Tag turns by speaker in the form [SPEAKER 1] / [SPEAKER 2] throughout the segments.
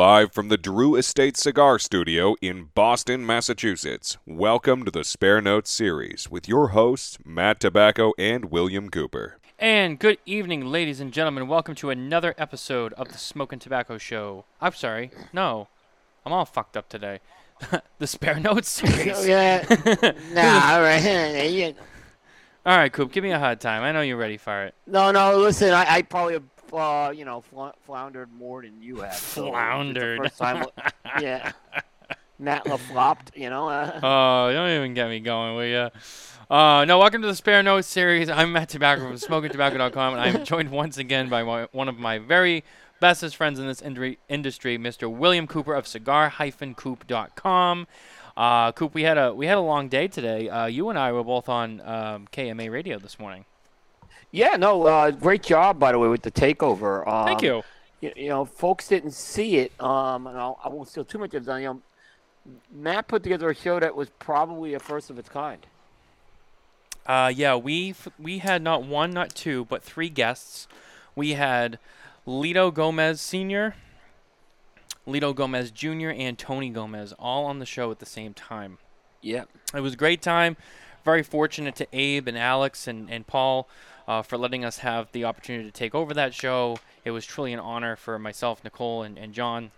[SPEAKER 1] live from the Drew Estate Cigar Studio in Boston, Massachusetts. Welcome to the Spare Notes series with your hosts, Matt Tabacco and William Cooper.
[SPEAKER 2] And good evening, ladies and gentlemen. Welcome to another episode of the Smokin Tabacco Show. I'm sorry, no, I'm all fucked up today. the Spare Notes series.
[SPEAKER 3] yeah. nah, all right.
[SPEAKER 2] all right, Coop, give me a hard time. I know you're ready for it.
[SPEAKER 3] No, no. Listen, I, I probably have, uh, you know, fl- floundered more than you have. so
[SPEAKER 2] Floundered.
[SPEAKER 3] first time, yeah. Nat flopped, you know. Uh,
[SPEAKER 2] Oh, don't even get me going, will ya? Uh, no, welcome to the Spare Notes series. I'm Matt Tabacco from SmokinTabacco.com, and I'm joined once again by my, one of my very bestest friends in this indri- industry, Mr. William Cooper of Cigar-Coop.com. Uh, Coop, we had a we had a long day today. Uh, you and I were both on um, KMA radio this morning.
[SPEAKER 3] Yeah, no. Uh, great job, by the way, with the takeover. Um,
[SPEAKER 2] Thank you.
[SPEAKER 3] You, you know, folks didn't see it. Um, and I'll, I won't steal too much of it. You know, Matt put together a show that was probably a first of its kind.
[SPEAKER 2] Uh, yeah, we we had not one, not two, but three guests. We had Litto Gomez Sr., Litto Gomez Jr., and Tony Gomez all on the show at the same time.
[SPEAKER 3] Yeah.
[SPEAKER 2] It was a great time. Very fortunate to Abe and Alex and, and Paul uh, for letting us have the opportunity to take over that show. It was truly an honor for myself, Nicole, and, and John,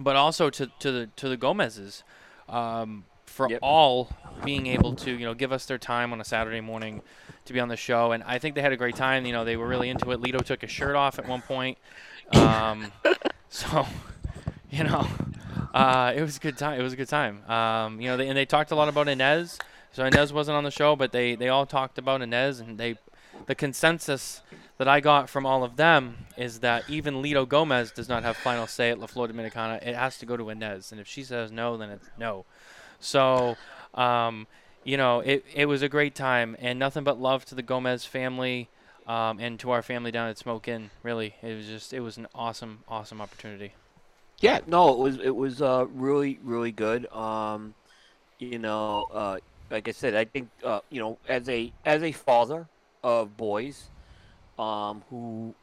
[SPEAKER 2] but also to, to the to the Gomez's um, for
[SPEAKER 3] Yep.
[SPEAKER 2] all being able to you know give us their time on a Saturday morning to be on the show. And I think they had a great time. You know, they were really into it. Litto took his shirt off at one point. Um, so, you know, uh, it was a good time. It was a good time. Um, you know, they, and they talked a lot about Ines. So Ines wasn't on the show, but they, they all talked about Ines, and they the consensus that I got from all of them is that even Litto Gomez does not have final say at La Flor Dominicana. It has to go to Ines, and if she says no, then it's no. So, um, you know, it, it was a great time, and nothing but love to the Gomez family um, and to our family down at Smoke Inn. Really, it was just it was an awesome, awesome opportunity.
[SPEAKER 3] Yeah, no, it was it was uh, really really good. Um, you know, uh, like I said, I think uh, you know as a as a father of boys, um, who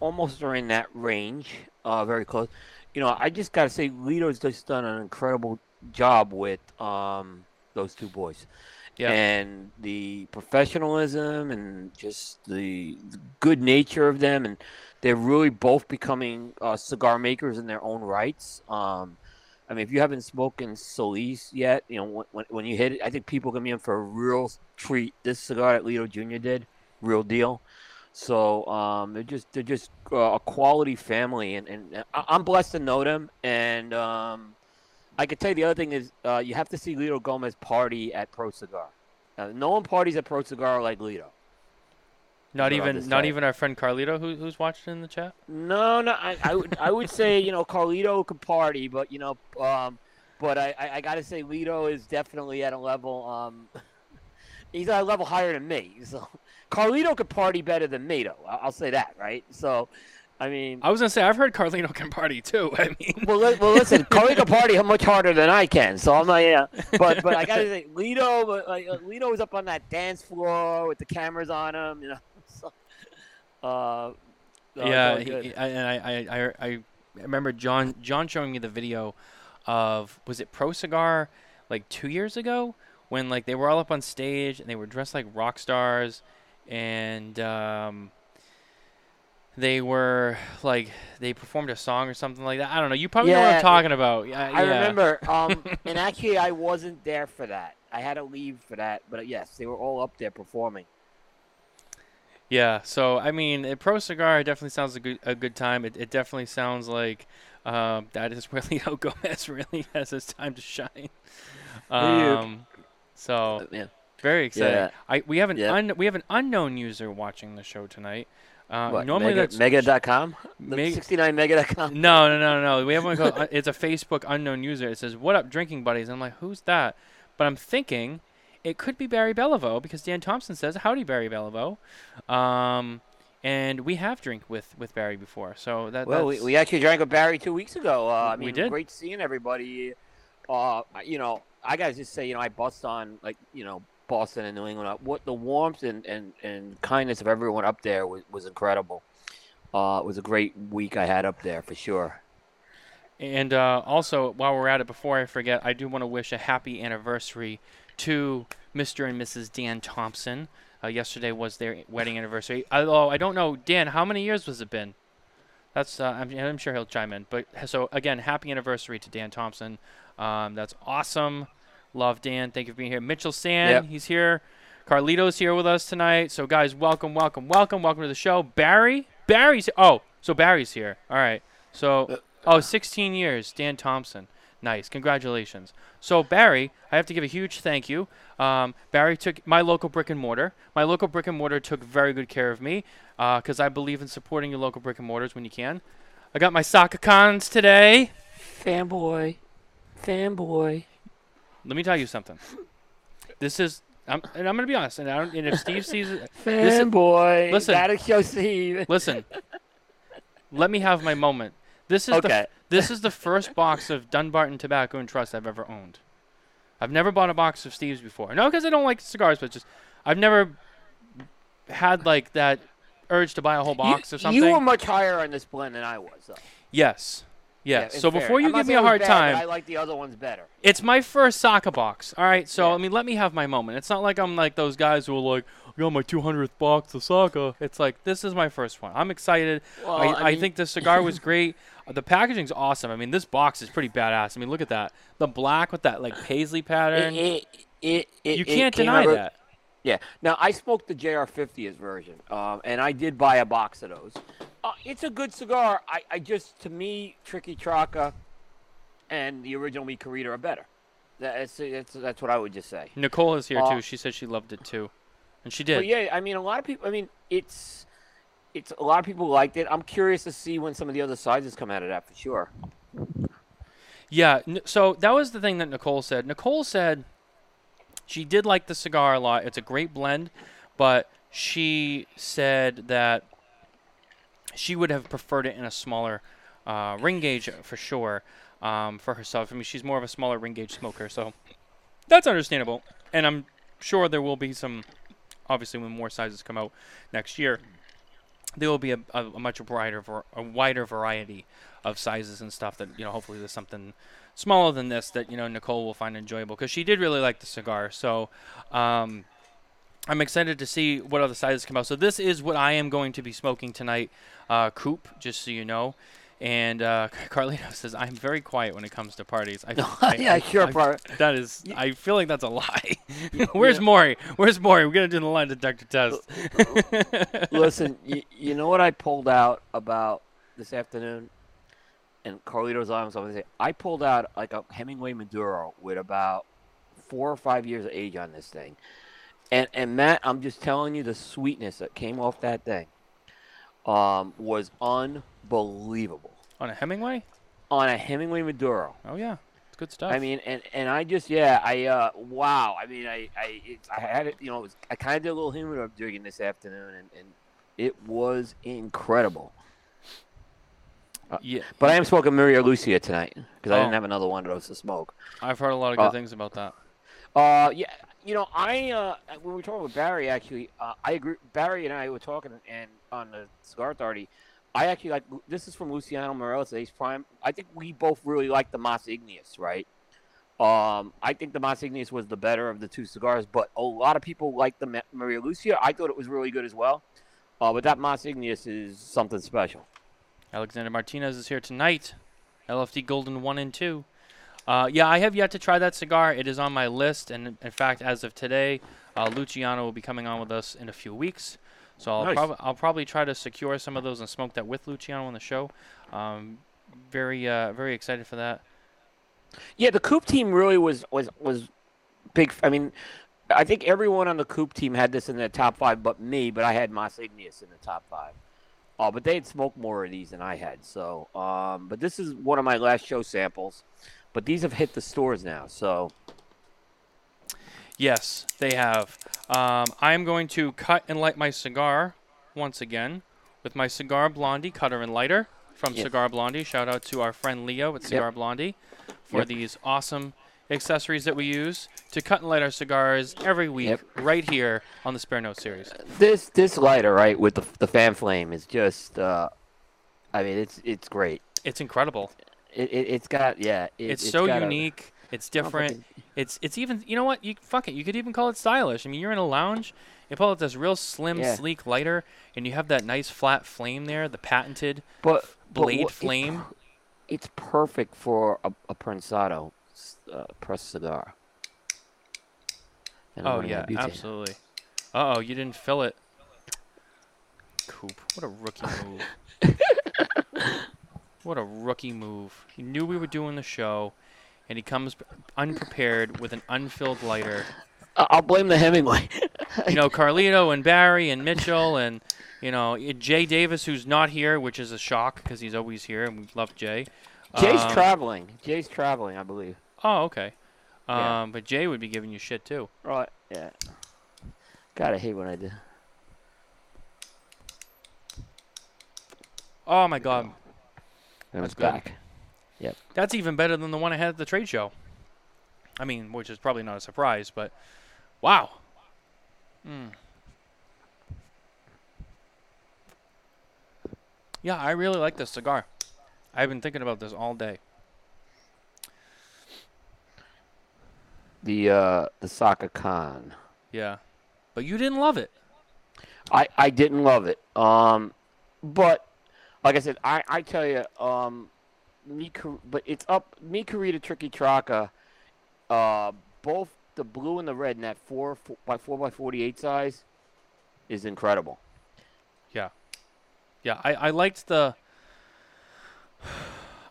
[SPEAKER 3] almost are in that range, uh, very close. You know, I just gotta say, Litto's just done an incredible job with um, those two boys.
[SPEAKER 2] Yeah.
[SPEAKER 3] And the professionalism and just the, good nature of them, and they're really both becoming uh, cigar makers in their own rights. Um, I mean, if you haven't spoken Solis yet, you know when, when, you hit it, I think people gonna be in for a real treat. This cigar that Litto Jr. did, real deal. So um, they're just they're just uh, a quality family, and, and I'm blessed to know them. And um, I could tell you the other thing is uh, you have to see Litto Gomez party at Pro Cigar. Uh, no one parties at Pro Cigar like Litto.
[SPEAKER 2] Not even not even our friend Carlito who, who's watching in the chat.
[SPEAKER 3] No, no, I, I would I would say you know Carlito could party, but you know, um, but I, I, I got to say Litto is definitely at a level. Um, he's at a level higher than me. So Carlito could party better than me, though. I'll say that, right? So, I mean,
[SPEAKER 2] I was gonna say I've heard Carlito can party too. I mean,
[SPEAKER 3] well, li- well, listen, Carlito can party much harder than I can. So I'm not, yeah. But but I got to say, Litto, like uh, Litto was up on that dance floor with the cameras on him, you know. So, uh,
[SPEAKER 2] yeah, he, he- I, and I, I, I, I remember John John showing me the video of was it Pro Cigar like two years ago when like they were all up on stage and they were dressed like rock stars and um, they were like they performed a song or something like that. I don't know. You probably know what I'm talking about. Yeah,
[SPEAKER 3] I
[SPEAKER 2] yeah.
[SPEAKER 3] remember. Um, and actually, I wasn't there for that. I had to leave for that. But yes, they were all up there performing.
[SPEAKER 2] Yeah, so I mean, a pro cigar definitely sounds a good a good time. It, it definitely sounds like um, that is where Leo Gomez really has his time to shine. Um, so
[SPEAKER 3] Yeah.
[SPEAKER 2] Very exciting.
[SPEAKER 3] Yeah.
[SPEAKER 2] I we have an un, we have an unknown user watching the show tonight. Uh,
[SPEAKER 3] What,
[SPEAKER 2] normally
[SPEAKER 3] mega,
[SPEAKER 2] that's
[SPEAKER 3] mega.com?
[SPEAKER 2] Meg-
[SPEAKER 3] 69mega.com?
[SPEAKER 2] no, no, no, no. We have one called. uh, it's a Facebook unknown user. It says, "What up, drinking buddies?" I'm like, "Who's that?" But I'm thinking it could be Barry Bellavo because Dan Thompson says, "Howdy, Barry Bellavo," um, and we have drink with with Barry before, so that
[SPEAKER 3] Well, we, we actually drank with Barry two weeks ago. Uh, I
[SPEAKER 2] We
[SPEAKER 3] mean,
[SPEAKER 2] did.
[SPEAKER 3] great seeing everybody. Uh, you know, I gotta just say, you know, I bust on like you know Boston and New England. Uh, What the warmth and, and, and kindness of everyone up there was, was incredible. Uh, it was a great week I had up there for sure.
[SPEAKER 2] And uh, also, while we're at it, before I forget, I do want to wish a happy anniversary to Mr. and Mrs. Dan Thompson. Uh, yesterday was their wedding anniversary. Although I don't know, Dan, how many years has it been? That's uh, I'm, I'm sure he'll chime in. But so again, happy anniversary to Dan Thompson. Um, that's awesome. Love Dan. Thank you for being here. Mitchell Sand,
[SPEAKER 3] Yep.
[SPEAKER 2] he's here. Carlito's here with us tonight. So guys, welcome, welcome, welcome, welcome to the show. Barry, Barry's oh, so Barry's here. All right. So oh, 16 years, Dan Thompson. Nice, congratulations. So Barry, I have to give a huge thank you. Um, Barry took my local brick and mortar. My local brick and mortar took very good care of me because I believe in supporting your local brick and mortars when you can. I got my SakaKhans today.
[SPEAKER 3] Fanboy, fanboy.
[SPEAKER 2] Let me tell you something. This is, I'm, and I'm gonna be honest. And, I don't, and if Steve sees it,
[SPEAKER 3] Fanboy.
[SPEAKER 2] listen.
[SPEAKER 3] Gotta show Steve.
[SPEAKER 2] listen. let me have my moment. This is the this is the first box of Dunbarton Tobacco and Trust I've ever owned. I've never bought a box of Steve's before. No, because I don't like cigars, but just I've never had like that urge to buy a whole box
[SPEAKER 3] you,
[SPEAKER 2] or something.
[SPEAKER 3] You were much higher on this blend than I was, though.
[SPEAKER 2] yes.
[SPEAKER 3] Yeah, it's
[SPEAKER 2] so
[SPEAKER 3] fair.
[SPEAKER 2] before you
[SPEAKER 3] I'm
[SPEAKER 2] give me a hard
[SPEAKER 3] bad,
[SPEAKER 2] time,
[SPEAKER 3] I like the other ones better.
[SPEAKER 2] It's my first soccer box. All right, so
[SPEAKER 3] Yeah.
[SPEAKER 2] I mean, let me have my moment. It's not like I'm like those guys who are like, I got my 200th box of soccer. It's like this is my first one. I'm excited.
[SPEAKER 3] Well,
[SPEAKER 2] I,
[SPEAKER 3] I
[SPEAKER 2] I,
[SPEAKER 3] mean-
[SPEAKER 2] think the cigar was great. The packaging's awesome. I mean, this box is pretty badass. I mean, look at that. The black with that like paisley pattern.
[SPEAKER 3] It, it, it,
[SPEAKER 2] you can't deny that.
[SPEAKER 3] Yeah. Now I smoked the JR50's version, um, and I did buy a box of those. Uh, it's a good cigar. I, I just, to me, Triqui Traca and the original Mi Querida are better. That's, that's that's what I would just say.
[SPEAKER 2] Nicole is here
[SPEAKER 3] Uh,
[SPEAKER 2] too. She said she loved it too, and she did.
[SPEAKER 3] But yeah, I mean, a lot of people. I mean, it's it's a lot of people liked it. I'm curious to see when some of the other sizes come out of that for sure.
[SPEAKER 2] Yeah. n- So that was the thing that Nicole said. Nicole said she did like the cigar a lot. It's a great blend, but she said that she would have preferred it in a smaller uh, ring gauge for sure um, for herself. I mean, she's more of a smaller ring gauge smoker, so that's understandable. And I'm sure there will be some, obviously, when more sizes come out next year, there will be a, a, a much var- a wider variety of sizes and stuff that you know. Hopefully, there's something smaller than this that you know Nicole will find enjoyable because she did really like the cigar. So. Um, I'm excited to see what other sizes come out. So this is what I am going to be smoking tonight, uh, Coop, just so you know. And uh, Carlito says I'm very quiet when it comes to parties. I, I-
[SPEAKER 3] yeah,
[SPEAKER 2] I-
[SPEAKER 3] sure,
[SPEAKER 2] I-
[SPEAKER 3] bro.
[SPEAKER 2] that is. I feel like that's a lie. Where's Maury? Where's Maury? We're gonna do the lie detector test.
[SPEAKER 3] Listen, you, you know what I pulled out about this afternoon? And Carlito's on, so I'm gonna say I pulled out like a Hemingway Maduro with about four or five years of age on this thing. And and Matt, I'm just telling you the sweetness that came off that thing um, was unbelievable.
[SPEAKER 2] On a Hemingway?
[SPEAKER 3] On a Hemingway Maduro.
[SPEAKER 2] Oh yeah, it's good stuff.
[SPEAKER 3] I mean, and, and I just yeah, I uh, wow. I mean, I I it, I had it. You know, it was, I kind of did a little humidor digging this afternoon, and, and it was incredible.
[SPEAKER 2] yeah,
[SPEAKER 3] But I am smoking Maria Lucia tonight because I
[SPEAKER 2] Oh.
[SPEAKER 3] didn't have another one of those to smoke.
[SPEAKER 2] I've heard a lot of good
[SPEAKER 3] uh,
[SPEAKER 2] things about that.
[SPEAKER 3] Uh, yeah, you know, I uh, when we were talking with Barry, actually, uh, I agree. Barry and I were talking, and on the Cigar Authority, I actually like this is from Luciano Meirelles, Ace Prime. I think we both really like the Mas Igneous, right? Um, I think the Mas Igneous was the better of the two cigars, but a lot of people like the Maria Lucia. I thought it was really good as well. Uh, but that Mas Igneous is something special.
[SPEAKER 2] Alexander Martinez is here tonight. LFD Golden 1 and 2. Uh, yeah, I have yet to try that cigar. It is on my list, and in fact, as of today, uh, Luciano will be coming on with us in a few weeks. So I'll,
[SPEAKER 3] Nice.
[SPEAKER 2] prob- I'll probably try to secure some of those and smoke that with Luciano on the show. Um, very, uh, very excited for that.
[SPEAKER 3] Yeah, the Coop team really was was was big. I mean, I think everyone on the Coop team had this in their top five, but me. But I had Mas Igneous in the top five. Oh, but they had smoked more of these than I had. So, um, but this is one of my last show samples. But these have hit the stores now. So,
[SPEAKER 2] Yes, they have. Um, I am going to cut and light my cigar once again with my Cigar Blondie cutter and lighter from
[SPEAKER 3] Yep.
[SPEAKER 2] Cigar Blondie. Shout out to our friend Leo at Cigar Blondie for
[SPEAKER 3] Yep.
[SPEAKER 2] these awesome accessories that we use to cut and light our cigars every week
[SPEAKER 3] Yep.
[SPEAKER 2] right here on the Spare Note series.
[SPEAKER 3] this this lighter right with the the fan flame is just. Uh, I mean, it's it's great.
[SPEAKER 2] It's incredible.
[SPEAKER 3] It, it it's got yeah. It,
[SPEAKER 2] it's, so
[SPEAKER 3] got a-
[SPEAKER 2] unique. It's
[SPEAKER 3] I don't think
[SPEAKER 2] different. It's it's even you know what you fuck it. You could even call it stylish. I mean, you're in a lounge. You pull out this real slim,
[SPEAKER 3] Yeah.
[SPEAKER 2] sleek lighter, and you have that nice flat flame there, the patented
[SPEAKER 3] but, but
[SPEAKER 2] blade
[SPEAKER 3] it's
[SPEAKER 2] flame.
[SPEAKER 3] per- It's perfect for a, a Prensado uh, pressed cigar. And
[SPEAKER 2] Oh yeah, absolutely. Uh oh, you didn't fill it. Coop, what a rookie move. what a rookie move. He knew we were doing the show, and he comes unprepared with an unfilled lighter.
[SPEAKER 3] I'll blame the Hemingway.
[SPEAKER 2] You know, Carlito and Barry and Mitchell and you know Jay Davis, who's not here, which is a shock because he's always here, and we love Jay.
[SPEAKER 3] Jay's
[SPEAKER 2] Um,
[SPEAKER 3] traveling. Jay's traveling, I believe.
[SPEAKER 2] Oh, okay. Um,
[SPEAKER 3] Yeah.
[SPEAKER 2] but Jay would be giving you shit too.
[SPEAKER 3] Right. Yeah. God, I hate when I do.
[SPEAKER 2] Oh my God,
[SPEAKER 3] And
[SPEAKER 2] That's
[SPEAKER 3] it's
[SPEAKER 2] good.
[SPEAKER 3] back.
[SPEAKER 2] That's even better than the one I had at the trade show. I mean, which is probably not a surprise, but wow. Mm. Yeah, I really like this cigar. I've been thinking about this all day.
[SPEAKER 3] The uh the SakaKhan.
[SPEAKER 2] Yeah. But you didn't love it.
[SPEAKER 3] I I didn't love it. Um, but like I said, I I tell you, um, me but it's up Mi Querida Triqui Traca. Uh, both the blue and the red in that four, four by four by forty eight size is incredible.
[SPEAKER 2] Yeah, yeah, I, I liked the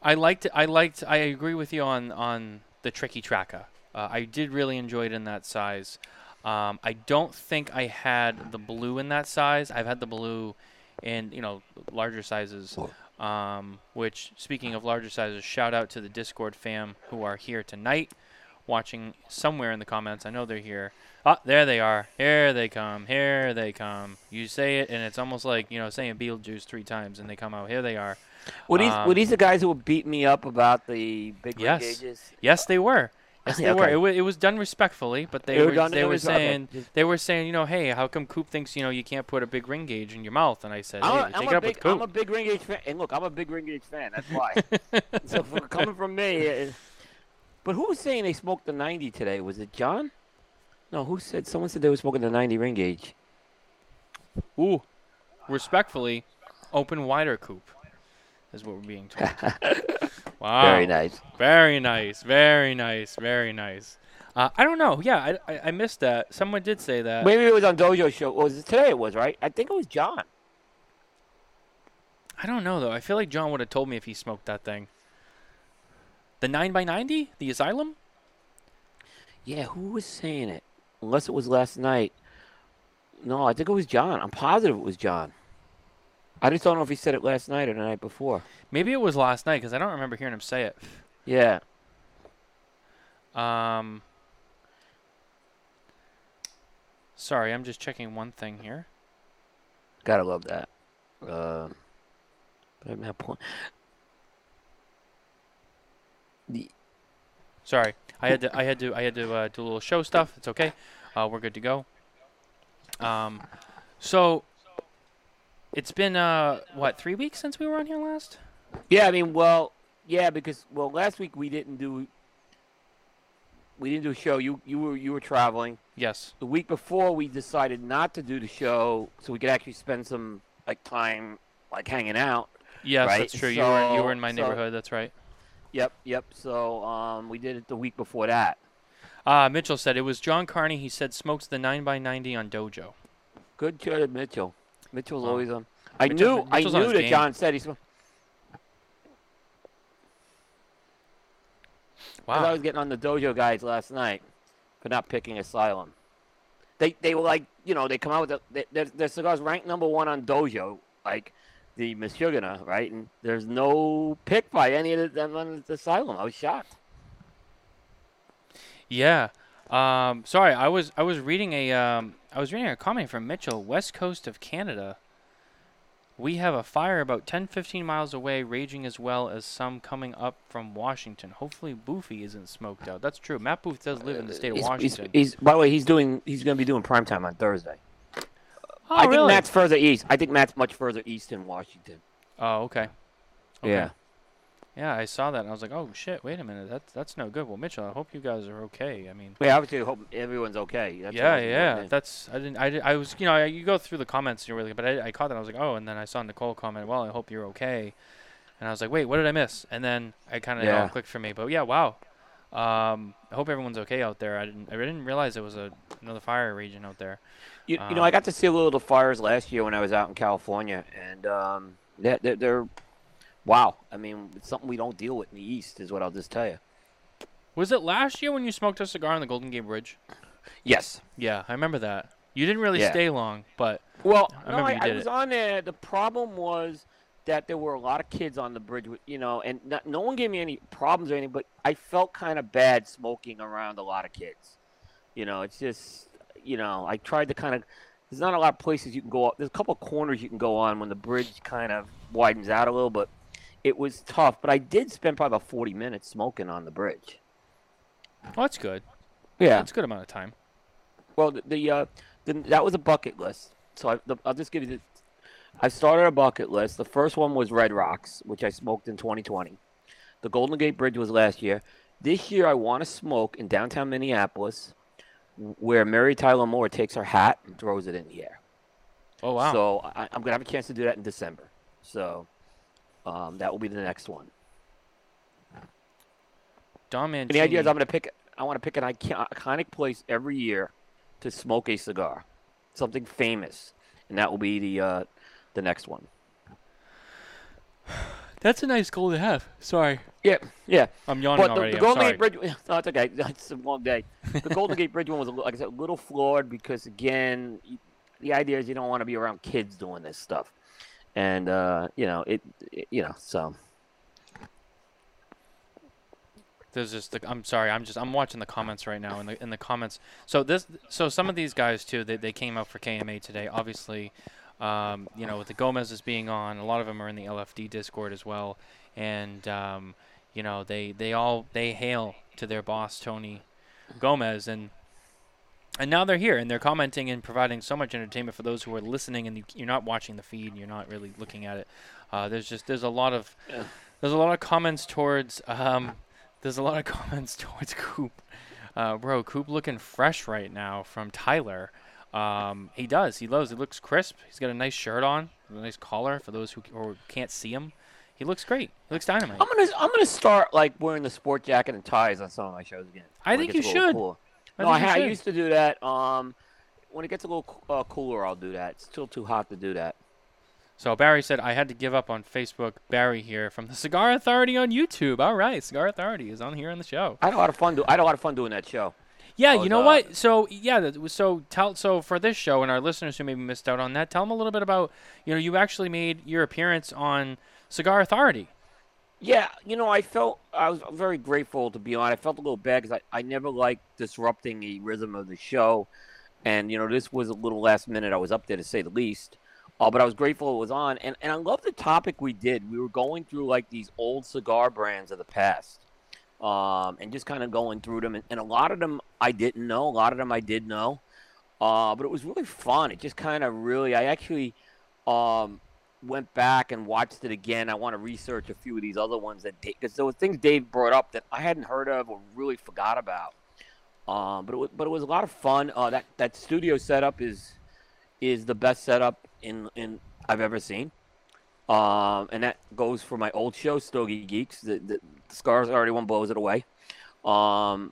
[SPEAKER 2] I liked I liked I agree with you on on the Triqui Traca. Uh, I did really enjoy it in that size. Um, I don't think I had the blue in that size. I've had the blue in you know larger sizes. Um, which speaking of larger sizes, shout out to the Discord fam who are here tonight, watching somewhere in the comments. I know they're here. Ah, there they are. Here they come. Here they come. You say it, and it's almost like you know saying Beetlejuice three times, and they come out. Here they are.
[SPEAKER 3] Were these
[SPEAKER 2] Um,
[SPEAKER 3] were these the guys who were beating me up about the big
[SPEAKER 2] Yes.
[SPEAKER 3] gauges?
[SPEAKER 2] Yes, they were. Yes, they
[SPEAKER 3] Yeah,
[SPEAKER 2] were. It, wa it was done respectfully, but they
[SPEAKER 3] They were
[SPEAKER 2] they were
[SPEAKER 3] okay,
[SPEAKER 2] saying they were saying you know hey how come Coop thinks you know you can't put a big ring gauge in your mouth? And I said hey,
[SPEAKER 3] I'm, a,
[SPEAKER 2] take
[SPEAKER 3] I'm,
[SPEAKER 2] it
[SPEAKER 3] a
[SPEAKER 2] up
[SPEAKER 3] big, I'm a big ring gauge fan. And look, I'm a big ring gauge fan. That's why. so for, coming from me, it, but who was saying they smoked the 90 today? Was it John? No, who said? Someone said they were smoking the 90 ring gauge.
[SPEAKER 2] Ooh, respectfully, open wider Coop is what we're being told. wow.
[SPEAKER 3] Very nice.
[SPEAKER 2] Very nice. Very nice. Very nice. Uh, I don't know. Yeah, I, I, I missed that. Someone did say that.
[SPEAKER 3] Maybe it was on Dojo show. Was it today? It was right. I think it was John.
[SPEAKER 2] I don't know though. I feel like John would have told me if he smoked that thing. The nine x ninety, the Asylum.
[SPEAKER 3] Yeah, who was saying it? Unless it was last night. No, I think it was John. I'm positive it was John. I just don't know if he said it last night or the night before.
[SPEAKER 2] Maybe it was last night because I don't remember hearing him say it.
[SPEAKER 3] Yeah.
[SPEAKER 2] Um. Sorry, I'm just checking one thing here.
[SPEAKER 3] Gotta love that. Um, but I'm at point. The
[SPEAKER 2] Sorry, I had to. I had to. I had to uh, do a little show stuff. It's okay. Uh, we're good to go. Um, so it's been uh what three weeks since we were on here last?
[SPEAKER 3] yeah, I mean, well, yeah, because well, last week we didn't do we didn't do a show. You you were you were traveling.
[SPEAKER 2] Yes.
[SPEAKER 3] The week before we decided not to do the show, so we could actually spend some like time like hanging out.
[SPEAKER 2] Yes,
[SPEAKER 3] Right,
[SPEAKER 2] that's true. you were you were in my
[SPEAKER 3] so-
[SPEAKER 2] neighborhood. That's right.
[SPEAKER 3] Yep, yep. So um, we did it the week before that.
[SPEAKER 2] Uh, Mitchell said it was John Carney. He said smokes the nine x ninety on Dojo.
[SPEAKER 3] Good to Mitchell. Mitchell's
[SPEAKER 2] Oh.
[SPEAKER 3] always on. I
[SPEAKER 2] Mitchell-
[SPEAKER 3] knew I
[SPEAKER 2] Mitchell's on
[SPEAKER 3] knew that
[SPEAKER 2] game.
[SPEAKER 3] John said he's. Because I was getting on the dojo guys last night for not picking Asylum. They they were like, you know, they come out with the, they, their, their cigars ranked number one on dojo, like the Michigana, right? And there's no pick by any of them on the Asylum. I was shocked.
[SPEAKER 2] Yeah. Um, sorry, I was I was reading a um, I was reading a comment from Mitchell, west coast of Canada. We have a fire about 10, 15 miles away, raging as well as some coming up from Washington. Hopefully, Boothy isn't smoked out. That's true. Matt Booth does live in the uh, state of
[SPEAKER 3] He's- he's,
[SPEAKER 2] Washington.
[SPEAKER 3] he's, by the way, he's doing. He's going to be doing prime time on Thursday.
[SPEAKER 2] oh,
[SPEAKER 3] I think? Matt's further east. I think Matt's much further east in Washington.
[SPEAKER 2] Oh, okay. okay.
[SPEAKER 3] Yeah.
[SPEAKER 2] Yeah, I saw that and I was like, oh shit, wait a minute, that's that's no good. Well, Mitchell, I hope you guys are okay. I mean,
[SPEAKER 3] we obviously, hope everyone's okay. That's
[SPEAKER 2] yeah, yeah, that's I didn't I, did, I was you know I, you go through the comments and you're really but I, I caught that I was like oh and then I saw Nicole comment well I hope you're okay, and I was like wait what did I miss and then I kind of it all clicked for me but yeah wow, um I hope everyone's okay out there I didn't I didn't realize it was a another fire region out there.
[SPEAKER 3] You, you know, I
[SPEAKER 2] Um,
[SPEAKER 3] got to see a little of the fires last year when I was out in California, and um, they're, they're, they're wow. I mean, it's something we don't deal with in the East, is what I'll just tell you.
[SPEAKER 2] Was it last year when you smoked a cigar on the Golden Gate Bridge?
[SPEAKER 3] Yes.
[SPEAKER 2] Yeah, I remember that. You didn't really
[SPEAKER 3] Yeah.
[SPEAKER 2] stay long, but
[SPEAKER 3] Well,
[SPEAKER 2] I
[SPEAKER 3] no,
[SPEAKER 2] remember
[SPEAKER 3] I,
[SPEAKER 2] you
[SPEAKER 3] I was
[SPEAKER 2] it.
[SPEAKER 3] on there. The problem was that there were a lot of kids on the bridge, you know, and not, no one gave me any problems or anything, but I felt kind of bad smoking around a lot of kids. You know, it's just, you know, I tried to kind of. There's not a lot of places you can go. There's a couple of corners you can go on when the bridge kind of widens out a little, but it was tough. But I did spend probably about 40 minutes smoking on the bridge.
[SPEAKER 2] well, that's good.
[SPEAKER 3] Yeah.
[SPEAKER 2] That's a good amount of time.
[SPEAKER 3] Well, the, the, uh, the that was a bucket list. So I, the, I'll just give you the. I started a bucket list. The first one was Red Rocks, which I smoked in 2020. The Golden Gate Bridge was last year. This year, I want to smoke in downtown Minneapolis, where Mary Tyler Moore takes her hat and throws it in the air.
[SPEAKER 2] Oh wow.
[SPEAKER 3] So I, I'm gonna have a chance to do that in December. So um, that will be the next one. And
[SPEAKER 2] Mancini.
[SPEAKER 3] the idea is I'm gonna pick. I want to pick an iconic place every year to smoke a cigar, something famous, and that will be the uh, the next one.
[SPEAKER 2] That's a nice goal to have. Sorry.
[SPEAKER 3] Yeah, yeah.
[SPEAKER 2] I'm yawning
[SPEAKER 3] But the,
[SPEAKER 2] already.
[SPEAKER 3] the Golden. Gate Bridge, no, it's okay. It's a long day. The Golden Gate Bridge one was, like I said, a little flawed because again, the idea is you don't want to be around kids doing this stuff, and uh, you know it, it- you know, so
[SPEAKER 2] There's just the, I'm sorry. I'm just I'm watching the comments right now. In the in the comments. So this so some of these guys too. They they came out for KMA today. Obviously, um, you know with the Gomez's being on, a lot of them are in the LFD Discord as well, and um, you know they they all they hail to their boss Tony Gomez and. And now they're here and they're commenting and providing so much entertainment for those who are listening and you, you're not watching the feed and you're not really looking at it. Uh, there's just there's a lot of
[SPEAKER 3] Yeah.
[SPEAKER 2] there's a lot of comments towards um, there's a lot of comments towards Coop. Uh, bro, Coop looking fresh right now from Tyler. Um, he does. He loves. He looks crisp. He's got a nice shirt on, a nice collar for those who c- or can't see him. He looks great. He looks dynamite.
[SPEAKER 3] I'm gonna I'm gonna start like wearing the sport jacket and ties on some of my shows again.
[SPEAKER 2] I think you should.
[SPEAKER 3] cooler.
[SPEAKER 2] I
[SPEAKER 3] no, I,
[SPEAKER 2] think you
[SPEAKER 3] ha- I used to do that. Um, when it gets a little uh, cooler, I'll do that. It's still too hot to do that.
[SPEAKER 2] So Barry said I had to give up on Facebook. Barry here from the Cigar Authority on YouTube. All right, Cigar Authority is on here on the show.
[SPEAKER 3] I had a lot of fun. Do- I had a lot of fun doing that show.
[SPEAKER 2] Yeah, you know
[SPEAKER 3] uh,
[SPEAKER 2] what? So yeah, so tell so for this show and our listeners who maybe missed out on that, tell them a little bit about you know you actually made your appearance on Cigar Authority.
[SPEAKER 3] Yeah, you know, I felt I was very grateful to be on. I felt a little bad because I, I never like disrupting the rhythm of the show, and you know, this was a little last minute. I was up there to say the least, uh, but I was grateful it was on, and and I love the topic we did. We were going through like these old cigar brands of the past, um, and just kind of going through them, and, and a lot of them I didn't know, a lot of them I did know, uh, but it was really fun. It just kind of really, I actually. Um, went back and watched it again. I want to research a few of these other ones that because there were things Dave brought up that I hadn't heard of or really forgot about. Um, but it was, but it was a lot of fun. Uh, that that studio setup is is the best setup in in I've ever seen. Um, and that goes for my old show, Stogie Geeks. The, the, the Cigar Authority one blows it away. Um,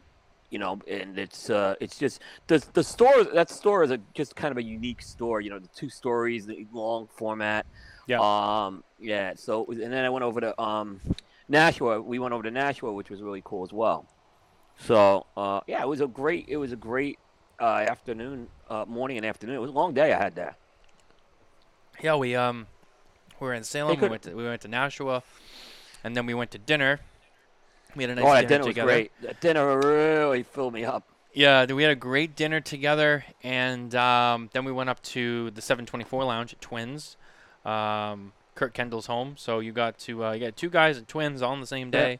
[SPEAKER 3] you know, and it's uh, it's just the the store. That store is a just kind of a unique store. You know, the two stories, the long format.
[SPEAKER 2] Yeah.
[SPEAKER 3] Um. Yeah. So and then I went over to um, Nashua. We went over to Nashua, which was really cool as well. So uh, yeah, it was a great. It was a great uh, afternoon, uh, morning and afternoon. It was a long day I had there.
[SPEAKER 2] Yeah, we um we were in Salem. We went to we went to Nashua, and then we went to dinner. We had a nice
[SPEAKER 3] oh,
[SPEAKER 2] dinner,
[SPEAKER 3] dinner was great. That dinner really filled me up.
[SPEAKER 2] Yeah, we had a great dinner together, and um, then we went up to the 724 Lounge at Twins, um, Kurt Kendall's home. So you got to uh, you got two guys and twins on the same
[SPEAKER 3] Yeah.
[SPEAKER 2] day,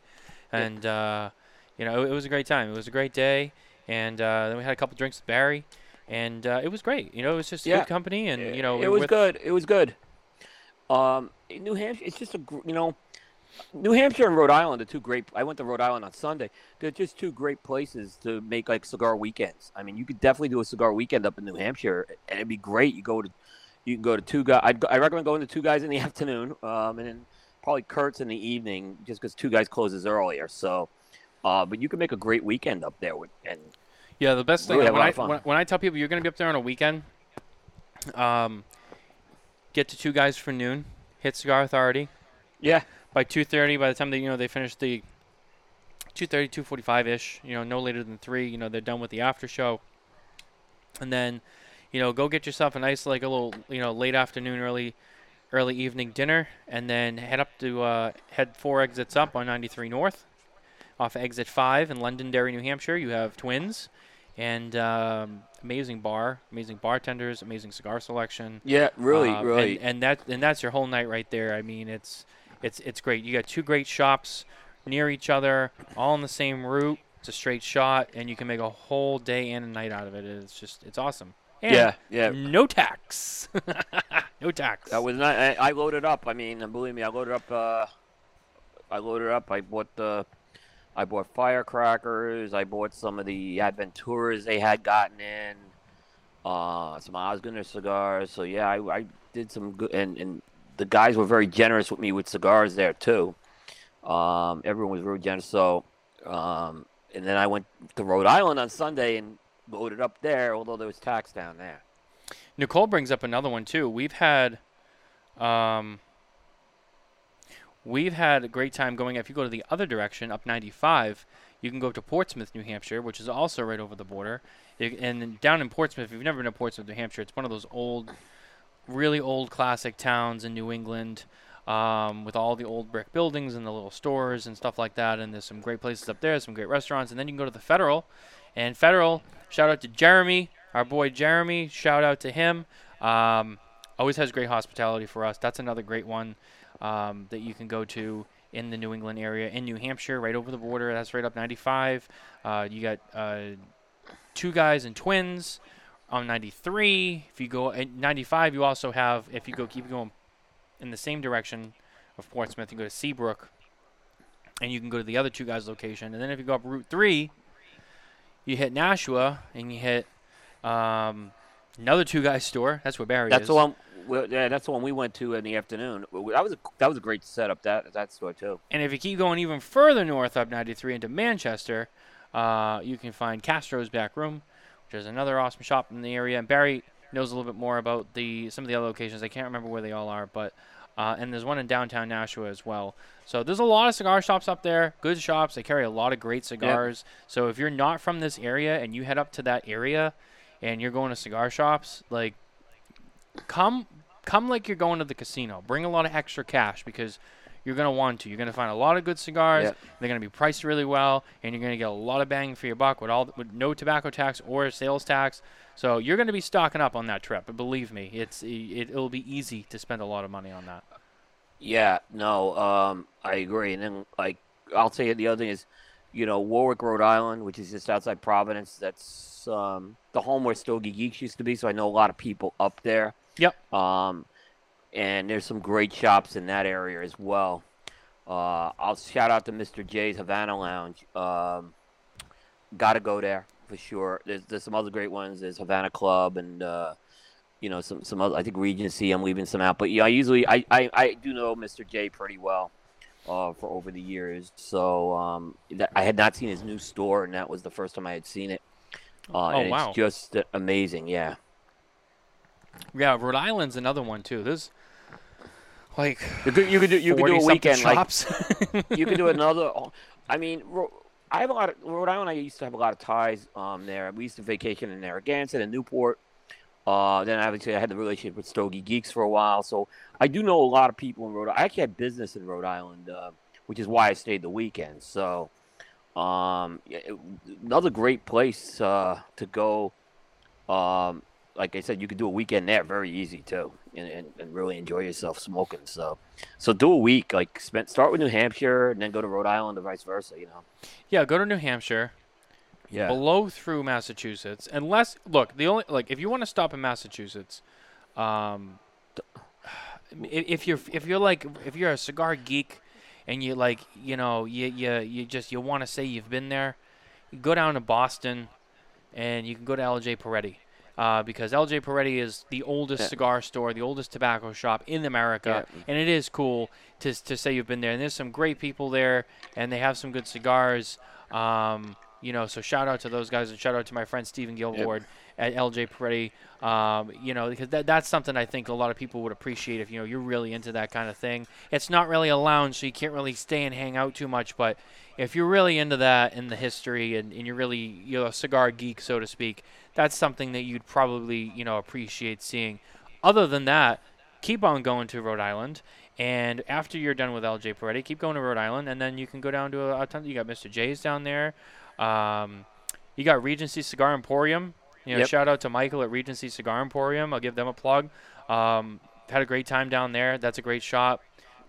[SPEAKER 2] and uh, you know it, it was a great time. It was a great day, and uh, then we had a couple drinks with Barry, and uh, it was great. You know, it was just
[SPEAKER 3] Yeah.
[SPEAKER 2] good company, and you know
[SPEAKER 3] it was good. It was good. Um, New Hampshire, it's just a gr- you know, New Hampshire and Rhode Island are two great. I went to Rhode Island on Sunday. They're just two great places to make like cigar weekends. I mean, you could definitely do a cigar weekend up in New Hampshire, and it'd be great. You go to, you can go to two guys. I'd, I recommend going to two guys in the afternoon, um, and then probably Kurt's in the evening, just because two guys closes earlier. So, uh, but you can make a great weekend up there with and
[SPEAKER 2] Yeah, the best thing
[SPEAKER 3] Really
[SPEAKER 2] when I when, when I tell people you're going to be up there on a weekend, um, get to two guys for noon, hit Cigar Authority
[SPEAKER 3] yeah,
[SPEAKER 2] by 2:30. By the time they you know they finish the 2:30, 2:45 ish, you know, no later than three. You know, they're done with the after show, and then, you know, go get yourself a nice like a little you know late afternoon, early early evening dinner, and then head up to uh, head four exits up on 93 North, off exit five in Londonderry, New Hampshire. You have Twins, and um, amazing bar, amazing bartenders, amazing cigar selection.
[SPEAKER 3] yeah, really,
[SPEAKER 2] Uh,
[SPEAKER 3] really.
[SPEAKER 2] and, and that and that's your whole night right there. I mean, it's it's it's great. You got two great shops near each other, all on the same route. It's a straight shot, and you can make a whole day and a night out of it. It's just it's awesome. And
[SPEAKER 3] yeah, yeah.
[SPEAKER 2] No tax. no tax.
[SPEAKER 3] That was not. I, I loaded up. I mean, believe me, I loaded up. Uh, I loaded up. I bought the. I bought firecrackers. I bought some of the Adventuras they had gotten in. Uh, some Osgunder cigars. So yeah, I, I did some good. And, and the guys were very generous with me with cigars there too. Um, everyone was really generous. So, um, and then I went to Rhode Island on Sunday and loaded up there. Although there was tax down there.
[SPEAKER 2] Nicole brings up another one too. We've had, um, we've had a great time going. If you go to the other direction, up 95, you can go to Portsmouth, New Hampshire, which is also right over the border. And down in Portsmouth, if you've never been to Portsmouth, New Hampshire, it's one of those old, really old classic towns in New England. Um, with all the old brick buildings and the little stores and stuff like that, and there's some great places up there, some great restaurants, and then you can go to the Federal, and Federal, shout out to Jeremy, our boy Jeremy. Shout out to him. Um, always has great hospitality for us. That's another great one um, that you can go to in the New England area, in New Hampshire, right over the border. That's right up 95. Uh, you got uh, two guys and twins on 93. If you go at 95, you also have. If you go keep going in the same direction of Portsmouth, you go to Seabrook, and you can go to the other two guys' location. And then if you go up Route Three, you hit Nashua and you hit um, another two guys store. That's where Barry
[SPEAKER 3] That's
[SPEAKER 2] is.
[SPEAKER 3] the one. Well, yeah, that's the one we went to in the afternoon. That was a that was a great setup. That that store too.
[SPEAKER 2] And if you keep going even further north up 93 into Manchester, uh, you can find Castro's Back Room, which is another awesome shop in the area. And Barry knows a little bit more about the some of the other locations. I can't remember where they all are, but uh, and there's one in downtown Nashua as well. So there's a lot of cigar shops up there. Good shops. They carry a lot of great cigars. So if you're not from this area and you head up to that area, and you're going to cigar shops, like come come like you're going to the casino. Bring a lot of extra cash because you're gonna want to. You're gonna find a lot of good cigars.
[SPEAKER 3] Yeah.
[SPEAKER 2] They're gonna be priced really well, and you're gonna get a lot of bang for your buck with all with no tobacco tax or sales tax. So you're gonna be stocking up on that trip. But believe me, it's it, it'll be easy to spend a lot of money on that.
[SPEAKER 3] Yeah, no, um, I agree. And then like I'll tell you the other thing is, you know, Warwick, Rhode Island, which is just outside Providence. That's um, the home where Stogie Geeks used to be. So I know a lot of people up there.
[SPEAKER 2] Yep.
[SPEAKER 3] Um, and there's some great shops in that area as well. Uh, I'll shout out to Mr. J's Havana Lounge. Um, gotta go there for sure. There's there's some other great ones. There's Havana Club and uh, you know some some other. I think Regency. I'm leaving some out, but yeah, I usually I I, I do know Mr. J pretty well. Uh, for over the years, so um, that, I had not seen his new store, and that was the first time I had seen it. Uh,
[SPEAKER 2] Oh,
[SPEAKER 3] and
[SPEAKER 2] wow.
[SPEAKER 3] It's just amazing, yeah.
[SPEAKER 2] Yeah, Rhode Island's another one too. There's like
[SPEAKER 3] You could you could do you could do a
[SPEAKER 2] 40-something
[SPEAKER 3] weekend like you could do another. I mean, I have a lot of Rhode Island. I used to have a lot of ties um, there. We used to vacation in Narragansett and Newport. Uh, then obviously I had the relationship with Stogie Geeks for a while, so I do know a lot of people in Rhode. Island. I actually had business in Rhode Island, uh, which is why I stayed the weekend. So, um, it- another great place uh, to go. Um, like I said, you could do a weekend there very easy too, and, and, and really enjoy yourself smoking. So, so do a week. Like spend, start with New Hampshire and then go to Rhode Island or vice versa. You know.
[SPEAKER 2] yeah, go to New Hampshire.
[SPEAKER 3] Yeah.
[SPEAKER 2] Blow through Massachusetts, unless look the only like if you want to stop in Massachusetts, um, if you're if you're like if you're a cigar geek and you like you know you you you just you want to say you've been there, you go down to Boston, and you can go to LJ Peretti. Uh, because LJ Peretti is the oldest
[SPEAKER 3] Yeah.
[SPEAKER 2] cigar store, the oldest tobacco shop in America,
[SPEAKER 3] Yeah.
[SPEAKER 2] and it is cool to, to say you've been there. And there's some great people there, and they have some good cigars. Um, you know, so shout out to those guys, and shout out to my friend Stephen Gilward at LJ Peretti. Um, you know, because that, that's something I think a lot of people would appreciate if you know you're really into that kind of thing. It's not really a lounge, so you can't really stay and hang out too much. But if you're really into that in the history, and, and you're really you're a cigar geek, so to speak, that's something that you'd probably you know appreciate seeing. Other than that, keep on going to Rhode Island. And after you're done with LJ Peretti, keep going to Rhode Island, and then you can go down to a, a ton. You got Mr. J's down there. Um, you got Regency Cigar Emporium. You know,
[SPEAKER 3] Yep.
[SPEAKER 2] shout out to Michael at Regency Cigar Emporium. I'll give them a plug. Um, had a great time down there. That's a great shop.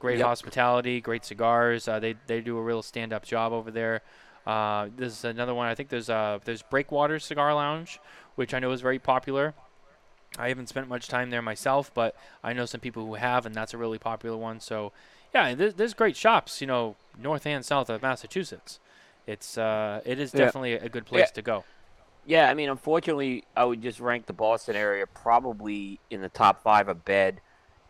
[SPEAKER 2] Great
[SPEAKER 3] Yep.
[SPEAKER 2] hospitality, great cigars. Uh, they they do a real stand up job over there. Uh, this is another one. I think there's uh there's Breakwater Cigar Lounge, which I know is very popular. I haven't spent much time there myself, but I know some people who have, and that's a really popular one. So, yeah, there's, there's great shops, you know, north and south of Massachusetts. It's uh, it is
[SPEAKER 3] Yeah.
[SPEAKER 2] definitely a good place
[SPEAKER 3] Yeah.
[SPEAKER 2] to go.
[SPEAKER 3] Yeah, I mean, unfortunately, I would just rank the Boston area probably in the top five of bad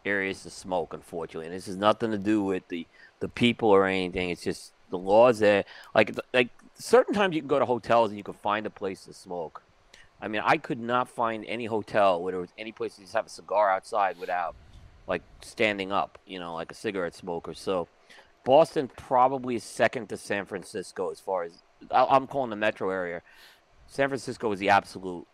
[SPEAKER 3] areas to smoke. Unfortunately, and this has nothing to do with the the people or anything. It's just the laws there. Like like certain times you can go to hotels and you can find a place to smoke. I mean, I could not find any hotel where there was any place to just have a cigar outside without like standing up. You know, like a cigarette smoker. So. Boston probably is second to San Francisco as far as I'm calling the metro area. San Francisco is the absolute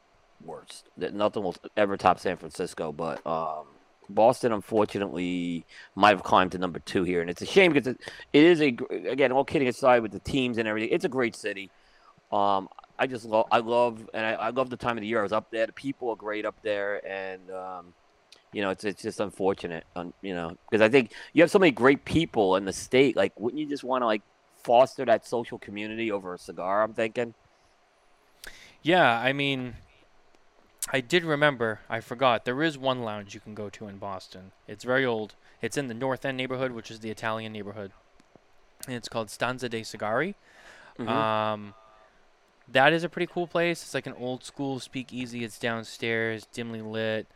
[SPEAKER 3] worst. Nothing will ever top San Francisco, but um, Boston unfortunately might have climbed to number two here, and it's a shame because it, it is a again all kidding aside with the teams and everything. It's a great city. Um, I just love I love and I, I love the time of the year. I was up there. The people are great up there, and um, you know it's it's just unfortunate, um, you know, because I think you have so many great people in the state. Like, wouldn't you just want to like foster that social community over a cigar? I'm thinking.
[SPEAKER 2] Yeah, I mean, I did remember. I forgot. There is one lounge you can go to in Boston. It's very old. It's in the North End neighborhood, which is the Italian neighborhood, and it's called Stanza dei Sigari.
[SPEAKER 3] Mhm.
[SPEAKER 2] Um, that is a pretty cool place. It's like an old school speakeasy. It's downstairs, dimly lit,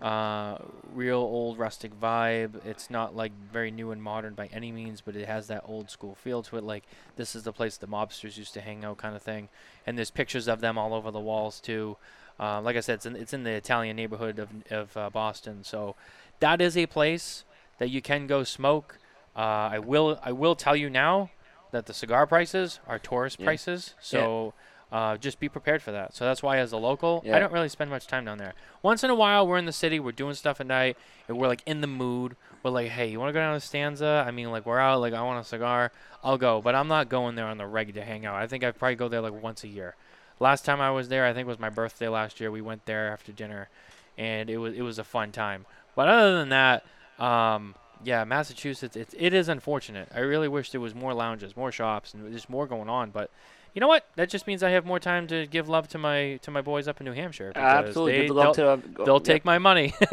[SPEAKER 2] uh, real old rustic vibe. It's not like very new and modern by any means, but it has that old school feel to it. Like this is the place the mobsters used to hang out, kind of thing. And there's pictures of them all over the walls too. Uh, like I said, it's in, it's in the Italian neighborhood of of uh, Boston. So that is a place that you can go smoke. Uh, I will I will tell you now that the cigar prices are tourist
[SPEAKER 3] Yeah.
[SPEAKER 2] prices. So uh, just be prepared for that. So that's why, as a local, I don't really spend much time down there. Once in a while, we're in the city, we're doing stuff at night, and we're like in the mood. We're like, hey, you want to go down to Stanza? I mean, like we're out, like I want a cigar. I'll go, but I'm not going there on the reg to hang out. I think I probably go there like once a year. Last time I was there, I think it was my birthday last year. We went there after dinner, and it was it was a fun time. But other than that, um, yeah, Massachusetts, it, it is unfortunate. I really wish there was more lounges, more shops, and just more going on. But you know what? That just means I have more time to give love to my to my boys up in New Hampshire.
[SPEAKER 3] Absolutely,
[SPEAKER 2] they, they'll,
[SPEAKER 3] to.
[SPEAKER 2] they'll
[SPEAKER 3] yeah.
[SPEAKER 2] take my money.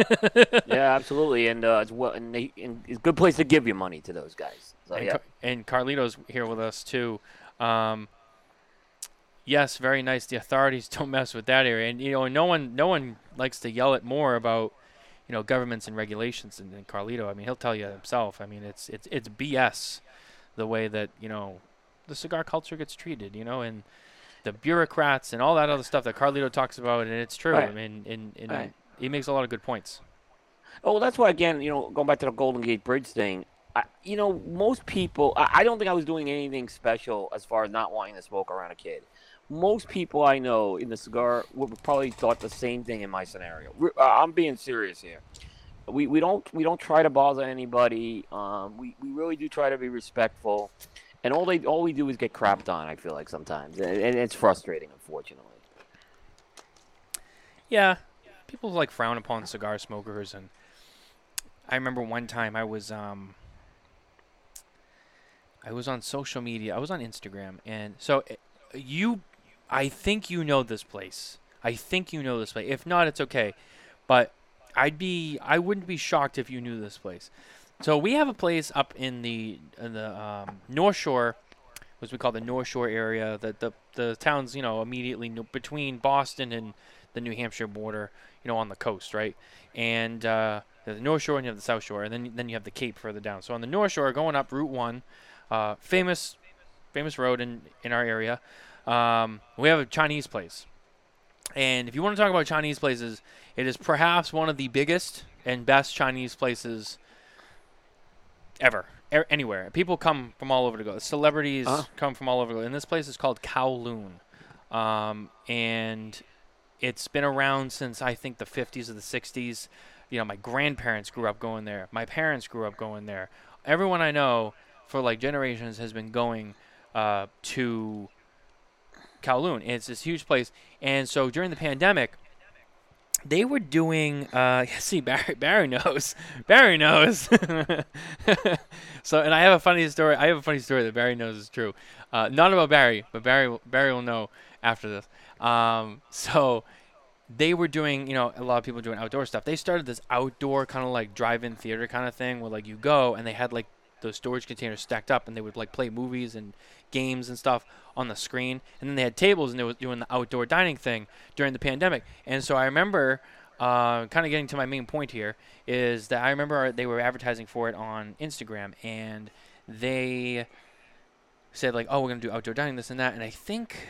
[SPEAKER 3] Yeah, absolutely, and uh, it's well, and, they, and it's a good place to give your money to those guys. So
[SPEAKER 2] and,
[SPEAKER 3] yeah,
[SPEAKER 2] Car- and Carlito's here with us too. Um, yes, very nice. The authorities don't mess with that area, and you know, no one, no one likes to yell at more about, you know, governments and regulations than, than Carlito. I mean, he'll tell you himself. I mean, it's it's it's BS, the way that you know, the cigar culture gets treated. You know, and the bureaucrats and all that other stuff that Carlito talks about, and it's true. I mean, and, and
[SPEAKER 3] Right.
[SPEAKER 2] he makes a lot of good points.
[SPEAKER 3] Oh, well, that's why again, you know, going back to the Golden Gate Bridge thing. I, you know, most people. I, I don't think I was doing anything special as far as not wanting to smoke around a kid. Most people I know in the cigar would probably thought the same thing in my scenario. Re- uh, I'm being serious here. We, we don't we don't try to bother anybody. Um, we, we really do try to be respectful, and all they all we do is get crapped on. I feel like sometimes, and, and it's frustrating, unfortunately.
[SPEAKER 2] Yeah, people like frown upon cigar smokers, and I remember one time I was um I was on social media. I was on Instagram, and so uh, you, I think you know this place. I think you know this place. If not, it's okay, but I'd be I wouldn't be shocked if you knew this place. So we have a place up in the in the um, North Shore, which we call the North Shore area. The the the towns you know immediately between Boston and the New Hampshire border, you know, on the coast, right? And uh, the North Shore and you have the South Shore, and then then you have the Cape further down. So on the North Shore, going up Route One, uh, famous famous road in in our area, um, we have a Chinese place. And if you want to talk about Chinese places, it is perhaps one of the biggest and best Chinese places ever, er, anywhere. People come from all over to go. Celebrities
[SPEAKER 3] Uh-huh.
[SPEAKER 2] come from all over to go. And this place is called Kowloon. Um, and it's been around since I think the 50s or the 60s. You know, my grandparents grew up going there. My parents grew up going there. Everyone I know for like generations has been going uh, to Kowloon. And it's this huge place. And so during the pandemic, they were doing. Uh, see, Barry, Barry knows. Barry knows. so, and I have a funny story. I have a funny story that Barry knows is true. Uh, not about Barry, but Barry, Barry will know after this. Um, so, they were doing. You know, a lot of people doing outdoor stuff. They started this outdoor kind of like drive-in theater kind of thing, where like you go and they had like those storage containers stacked up, and they would like play movies and games and stuff on the screen. And then they had tables, and they were doing the outdoor dining thing during the pandemic. And so I remember, uh, kind of getting to my main point here, is that I remember they were advertising for it on Instagram, and they said like, "Oh, we're gonna do outdoor dining, this and that." And I think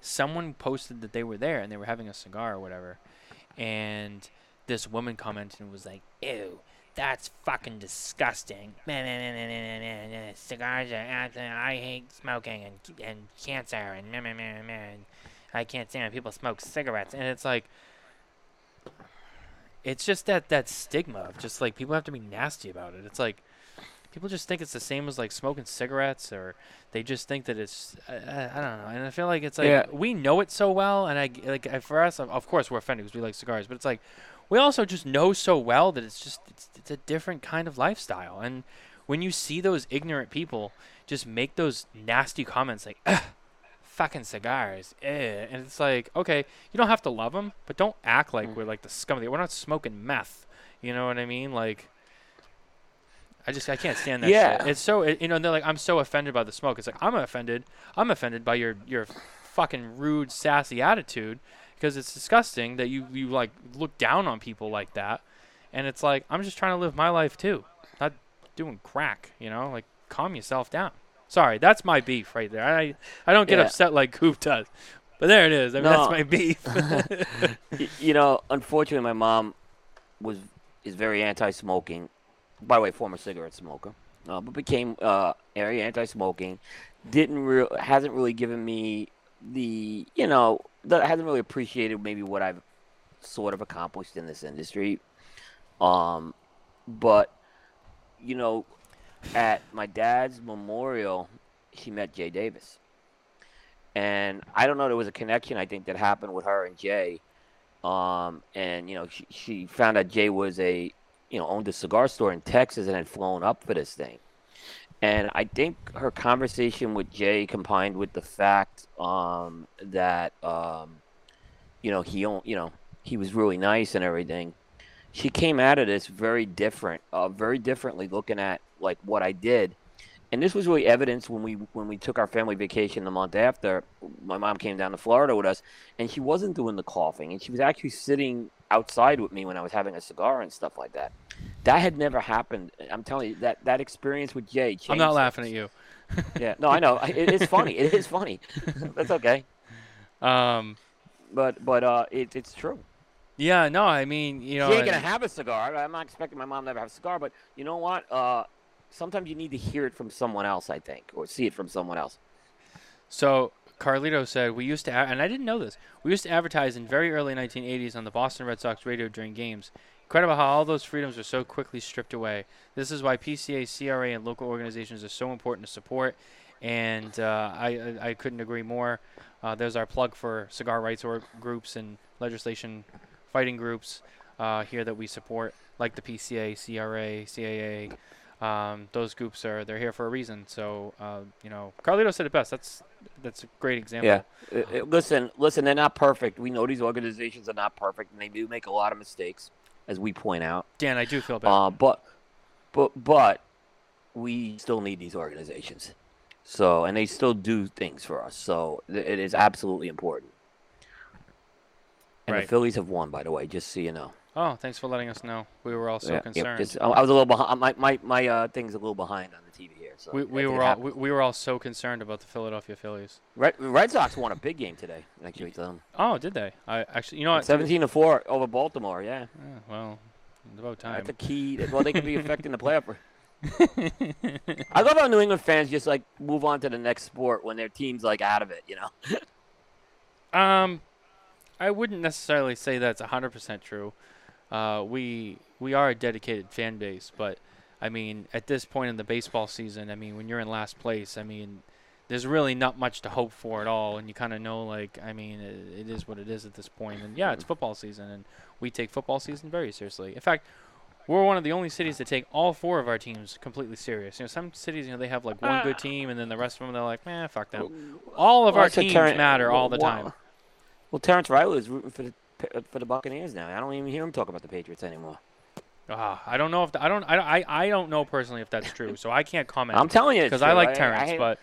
[SPEAKER 2] someone posted that they were there and they were having a cigar or whatever, and this woman commented and was like, "Ew." That's fucking disgusting. Cigars are. I hate smoking and and cancer and meh, I can't stand when people smoke cigarettes. And it's like, it's just that that stigma of just like people have to be nasty about it. It's like people just think it's the same as like smoking cigarettes, or they just think that it's I, I, I don't know. And I feel like it's like
[SPEAKER 3] Yeah.
[SPEAKER 2] we know it so well, and I like for us, of- of course, we're offended because we like cigars, but it's like we also just know so well that it's just it's, it's a different kind of lifestyle, and when you see those ignorant people just make those nasty comments like. Fucking cigars, eh. and it's like, okay, you don't have to love them, but don't act like
[SPEAKER 3] Mm.
[SPEAKER 2] we're like the scum of the. We're not smoking meth, you know what I mean? Like, I just I can't stand that
[SPEAKER 3] Yeah.
[SPEAKER 2] shit. It's so it, you know they're like I'm so offended by the smoke. It's like I'm offended. I'm offended by your your fucking rude sassy attitude because it's disgusting that you you like look down on people like that. And it's like I'm just trying to live my life too, not doing crack. You know, like calm yourself down. Sorry, that's my beef right there. I I don't get
[SPEAKER 3] Yeah.
[SPEAKER 2] upset like Coop does, but there it is. I mean,
[SPEAKER 3] No.
[SPEAKER 2] that's my beef.
[SPEAKER 3] You know, unfortunately, my mom was is very anti-smoking. By the way, former cigarette smoker, uh, but became uh, very anti-smoking. Didn't real hasn't really given me the you know that hasn't really appreciated maybe what I've sort of accomplished in this industry. Um, but you know, at my dad's memorial, she met Jay Davis. And I don't know, there was a connection I think that happened with her and Jay. Um, and you know, she, she found out Jay was a, you know, owned a cigar store in Texas and had flown up for this thing. And I think her conversation with Jay combined with the fact um, that, um, you know, he you know, he was really nice and everything. She came out of this very different, uh, very differently looking at like what I did. And this was really evidence when we when we took our family vacation the month after. My mom came down to Florida with us, and she wasn't doing the coughing, and she was actually sitting outside with me when I was having a cigar and stuff like that. That had never happened. I'm telling you that that experience with Jay. Changed
[SPEAKER 2] I'm not laughing at you.
[SPEAKER 3] Yeah, no, I know. It's funny. It is funny. That's okay.
[SPEAKER 2] Um,
[SPEAKER 3] But but uh, it, it's true.
[SPEAKER 2] yeah, no, I mean, you know,
[SPEAKER 3] she ain't gonna have a cigar. I'm not expecting my mom to ever have a cigar, but you know what? Uh, sometimes you need to hear it from someone else, I think, or see it from someone else.
[SPEAKER 2] So Carlito said we used to, and I didn't know this. We used to advertise in very early 1980s on the Boston Red Sox radio during games. Incredible how all those freedoms are so quickly stripped away. This is why PCA, CRA, and local organizations are so important to support. And uh, I, I couldn't agree more. Uh, there's our plug for cigar rights groups and legislation fighting groups uh, here that we support, like the PCA, CRA, CAA. Um, those groups are they're here for a reason. So uh, you know, Carlito said it best. That's that's a great example.
[SPEAKER 3] Yeah. Uh, uh, listen, listen. They're not perfect. We know these organizations are not perfect, and they do make a lot of mistakes, as we point out.
[SPEAKER 2] Dan, I do feel bad.
[SPEAKER 3] Uh, but but but we still need these organizations. So and they still do things for us. So it is absolutely important. And
[SPEAKER 2] Right.
[SPEAKER 3] the Phillies have won, by the way, just so you know.
[SPEAKER 2] Oh, thanks for letting us know. We were all so
[SPEAKER 3] Yeah,
[SPEAKER 2] concerned.
[SPEAKER 3] just- I was a little behind. My my my uh, thing's a little behind on the TV here. So
[SPEAKER 2] we, we were all we, we were all so concerned about the Philadelphia Phillies.
[SPEAKER 3] Red, Red Sox won a big game today. Actually, to them.
[SPEAKER 2] Oh, did they? I actually, you know what?
[SPEAKER 3] seventeen to four over Baltimore. Yeah,
[SPEAKER 2] Yeah, well, it's about time.
[SPEAKER 3] that's a key. Well, they could be affecting the playoff. I love how New England fans just like move on to the next sport when their team's like out of it. You know.
[SPEAKER 2] Um, I wouldn't necessarily say that's 100% true. Uh, we we are a dedicated fan base, but I mean, at this point in the baseball season, I mean, when you're in last place, I mean, there's really not much to hope for at all, and you kind of know, like, I mean, it, it is what it is at this point. And yeah, it's football season, and we take football season very seriously. In fact, we're one of the only cities that take all four of our teams completely serious. You know, some cities, you know, they have like one good team, and then the rest of them, they're like, man, fuck them. All of
[SPEAKER 3] Well,
[SPEAKER 2] our teams
[SPEAKER 3] Terren-
[SPEAKER 2] matter all the
[SPEAKER 3] well,
[SPEAKER 2] time.
[SPEAKER 3] Well, Terrence Riley is rooting for the for the Buccaneers now. I don't even hear him talk about the Patriots anymore.
[SPEAKER 2] Ah, I don't know if I don't I, I I don't know personally if that's true, so I can't comment.
[SPEAKER 3] I'm telling you,
[SPEAKER 2] because I like
[SPEAKER 3] I-
[SPEAKER 2] Terrence,
[SPEAKER 3] I,
[SPEAKER 2] but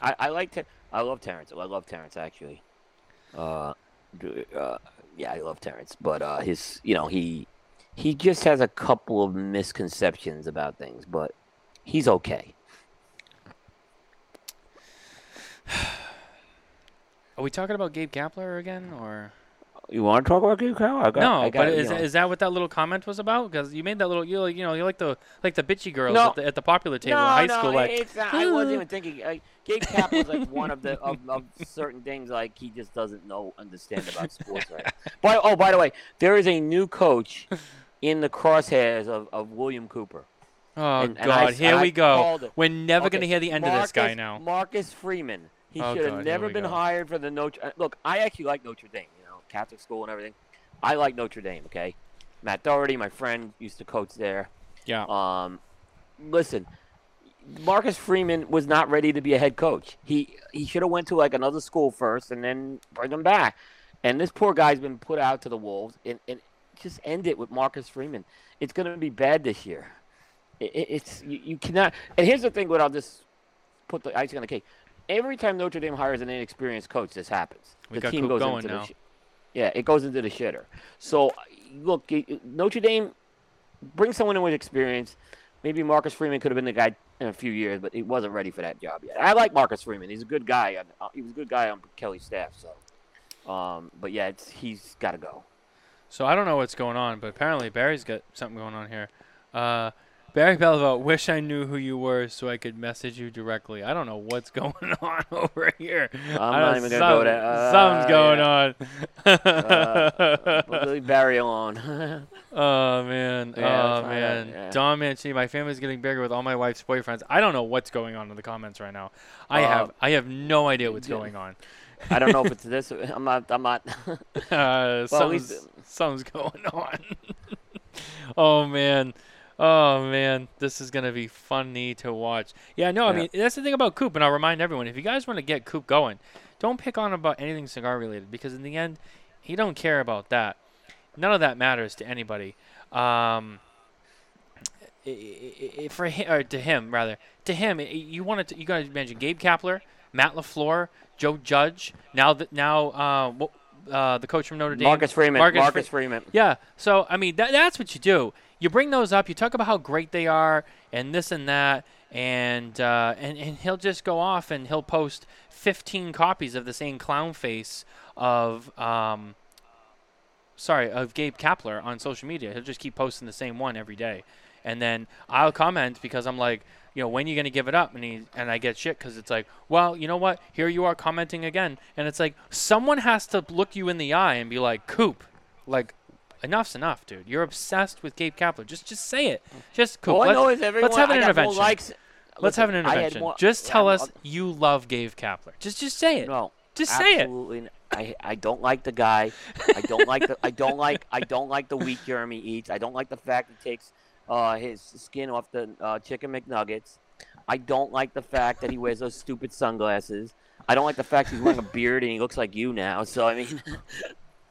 [SPEAKER 3] I, I like Ter- I love Terrence. I love Terrence actually. Uh, uh, yeah, I love Terrence, but uh, his you know he he just has a couple of misconceptions about things, but he's okay.
[SPEAKER 2] are we talking about Gabe Kapler again, or
[SPEAKER 3] You want to talk about Gabe Cowell? I got,
[SPEAKER 2] no?
[SPEAKER 3] I got,
[SPEAKER 2] but is,
[SPEAKER 3] know.
[SPEAKER 2] is that what that little comment was about? Because you made that little you like you know you like the like the bitchy girls
[SPEAKER 3] No.
[SPEAKER 2] at, the, at the popular table
[SPEAKER 3] no,
[SPEAKER 2] in high
[SPEAKER 3] no,
[SPEAKER 2] school,
[SPEAKER 3] it-
[SPEAKER 2] like
[SPEAKER 3] it's not, I wasn't even thinking. Uh, Gabe Cap was like one of the of, of certain things like he just doesn't know understand about sports. Right? By, oh, by the way, there is a new coach in the crosshairs of, of William Cooper.
[SPEAKER 2] oh
[SPEAKER 3] and- and I
[SPEAKER 2] god,
[SPEAKER 3] s-
[SPEAKER 2] here
[SPEAKER 3] and I
[SPEAKER 2] we go. We're never
[SPEAKER 3] Okay,
[SPEAKER 2] gonna hear the end of this guy now.
[SPEAKER 3] Marcus Freeman. He
[SPEAKER 2] Oh,
[SPEAKER 3] should have never been
[SPEAKER 2] go.
[SPEAKER 3] hired for the Notre. uh, Look, I actually like Notre Dame. Catholic school and everything. I like Notre Dame. Okay, Matt Doherty, my friend, used to coach there.
[SPEAKER 2] Yeah.
[SPEAKER 3] Um, listen, Marcus Freeman was not ready to be a head coach. He he should have went to like another school first and then bring him back. And this poor guy's been put out to the wolves. And, and just end it with Marcus Freeman. It's going to be bad this year. It, it- it's you, you cannot. And here's the thing: what I'll just put the icing on the cake. Every time Notre Dame hires an inexperienced coach, this happens.
[SPEAKER 2] We
[SPEAKER 3] the team goes into the yeah, it goes into the shitter. So look, Notre Dame bring someone in with experience. Maybe Marcus Freeman could have been the guy in a few years, but he wasn't ready for that job yet. I like Marcus Freeman; he's a good guy. uh, He was a good guy on Kelly's staff. So, um, but yeah, he's got to go.
[SPEAKER 2] So I don't know what's going on, but apparently Barry's got something going on here. Uh, Barry Belleville, wish I knew who you were so I could message you directly. I don't know what's going on over here.
[SPEAKER 3] I'm not even gonna
[SPEAKER 2] some-
[SPEAKER 3] go there. Uh,
[SPEAKER 2] something's going
[SPEAKER 3] yeah.
[SPEAKER 2] on.
[SPEAKER 3] Uh, We'll leave Barry alone.
[SPEAKER 2] oh man,
[SPEAKER 3] Yeah,
[SPEAKER 2] oh man,
[SPEAKER 3] yeah.
[SPEAKER 2] Don Mancini, my family's getting bigger with all my wife's boyfriends. I don't know what's going on in the comments right now. I
[SPEAKER 3] Uh,
[SPEAKER 2] have, I have no idea what's going on.
[SPEAKER 3] I don't know if it's this. I'm not. I'm not.
[SPEAKER 2] Uh,
[SPEAKER 3] Well,
[SPEAKER 2] something's, something's going on. oh man, oh man, this is gonna be funny to watch. Yeah, no, I
[SPEAKER 3] Yeah.
[SPEAKER 2] mean that's the thing about Coop, and I'll remind everyone: if you guys want to get Coop going, don't pick on about anything cigar related because in the end, he don't care about that. None of that matters to anybody. Um, i- i- i- for him, or to him rather, to him, you want to, you got to mention Gabe Kapler, Matt Lafleur, Joe Judge. Now that now, uh, wh- uh, the coach from Notre Dame,
[SPEAKER 3] Marcus Freeman.
[SPEAKER 2] Marcus
[SPEAKER 3] Marcus,
[SPEAKER 2] Fre-
[SPEAKER 3] Freeman.
[SPEAKER 2] yeah. So I mean, that, that's what you do. You bring those up. You talk about how great they are, and this and that, and uh, and and he'll just go off and he'll post 15 copies of the same clown face of um. Sorry, of Gabe Kapler on social media. He'll just keep posting the same one every day, and then I'll comment because I'm like, you know, when are you gonna give it up? And he and I get shit because it's like, well, you know what? Here you are commenting again, and it's like someone has to look you in the eye and be like, Coop, like enough's enough, dude. You're obsessed with Gabe Kapler. Just just say it. Just cool.
[SPEAKER 3] All I
[SPEAKER 2] let's,
[SPEAKER 3] know is everyone.
[SPEAKER 2] have an
[SPEAKER 3] I got more
[SPEAKER 2] intervention.
[SPEAKER 3] Likes.
[SPEAKER 2] let's have an
[SPEAKER 3] I had
[SPEAKER 2] intervention.
[SPEAKER 3] more-
[SPEAKER 2] just tell
[SPEAKER 3] I'm-
[SPEAKER 2] us you love Gabe Kapler. Just just say it.
[SPEAKER 3] No.
[SPEAKER 2] just say it.
[SPEAKER 3] Absolutely. n- I, I don't like the guy. I don't like the I don't like I don't like the wheat Jeremy eats. I don't like the fact he takes uh, his skin off the uh, chicken McNuggets. I don't like the fact that he wears those stupid sunglasses. I don't like the fact he's wearing a beard and he looks like you now. So I mean,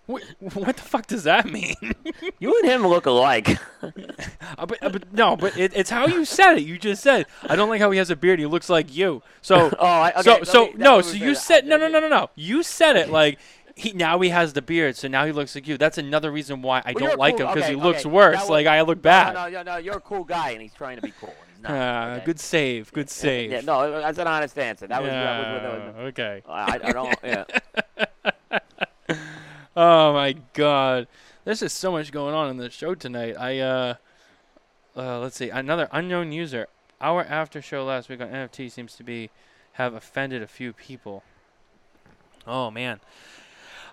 [SPEAKER 2] What, what the fuck does that mean?
[SPEAKER 3] You and him look alike.
[SPEAKER 2] Uh, but, uh, but no, but it, it's how you said it. You just said I don't like how he has a beard. He looks like you. So
[SPEAKER 3] oh, I, okay,
[SPEAKER 2] so so
[SPEAKER 3] me-
[SPEAKER 2] no. So you said no no no no no. You said it like he now he has the beard. So now he looks like you. That's another reason why I
[SPEAKER 3] Well,
[SPEAKER 2] don't like
[SPEAKER 3] cool.
[SPEAKER 2] him because
[SPEAKER 3] Okay,
[SPEAKER 2] he looks
[SPEAKER 3] okay.
[SPEAKER 2] worse.
[SPEAKER 3] Was-
[SPEAKER 2] like I look bad.
[SPEAKER 3] No, no, no, you're a cool guy, and he's trying to be cool. Not.
[SPEAKER 2] Ah,
[SPEAKER 3] okay?
[SPEAKER 2] Good save. Good save.
[SPEAKER 3] Yeah, no, that's an honest answer. That was. That was, that was
[SPEAKER 2] okay.
[SPEAKER 3] I, I don't. Yeah.
[SPEAKER 2] Oh my god. There's just so much going on in the show tonight. I uh uh let's see. Another unknown user. Our after show last week on NFT seems to be have offended a few people. Oh man.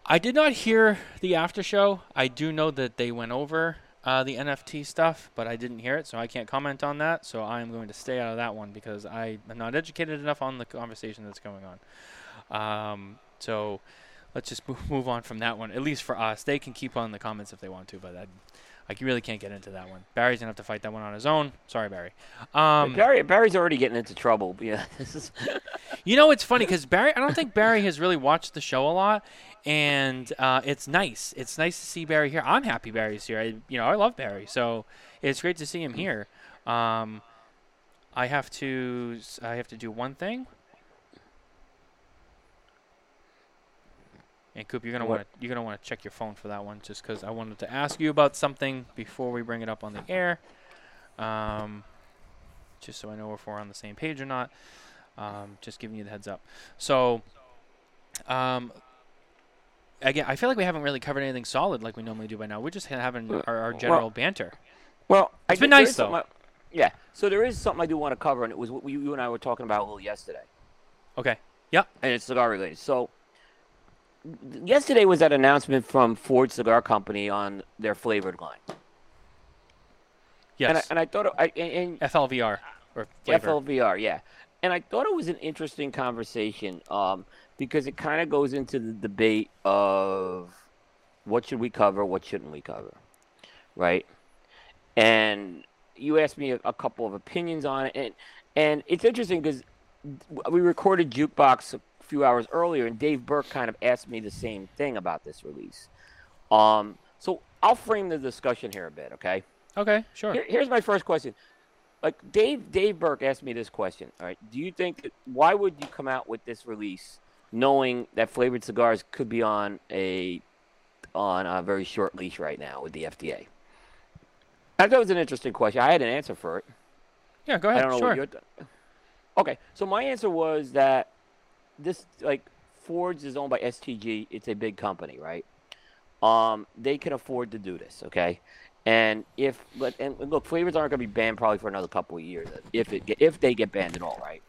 [SPEAKER 2] I did not hear the after show. I do know that they went over uh, the NFT stuff, but I didn't hear it, so I can't comment on that. So I am going to stay out of that one because I am not educated enough on the conversation that's going on. Um, so let's just move on from that one. At least for us, they can keep on the comments if they want to, but I, I really can't get into that one. Barry's gonna have to fight that one on his own. Sorry, Barry. Um,
[SPEAKER 3] Barry, Barry's already getting into trouble. Yeah, this is.
[SPEAKER 2] you know, it's funny because Barry. I don't think Barry has really watched the show a lot, and uh, it's nice. It's nice to see Barry here. I'm happy Barry's here. I, you know, I love Barry, so it's great to see him here. Um, I have to. I have to do one thing. And Coop, you're gonna want to you're gonna want to check your phone for that one, just because I wanted to ask you about something before we bring it up on the air. Um, just so I know if we're on the same page or not. Um, just giving you the heads up. So, um, again, I feel like we haven't really covered anything solid like we normally do by now. We're just having our, our general banter.
[SPEAKER 3] Well, I
[SPEAKER 2] It's been nice,
[SPEAKER 3] is something I- yeah. So there is something I do want to cover, and it was what we, you and I were talking about a little yesterday,
[SPEAKER 2] Okay. Yep.
[SPEAKER 3] and it's cigar related. So th- yesterday was that announcement from Forged Cigar Company on their flavored line, and I,
[SPEAKER 2] Yes.
[SPEAKER 3] and I thought, I, and, and
[SPEAKER 2] FLVR or flavor.
[SPEAKER 3] FLVR, yeah. And I thought it was an interesting conversation um, because it kind of goes into the debate of what should we cover, what shouldn't we cover, right? And you asked me a, a couple of opinions on it, and and it's interesting because we recorded Jukebox a few hours earlier, and Dave Burke kind of asked me the same thing about this release. Um, so I'll frame the discussion here a bit, okay?
[SPEAKER 2] Okay. Sure.
[SPEAKER 3] Here, here's my first question. Like Dave Dave Burke asked me this question. All right, do you think that why would you come out with this release knowing that flavored cigars could be on a on a very short leash right now with the FDA? I thought it was an interesting question. I had an answer for it.
[SPEAKER 2] Yeah. Go
[SPEAKER 3] I
[SPEAKER 2] ahead.
[SPEAKER 3] don't know
[SPEAKER 2] sure.
[SPEAKER 3] what your th- Okay, so my answer was that this like Forged's is owned by STG. It's a big company, right? Um, they can afford to do this, okay? And if but and look, flavors aren't going to be banned probably for another couple of years if it if they get banned at all, right?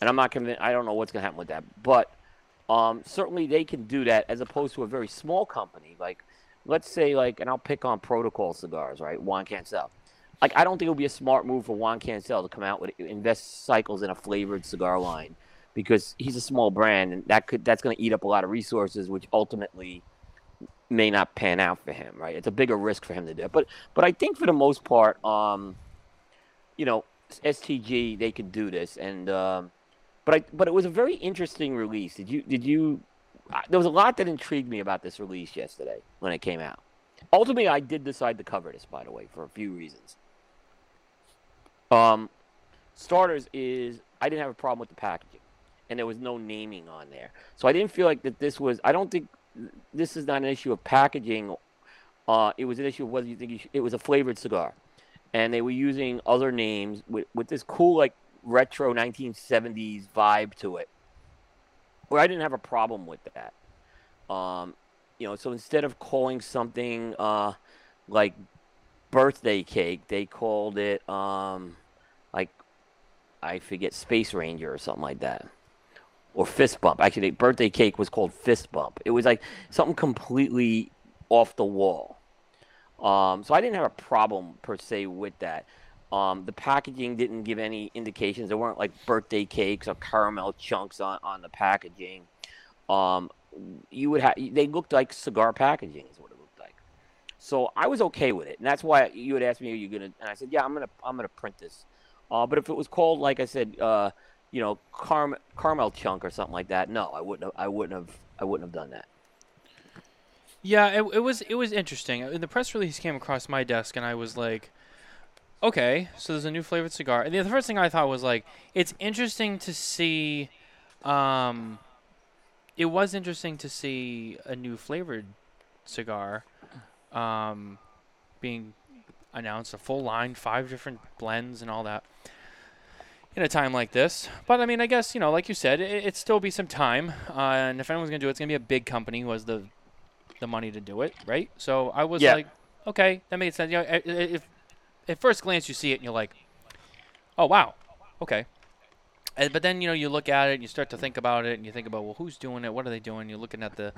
[SPEAKER 3] And I'm not convinced. I don't know what's going to happen with that, but um, certainly they can do that as opposed to a very small company like let's say like and I'll pick on Protocol cigars, right? Juan Cancel. Like I don't think it would be a smart move for Juan Cancel to come out with invest cycles in a flavored cigar line because he's a small brand and that could that's going to eat up a lot of resources, which ultimately may not pan out for him. Right? It's a bigger risk for him to do it. But but I think for the most part, um, you know, STG they could do this and. Um, but I, but it was a very interesting release. Did you did you? There was a lot that intrigued me about this release yesterday when it came out. Ultimately, I did decide to cover this, by the way, for a few reasons. Um, starters is I didn't have a problem with the packaging, and there was no naming on there, so I didn't feel like that this was. I don't think this is not an issue of packaging. Uh, it was an issue of whether you think you should, it was a flavored cigar, and they were using other names with with this cool like retro 1970s vibe to it. Where I didn't have a problem with that. Um, you know, so instead of calling something uh, like birthday cake, they called it um, like I forget Space Ranger or something like that, or Fist Bump. Actually, birthday cake was called Fist Bump. It was like something completely off the wall. Um, so I didn't have a problem per se with that. Um, the packaging didn't give any indications. There weren't like birthday cakes or caramel chunks on, on the packaging. Um, you would have they looked like cigar packaging is what it looked like. So I was okay with it, and that's why you had asked me, "Are you gonna?" And I said, "Yeah, I'm gonna I'm gonna print this." Uh, but if it was called, like I said, uh, you know, carm- caramel chunk or something like that, no, I wouldn't have. I wouldn't have. I wouldn't have done that.
[SPEAKER 2] Yeah, it, it was it was interesting. Uh, The press release came across my desk, and I was like, okay, so there's a new flavored cigar. And the the first thing I thought was like, it's interesting to see. Um, it was interesting to see a new flavored cigar, um, being announced, a full line, five different blends and all that. In a time like this, but I mean, I guess you know, like you said, it, it'd still be some time. Uh, and if anyone's gonna do it, it's gonna be a big company who has the the money to do it, right? So I was
[SPEAKER 3] Yeah.
[SPEAKER 2] like, okay, that made sense. You know, if at first glance you see it and you're like, oh wow, okay. And, but then you know you look at it and you start to think about it and you think about well who's doing it, what are they doing? You're looking at the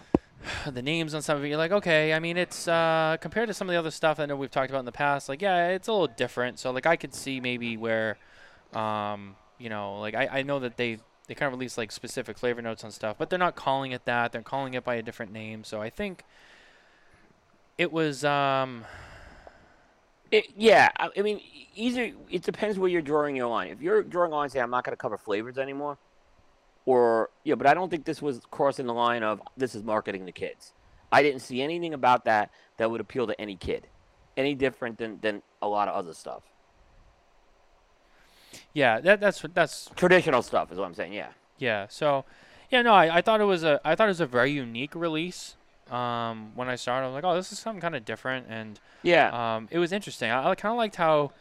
[SPEAKER 2] the names on some of it. You're like, okay, I mean it's uh, compared to some of the other stuff I know we've talked about in the past. Like yeah, it's a little different. So like I could see maybe where, um, you know, like I, I know that they they kind of release like specific flavor notes on stuff, but they're not calling it that. They're calling it by a different name. So I think it was um,
[SPEAKER 3] It, yeah, I, I mean, either it depends where you're drawing your line. If you're drawing a line, say I'm not going to cover flavors anymore, or yeah, but I don't think this was crossing the line of this is marketing to kids. I didn't see anything about that that would appeal to any kid, any different than than a lot of other stuff.
[SPEAKER 2] Yeah, that that's that's
[SPEAKER 3] Traditional stuff is what I'm saying. Yeah.
[SPEAKER 2] Yeah. So, yeah, no, I, I thought it was a I thought it was a very unique release. Um, when I started, I was like, oh, this is something kind of different, and
[SPEAKER 3] Yeah.
[SPEAKER 2] um, it was interesting. I, I kind of liked how,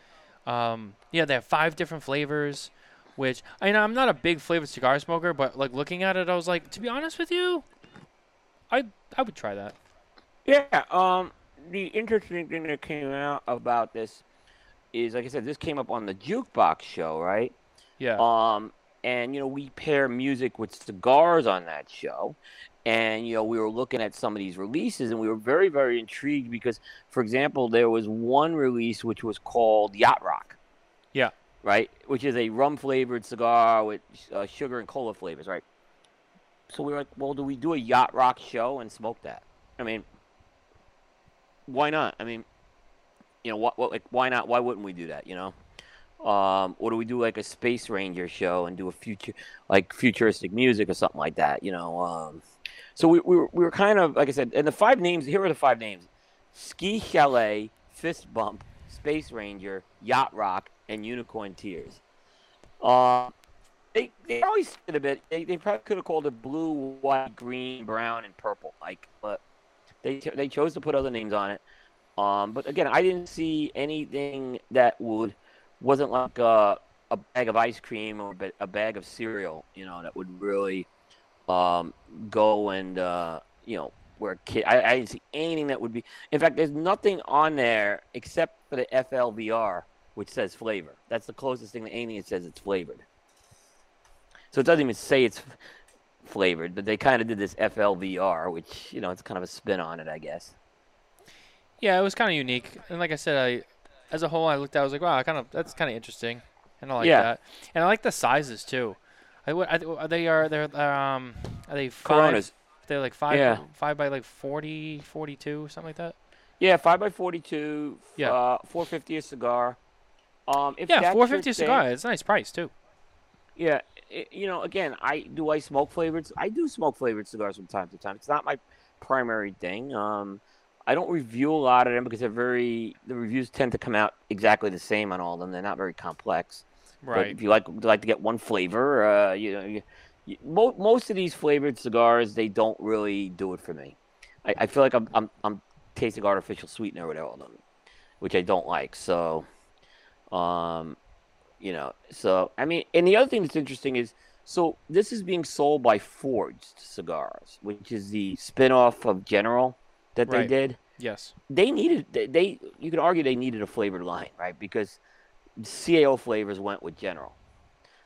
[SPEAKER 2] um, yeah, they have five different flavors, which I mean, I'm not a big flavored cigar smoker, but like looking at it, I was like, to be honest with you, I I would try that.
[SPEAKER 3] Yeah. Um, the interesting thing that came out about this is, like I said, this came up on the jukebox show, right?
[SPEAKER 2] Yeah.
[SPEAKER 3] Um, and you know, we pair music with cigars on that show. And you know, we were looking at some of these releases, and we were very, very intrigued because, for example, there was one release which was called Yacht Rock.
[SPEAKER 2] Yeah.
[SPEAKER 3] Right, which is a rum flavored cigar with uh, sugar and cola flavors, right? So we were like, well, do we do a Yacht Rock show and smoke that? I mean, why not? I mean, you know, what, what, like, why not? Why wouldn't we do that? You know, um, or do we do like a Space Ranger show and do a future, like futuristic music or something like that? You know, um, so we, we were we were kind of like I said, and the five names here are the five names: Ski Chalet, Fist Bump, Space Ranger, Yacht Rock, and Unicorn Tears. Uh, they they always did a bit. They, they probably could have called it blue, white, green, brown, and purple. Like, but they they chose to put other names on it. Um, but again, I didn't see anything that would wasn't like a, a bag of ice cream or a bag of cereal, you know, that would really um, go and uh, you know where a kid. I, I didn't see anything that would be. In fact, there's nothing on there except for the FLVR, which says flavor. That's the closest thing to anything that says it's flavored. So it doesn't even say it's flavored, but they kind of did this FLVR, which you know it's kind of a spin on it, I guess.
[SPEAKER 2] Yeah, it was kind of unique, and like I said, I, as a whole, I looked at, it, I was like, wow, I kind of that's kind of interesting, and I like
[SPEAKER 3] Yeah.
[SPEAKER 2] that, and I like the sizes too. I, I, are they are they're um are they five?
[SPEAKER 3] Coronas.
[SPEAKER 2] They're like five
[SPEAKER 3] Yeah.
[SPEAKER 2] five by like 40, 42, something like that.
[SPEAKER 3] Yeah, five by forty-two.
[SPEAKER 2] Yeah.
[SPEAKER 3] Uh, four fifty a cigar. Um, if
[SPEAKER 2] Yeah, four fifty a cigar. It's a nice price too.
[SPEAKER 3] Yeah, i you know, again, I do I smoke flavored. I do smoke flavored cigars from time to time. It's not my primary thing. Um, I don't review a lot of them because they're very. The reviews tend to come out exactly the same on all of them. They're not very complex. But
[SPEAKER 2] Right.
[SPEAKER 3] if you like like to get one flavor, uh, you know, you, you, mo- most of these flavored cigars they don't really do it for me. I, I feel like I'm, I'm I'm tasting artificial sweetener with all of them, which I don't like. So, um, you know, so I mean, and the other thing that's interesting is so this is being sold by Forged Cigars, which is the spin-off of General that they
[SPEAKER 2] Right.
[SPEAKER 3] did
[SPEAKER 2] Yes.
[SPEAKER 3] they needed they, they you could argue they needed a flavored line right because cao flavors went with general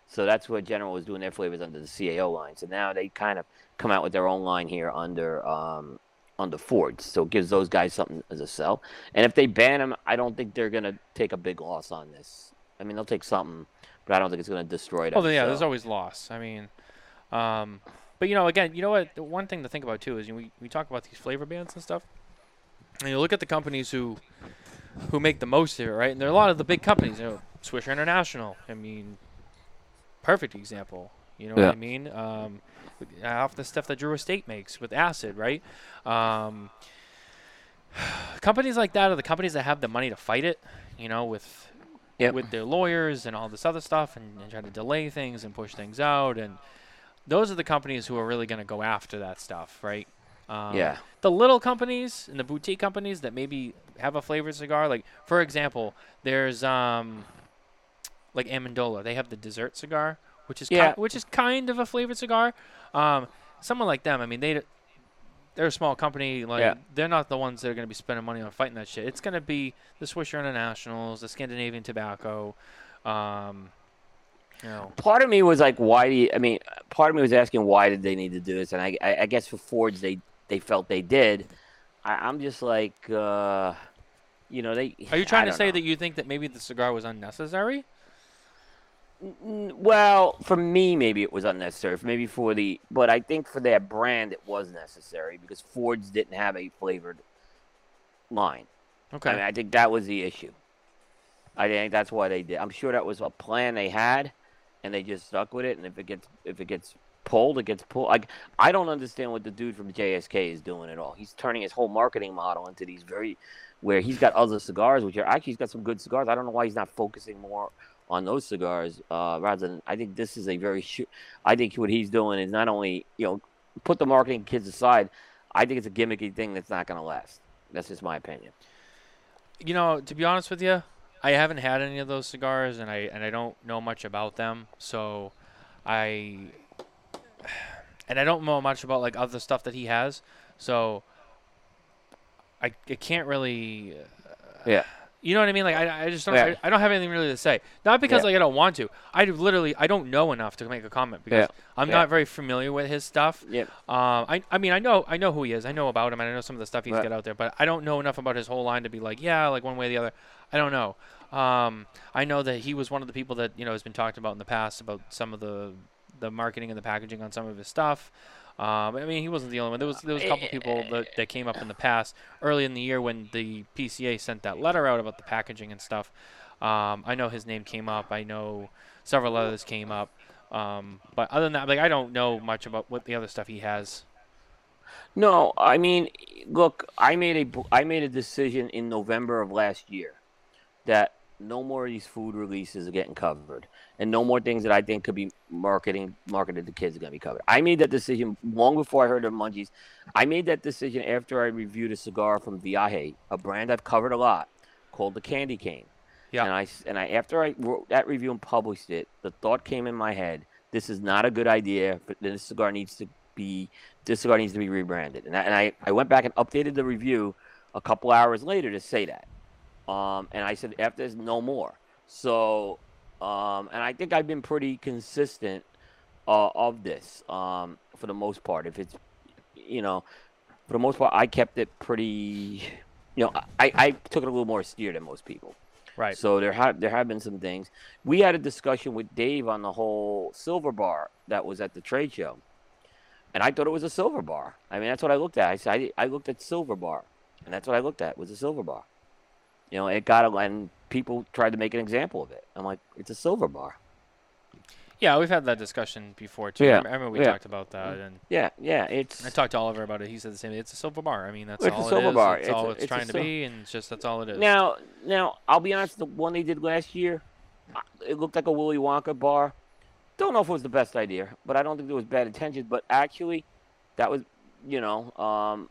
[SPEAKER 3] so that's what general was doing their flavors under the cao line so now they kind of come out with their own line here under um under Forged so it gives those guys something as a sell and if they ban them i don't think they're gonna take a big loss on this i mean they'll take something but i don't think it's gonna destroy them
[SPEAKER 2] Oh, yeah. There's always loss. I mean, um, but you know, again, you know what? The one thing to think about too is you know, we we talk about these flavor bands and stuff, and you look at the companies who who make the most of it, right? And there are a lot of the big companies. You know, Swisher International. I mean, perfect example. You know what I mean? Um, off the stuff that Drew Estate makes with acid, right? Um, companies like that are the companies that have the money to fight it. You know, with
[SPEAKER 3] Yep.
[SPEAKER 2] with their lawyers and all this other stuff, and, and try to delay things and push things out, and those are the companies who are really going to go after that stuff, right? Um,
[SPEAKER 3] Yeah.
[SPEAKER 2] The little companies and the boutique companies that maybe have a flavored cigar, like for example, there's um, like Amendola. They have the dessert cigar, which is
[SPEAKER 3] Yeah.
[SPEAKER 2] ki- which is kind of a flavored cigar. Um, someone like them, I mean, they they're a small company. Like
[SPEAKER 3] Yeah.
[SPEAKER 2] they're not the ones that are going to be spending money on fighting that shit. It's going to be the Swisher Internationals, the Scandinavian Tobacco. Um, know,
[SPEAKER 3] part of me was like, why do you? I mean, part of me was asking why did they need to do this, and I, I, I guess for Fords they they felt they did. I, I'm just like, uh, you know, they.
[SPEAKER 2] are you trying to say
[SPEAKER 3] know.
[SPEAKER 2] that you think that maybe the cigar was unnecessary?
[SPEAKER 3] Well, for me, maybe it was unnecessary. Maybe for the, but I think for their brand, it was necessary because Fords didn't have a flavored line.
[SPEAKER 2] Okay.
[SPEAKER 3] I mean, I think that was the issue. I think that's why they did. I'm sure that was a plan they had, and they just stuck with it. And if it gets if it gets pulled, it gets pulled. Like I don't understand what the dude from JSK is doing at all. He's turning his whole marketing model into these very, where he's got other cigars, which are actually he's got some good cigars. I don't know why he's not focusing more on those cigars uh, rather than. I think this is a very. Sh- I think what he's doing is not only you know put the marketing kids aside. I think it's a gimmicky thing that's not going to last. That's just my opinion.
[SPEAKER 2] you know, to be honest with you, I haven't had any of those cigars, and I and I don't know much about them. So, I and I don't know much about like other stuff that he has. So, I, I can't really. uh,
[SPEAKER 3] Yeah.
[SPEAKER 2] You know what I mean? Like I, I just don't
[SPEAKER 3] Yeah.
[SPEAKER 2] I, I don't have anything really to say. Not because
[SPEAKER 3] Yeah.
[SPEAKER 2] like I don't want to. I literally I don't know enough to make a comment because I'm
[SPEAKER 3] Yeah.
[SPEAKER 2] not very familiar with his stuff.
[SPEAKER 3] Yep.
[SPEAKER 2] Um, I, I mean, I know, I know who he is. I know about him, and I know some of the stuff he's
[SPEAKER 3] Right.
[SPEAKER 2] got out there. But I don't know enough about his whole line to be like, yeah, like one way or the other. I don't know. Um, I know that he was one of the people that you know has been talked about in the past about some of the the marketing and the packaging on some of his stuff. Um, I mean, he wasn't the only one. There was there was a couple people that, that came up in the past early in the year when the PCA sent that letter out about the packaging and stuff. Um, I know his name came up. I know several others came up. Um, but other than that, like I don't know much about what the other stuff he has.
[SPEAKER 3] No, I mean, look, I made a b- I made a decision in November of last year that no more of these food releases are getting covered, and no more things that I think could be marketing marketed to kids are going to be covered. I made that decision long before I heard of Munchies. I made that decision after I reviewed a cigar from Viaje, a brand I've covered a lot, called the Candy Cane.
[SPEAKER 2] Yeah.
[SPEAKER 3] And I and I after I wrote that review and published it, the thought came in my head: this is not a good idea. But this cigar needs to be this cigar needs to be rebranded. And I, and I, I went back and updated the review a couple hours later to say that. Um, and I said after this, no more. So, um, and I think I've been pretty consistent uh, of this um, for the most part. If it's, you know, for the most part, I kept it pretty. You know, I, I took it a little more steer than most people.
[SPEAKER 2] Right.
[SPEAKER 3] So there have there have been some things. We had a discussion with Dave on the whole silver bar that was at the trade show, and I thought it was a silver bar. I mean, that's what I looked at. I said I, I looked at silver bar, and that's what I looked at was a silver bar. You know, it got a, and people tried to make an example of it. I'm like, it's a silver bar.
[SPEAKER 2] Yeah, we've had that discussion before too.
[SPEAKER 3] Yeah,
[SPEAKER 2] I remember we
[SPEAKER 3] yeah.
[SPEAKER 2] talked about that, and
[SPEAKER 3] Yeah, yeah, it's
[SPEAKER 2] I talked to Oliver about it. He said the same. Thing. It's a silver bar. I mean, that's all
[SPEAKER 3] silver
[SPEAKER 2] it is.
[SPEAKER 3] bar.
[SPEAKER 2] It's,
[SPEAKER 3] It's
[SPEAKER 2] all
[SPEAKER 3] a-
[SPEAKER 2] it's,
[SPEAKER 3] it's
[SPEAKER 2] trying to be, and it's just that's all it is.
[SPEAKER 3] Now, now I'll be honest. The one they did last year, it looked like a Willy Wonka bar. Don't know if it was the best idea, but I don't think there was bad intentions. But actually, that was, you know, um,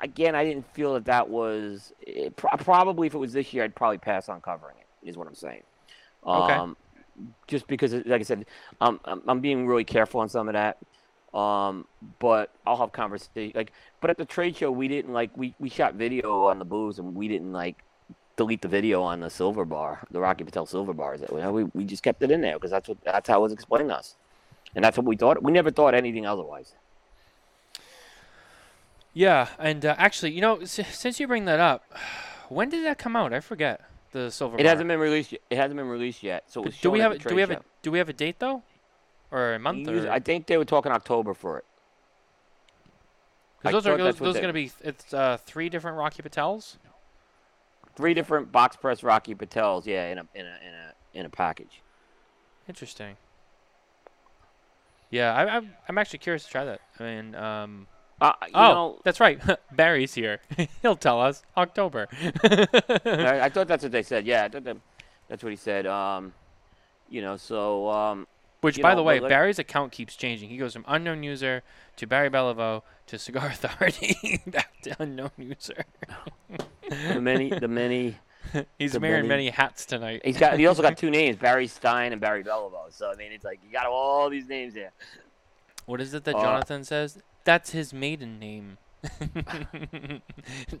[SPEAKER 3] again, I didn't feel that that was. It, probably, if it was this year, I'd probably pass on covering it. Is what I'm saying.
[SPEAKER 2] Okay.
[SPEAKER 3] Um, just because, like I said, um, I'm, I'm being really careful on some of that. Um, but I'll have conversation like. But at the trade show, we didn't like we we shot video on the booze, and we didn't like delete the video on the silver bar, the Rocky Patel silver bars. You know, we we just kept it in there because that's what that's how it was explained to us, and that's what we thought. We never thought anything otherwise.
[SPEAKER 2] Yeah, and uh, actually, you know, s- since you bring that up, when did that come out? I forget the silver.
[SPEAKER 3] It
[SPEAKER 2] bar.
[SPEAKER 3] hasn't been released. Yet. It hasn't been released yet. So
[SPEAKER 2] Do we have a, do we have a do we have a date though, or a month? Or,
[SPEAKER 3] I think they were talking October for it.
[SPEAKER 2] Because those are those, those are gonna be it's uh, three different Rocky Patels.
[SPEAKER 3] Three different box press Rocky Patels, yeah, in a in a in a in a package.
[SPEAKER 2] Interesting. Yeah, I, I'm I'm actually curious to try that. I mean, um,
[SPEAKER 3] Uh, you
[SPEAKER 2] oh,
[SPEAKER 3] know,
[SPEAKER 2] that's right. Barry's here. He'll tell us October.
[SPEAKER 3] I, I thought that's what they said. Yeah, I thought that, that's what he said. Um, you know, so um,
[SPEAKER 2] Which, by
[SPEAKER 3] know,
[SPEAKER 2] the way,
[SPEAKER 3] like-
[SPEAKER 2] Barry's account keeps changing. He goes from unknown user to Barry Beliveau to Cigar Authority back to unknown user.
[SPEAKER 3] the many, the many.
[SPEAKER 2] He's wearing
[SPEAKER 3] many-
[SPEAKER 2] many hats tonight.
[SPEAKER 3] He's got. He also got two names: Barry Stein and Barry Beliveau. So I mean, it's like you got all these names there.
[SPEAKER 2] What is it that
[SPEAKER 3] Uh,
[SPEAKER 2] Jonathan says? That's his maiden name.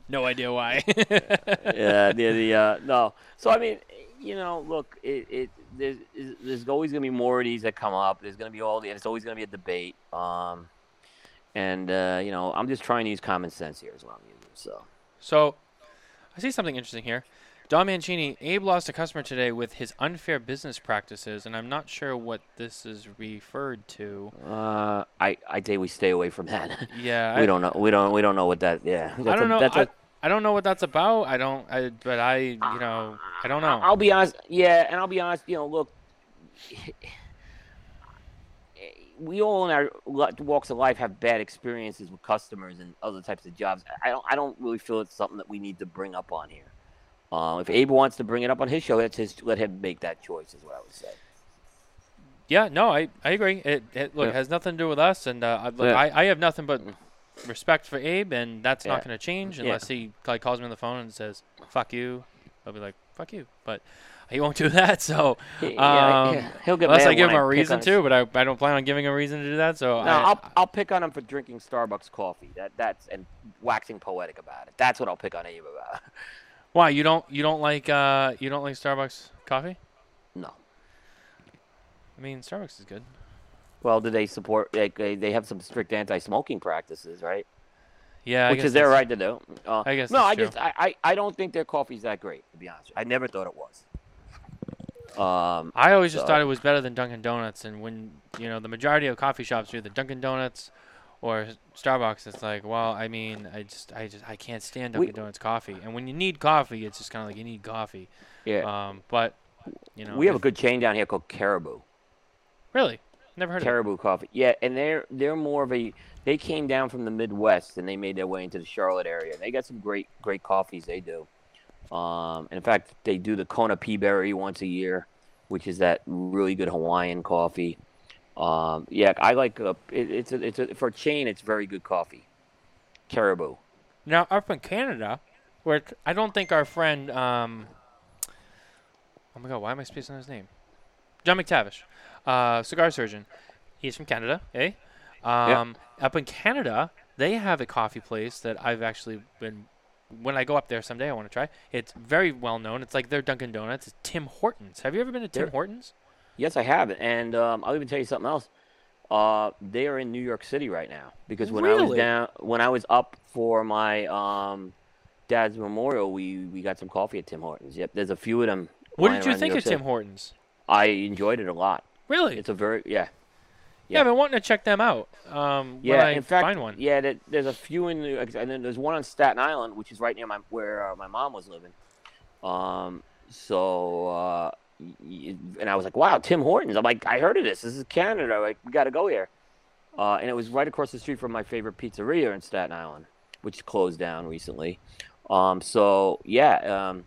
[SPEAKER 2] no idea why.
[SPEAKER 3] yeah, the the uh, no. So I mean, you know, look, it, it there's there's always gonna be more of these that come up. There's gonna be all the. and It's always gonna be a debate. Um, and uh, you know, I'm just trying to use common sense here as well. So
[SPEAKER 2] So, I see something interesting here. Don Mancini, Abe lost a customer today with his unfair business practices, and I'm not sure what this is referred to.
[SPEAKER 3] uh, I I say we stay away from that.
[SPEAKER 2] Yeah,
[SPEAKER 3] we
[SPEAKER 2] I,
[SPEAKER 3] don't know. We don't. We don't know what that. Yeah.
[SPEAKER 2] I don't
[SPEAKER 3] a-
[SPEAKER 2] know.
[SPEAKER 3] That's
[SPEAKER 2] I,
[SPEAKER 3] a-
[SPEAKER 2] I don't know what that's about. I don't. I, but I, you know, I don't know.
[SPEAKER 3] I'll be honest. Yeah, and I'll be honest. You know, look, we all in our walks of life have bad experiences with customers and other types of jobs. I don't. I don't really feel it's something that we need to bring up on here. Uh, if Abe wants to bring it up on his show, that's his. Let him make that choice. Is what I would say.
[SPEAKER 2] Yeah, no, I, I agree. It, it look
[SPEAKER 3] Yeah.
[SPEAKER 2] it has nothing to do with us, and uh, I, look,
[SPEAKER 3] Yeah.
[SPEAKER 2] I, I have nothing but respect for Abe, and that's not going to change
[SPEAKER 3] Yeah.
[SPEAKER 2] unless he like calls me on the phone and says "fuck you." I'll be like "fuck you," but he won't do that. So
[SPEAKER 3] He- yeah,
[SPEAKER 2] Um,
[SPEAKER 3] yeah, he'll get
[SPEAKER 2] unless
[SPEAKER 3] mad
[SPEAKER 2] I give him a reason
[SPEAKER 3] on his-
[SPEAKER 2] to, but I, I don't plan on giving him a reason to do that. So
[SPEAKER 3] No,
[SPEAKER 2] I,
[SPEAKER 3] I'll I'll pick on him for drinking Starbucks coffee. That that's and waxing poetic about it. That's what I'll pick on Abe about.
[SPEAKER 2] why you don't you don't like uh you don't like Starbucks coffee?
[SPEAKER 3] No.
[SPEAKER 2] I mean, Starbucks is good.
[SPEAKER 3] Well, do they support? Like, they they have some strict anti-smoking practices, right?
[SPEAKER 2] Yeah, I
[SPEAKER 3] Which is their right to do. Uh,
[SPEAKER 2] I guess
[SPEAKER 3] no, I
[SPEAKER 2] true.
[SPEAKER 3] just I, I I don't think their coffee's that great. To be honest, I never thought it was. Um,
[SPEAKER 2] I always just thought it was better than Dunkin' Donuts, and when you know the majority of coffee shops are the Dunkin' Donuts or Starbucks, it's like, well, I mean, I just, I just, I can't stand
[SPEAKER 3] We-
[SPEAKER 2] Dunkin' Donuts coffee, and when you need coffee, it's just kind of like you need coffee.
[SPEAKER 3] yeah,
[SPEAKER 2] Um, but you know,
[SPEAKER 3] we have a good chain down here called Caribou.
[SPEAKER 2] really never heard of
[SPEAKER 3] Caribou Coffee. Yeah, and they're they're more of a they came down from the Midwest and they made their way into the Charlotte area. They got some great great coffees they do. Um, and in fact, they do the Kona Peaberry once a year, which is that really good Hawaiian coffee. Um, yeah, I like uh, it, it's a, it's a, for a chain. It's very good coffee. Caribou.
[SPEAKER 2] Now up in Canada, where I don't think our friend, um, oh my God, why am I spacing on his name? John McTavish, uh, cigar surgeon. He's from Canada, eh? Um, Up in Canada, they have a coffee place that I've actually been. When I go up there someday, I want to try. It's very well known. It's like their Dunkin' Donuts. It's Tim Hortons. Have you ever been to Tim
[SPEAKER 3] There-
[SPEAKER 2] Hortons?
[SPEAKER 3] Yes, I have, and um, I'll even tell you something else. Uh, they are in New York City right now because when I was down, when I was up for my um, dad's memorial, we we got some coffee at Tim Hortons. Yep, there's a few of them.
[SPEAKER 2] What did you think of. Tim Hortons?
[SPEAKER 3] I enjoyed it a lot.
[SPEAKER 2] Really?
[SPEAKER 3] It's a very yeah.
[SPEAKER 2] yeah. I've been wanting to check them out. Um,
[SPEAKER 3] Yeah,
[SPEAKER 2] when I
[SPEAKER 3] in fact,
[SPEAKER 2] find one.
[SPEAKER 3] yeah, there, there's a few in, New and then there's one on Staten Island, which is right near my where uh, my mom was living. Um, so uh, and I was like, wow, Tim Hortons. I'm like, I heard of this. This is Canada. Like, we got to go here. Uh, and it was right across the street from my favorite pizzeria in Staten Island, which closed down recently. Um, so yeah, um,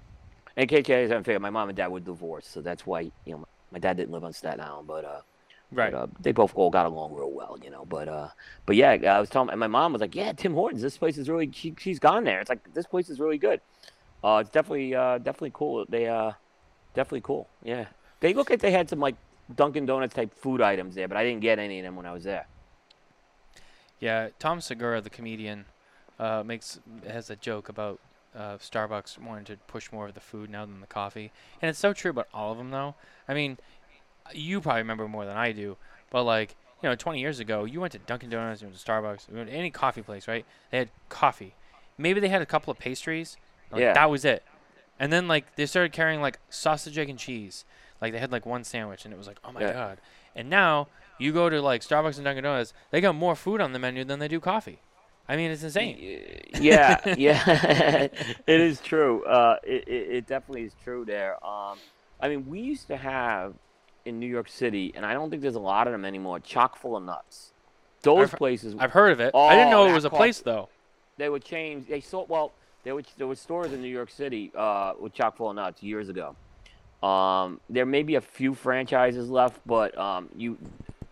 [SPEAKER 3] and KK, I'm figuring my mom and dad were divorced, so that's why you know my dad didn't live on Staten Island, but uh,
[SPEAKER 2] Right.
[SPEAKER 3] but, uh, they both all got along real well, you know. But uh, but yeah, I was telling and my mom was like, "Yeah, Tim Hortons. This place is really. She, she's gone there. It's like this place is really good. Uh, it's definitely uh, definitely cool. They uh, definitely cool. Yeah, they look like they had some like Dunkin' Donuts type food items there, but I didn't get any of them when I was there.
[SPEAKER 2] Yeah, Tom Segura, the comedian, uh, makes has a joke about uh, Starbucks wanting to push more of the food now than the coffee, and it's so true about all of them. Though, I mean, you probably remember more than I do, but like you know, 20 years ago, you went to Dunkin' Donuts, you went to Starbucks, you went to any coffee place, right? They had coffee. Maybe they had a couple of pastries. Like,
[SPEAKER 3] Yeah.
[SPEAKER 2] that was it. And then like they started carrying like sausage, egg, and cheese. Like they had like one sandwich, and it was like, oh my
[SPEAKER 3] Yeah.
[SPEAKER 2] god. And now you go to like Starbucks and Dunkin' Donuts, they got more food on the menu than they do coffee. I mean, it's insane.
[SPEAKER 3] yeah, yeah, it is true. Uh, it, it, it definitely is true there. Um, I mean, we used to have in New York City, and I don't think there's a lot of them anymore. Chock full of nuts. Those
[SPEAKER 2] I've-
[SPEAKER 3] places
[SPEAKER 2] I've heard of it. I didn't
[SPEAKER 3] Oh,
[SPEAKER 2] know it was a
[SPEAKER 3] coffee.
[SPEAKER 2] place though.
[SPEAKER 3] they would change. They sold well. There was there were stores in New York City uh, with chock full of nuts years ago. Um, there may be a few franchises left, but um, you,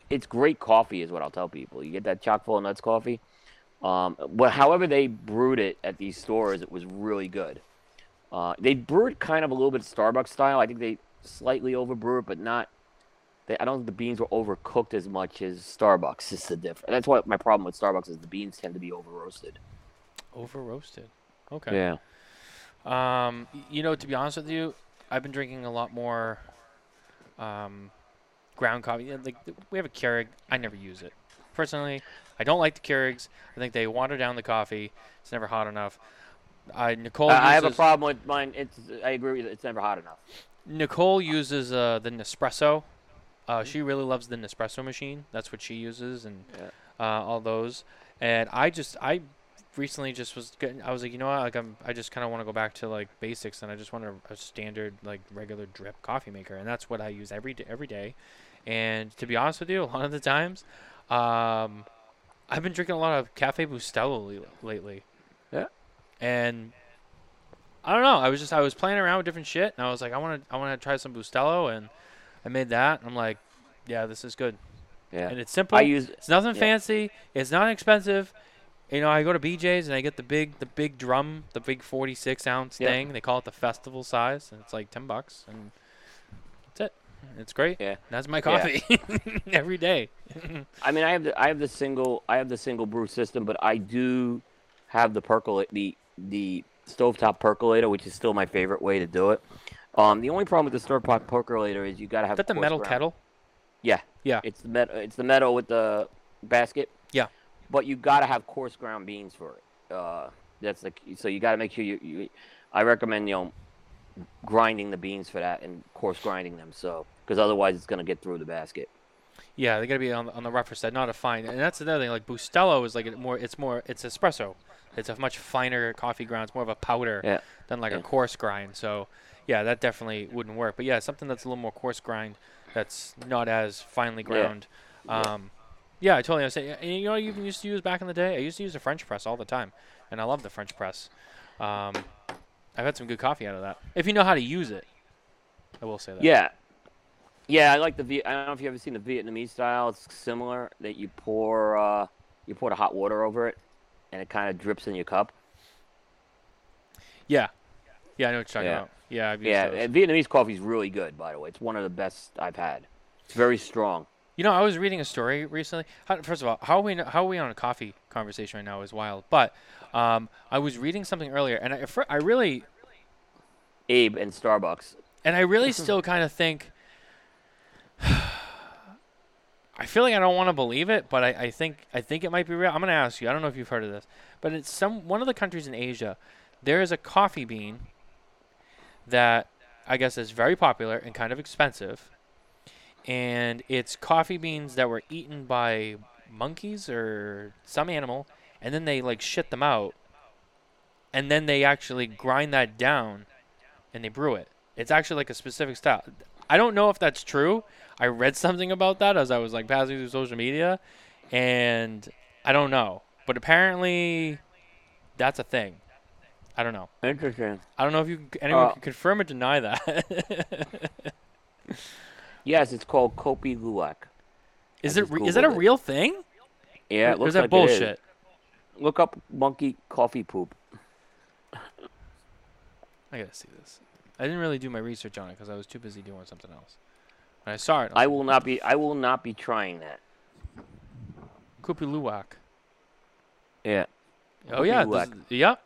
[SPEAKER 3] it's great coffee, is what I'll tell people. You get that chock full of nuts coffee. Um, but however they brewed it at these stores, it was really good. Uh, they brewed kind of a little bit Starbucks style. I think they slightly overbrew it, but not. They, I don't think the beans were overcooked as much as Starbucks. Is the difference. That's what my problem with Starbucks is. The beans tend to be over roasted.
[SPEAKER 2] Over roasted. Okay.
[SPEAKER 3] Yeah.
[SPEAKER 2] Um, you know, to be honest with you, I've been drinking a lot more um, ground coffee. Yeah, Like we have a Keurig. I never use it personally. I don't like the Keurigs. I think they water down the coffee. It's never hot enough. I Nicole.
[SPEAKER 3] I I have a problem with mine. It's I agree with you. It's never hot enough.
[SPEAKER 2] Nicole uses uh, the Nespresso. Uh, she really loves the Nespresso machine. That's what she uses, and
[SPEAKER 3] Yeah.
[SPEAKER 2] uh, all those. And I just, I recently just was getting. I was like, you know what? Like, I'm. I just kind of want to go back to like basics, and I just want a, a standard like regular drip coffee maker, and that's what I use every day. Every day. And to be honest with you, a lot of the times, um, I've been drinking a lot of Cafe Bustelo lately.
[SPEAKER 3] Yeah.
[SPEAKER 2] And I don't know. I was just I was playing around with different shit, and I was like, I want to I want to try some Bustelo, and I made that. And I'm like, yeah, this is good,
[SPEAKER 3] Yeah.
[SPEAKER 2] and it's simple.
[SPEAKER 3] I use
[SPEAKER 2] it's nothing
[SPEAKER 3] yeah.
[SPEAKER 2] fancy. It's not expensive. You know, I go to BJ's and I get the big the big drum, the big 46 ounce
[SPEAKER 3] Yeah.
[SPEAKER 2] thing. They call it the festival size, and it's like 10 bucks, and that's it. It's great.
[SPEAKER 3] Yeah.
[SPEAKER 2] That's my
[SPEAKER 3] Yeah.
[SPEAKER 2] coffee every day.
[SPEAKER 3] I mean, I have the I have the single I have the single brew system, but I do have the percolate the the stovetop percolator, which is still my favorite way to do it. Um, the only problem with the stovetop percolator is you got to have
[SPEAKER 2] Is that the metal kettle?
[SPEAKER 3] Yeah,
[SPEAKER 2] Yeah.
[SPEAKER 3] It's the metal. It's the metal with the basket.
[SPEAKER 2] Yeah.
[SPEAKER 3] But you got to have coarse ground beans for it. Uh, that's the so you got to make sure you, you. I recommend you know grinding the beans for that and coarse grinding them so because otherwise it's gonna get through the basket.
[SPEAKER 2] Yeah, they gotta be on, on the rougher side, not a fine. And that's another thing. Like Bustelo is like more, it's more, it's espresso. It's a much finer coffee ground. It's more of a powder
[SPEAKER 3] Yeah.
[SPEAKER 2] than like a coarse grind. So, yeah, that definitely wouldn't work. But yeah, something that's a little more coarse grind, that's not as finely ground.
[SPEAKER 3] Yeah.
[SPEAKER 2] Um, yeah, I totally understand. And you know, you used to use back in the day. I used to use a French press all the time, and I love the French press. Um, I've had some good coffee out of that. If you know how to use it, I will say that.
[SPEAKER 3] Yeah. Yeah, I like the Viet. I don't know if you ever seen the Vietnamese style. It's similar that you pour uh, you pour the hot water over it, and it kind of drips in your cup.
[SPEAKER 2] Yeah, yeah, I know what you're talking
[SPEAKER 3] Yeah.
[SPEAKER 2] about. Yeah, I've used
[SPEAKER 3] Yeah. Vietnamese coffee is really good. By the way, it's one of the best I've had. It's very strong.
[SPEAKER 2] You know, I was reading a story recently. How, first of all, how are we how are we on a coffee conversation right now is wild. But um, I was reading something earlier, and I, I really
[SPEAKER 3] Abe and Starbucks.
[SPEAKER 2] and I really still kind of think. I feel like I don't want to believe it, but I, I think I think it might be real. I'm gonna ask you. I don't know if you've heard of this, but it's some one of the countries in Asia. There is a coffee bean that I guess is very popular and kind of expensive, and it's coffee beans that were eaten by monkeys or some animal, and then they like shit them out, and then they actually grind that down, and they brew it. It's actually like a specific style. I don't know if that's true. I read something about that as I was like passing through social media, and I don't know. But apparently, that's a thing. I don't know.
[SPEAKER 3] Interesting.
[SPEAKER 2] I don't know if you anyone
[SPEAKER 3] Uh,
[SPEAKER 2] can confirm or deny that.
[SPEAKER 3] Yes, it's called Kopi Luwak.
[SPEAKER 2] is
[SPEAKER 3] I
[SPEAKER 2] it re- is that a
[SPEAKER 3] it.
[SPEAKER 2] real thing?
[SPEAKER 3] Yeah, it looks
[SPEAKER 2] is that
[SPEAKER 3] like it is.
[SPEAKER 2] bullshit?
[SPEAKER 3] Look up monkey coffee poop.
[SPEAKER 2] I gotta see this. I didn't really do my research on it because I was too busy doing something else. When I saw it,
[SPEAKER 3] I
[SPEAKER 2] I
[SPEAKER 3] will not be. I will not be trying that.
[SPEAKER 2] Kopi Luwak.
[SPEAKER 3] Yeah.
[SPEAKER 2] Oh yeah,
[SPEAKER 3] Luwak.
[SPEAKER 2] this, yep.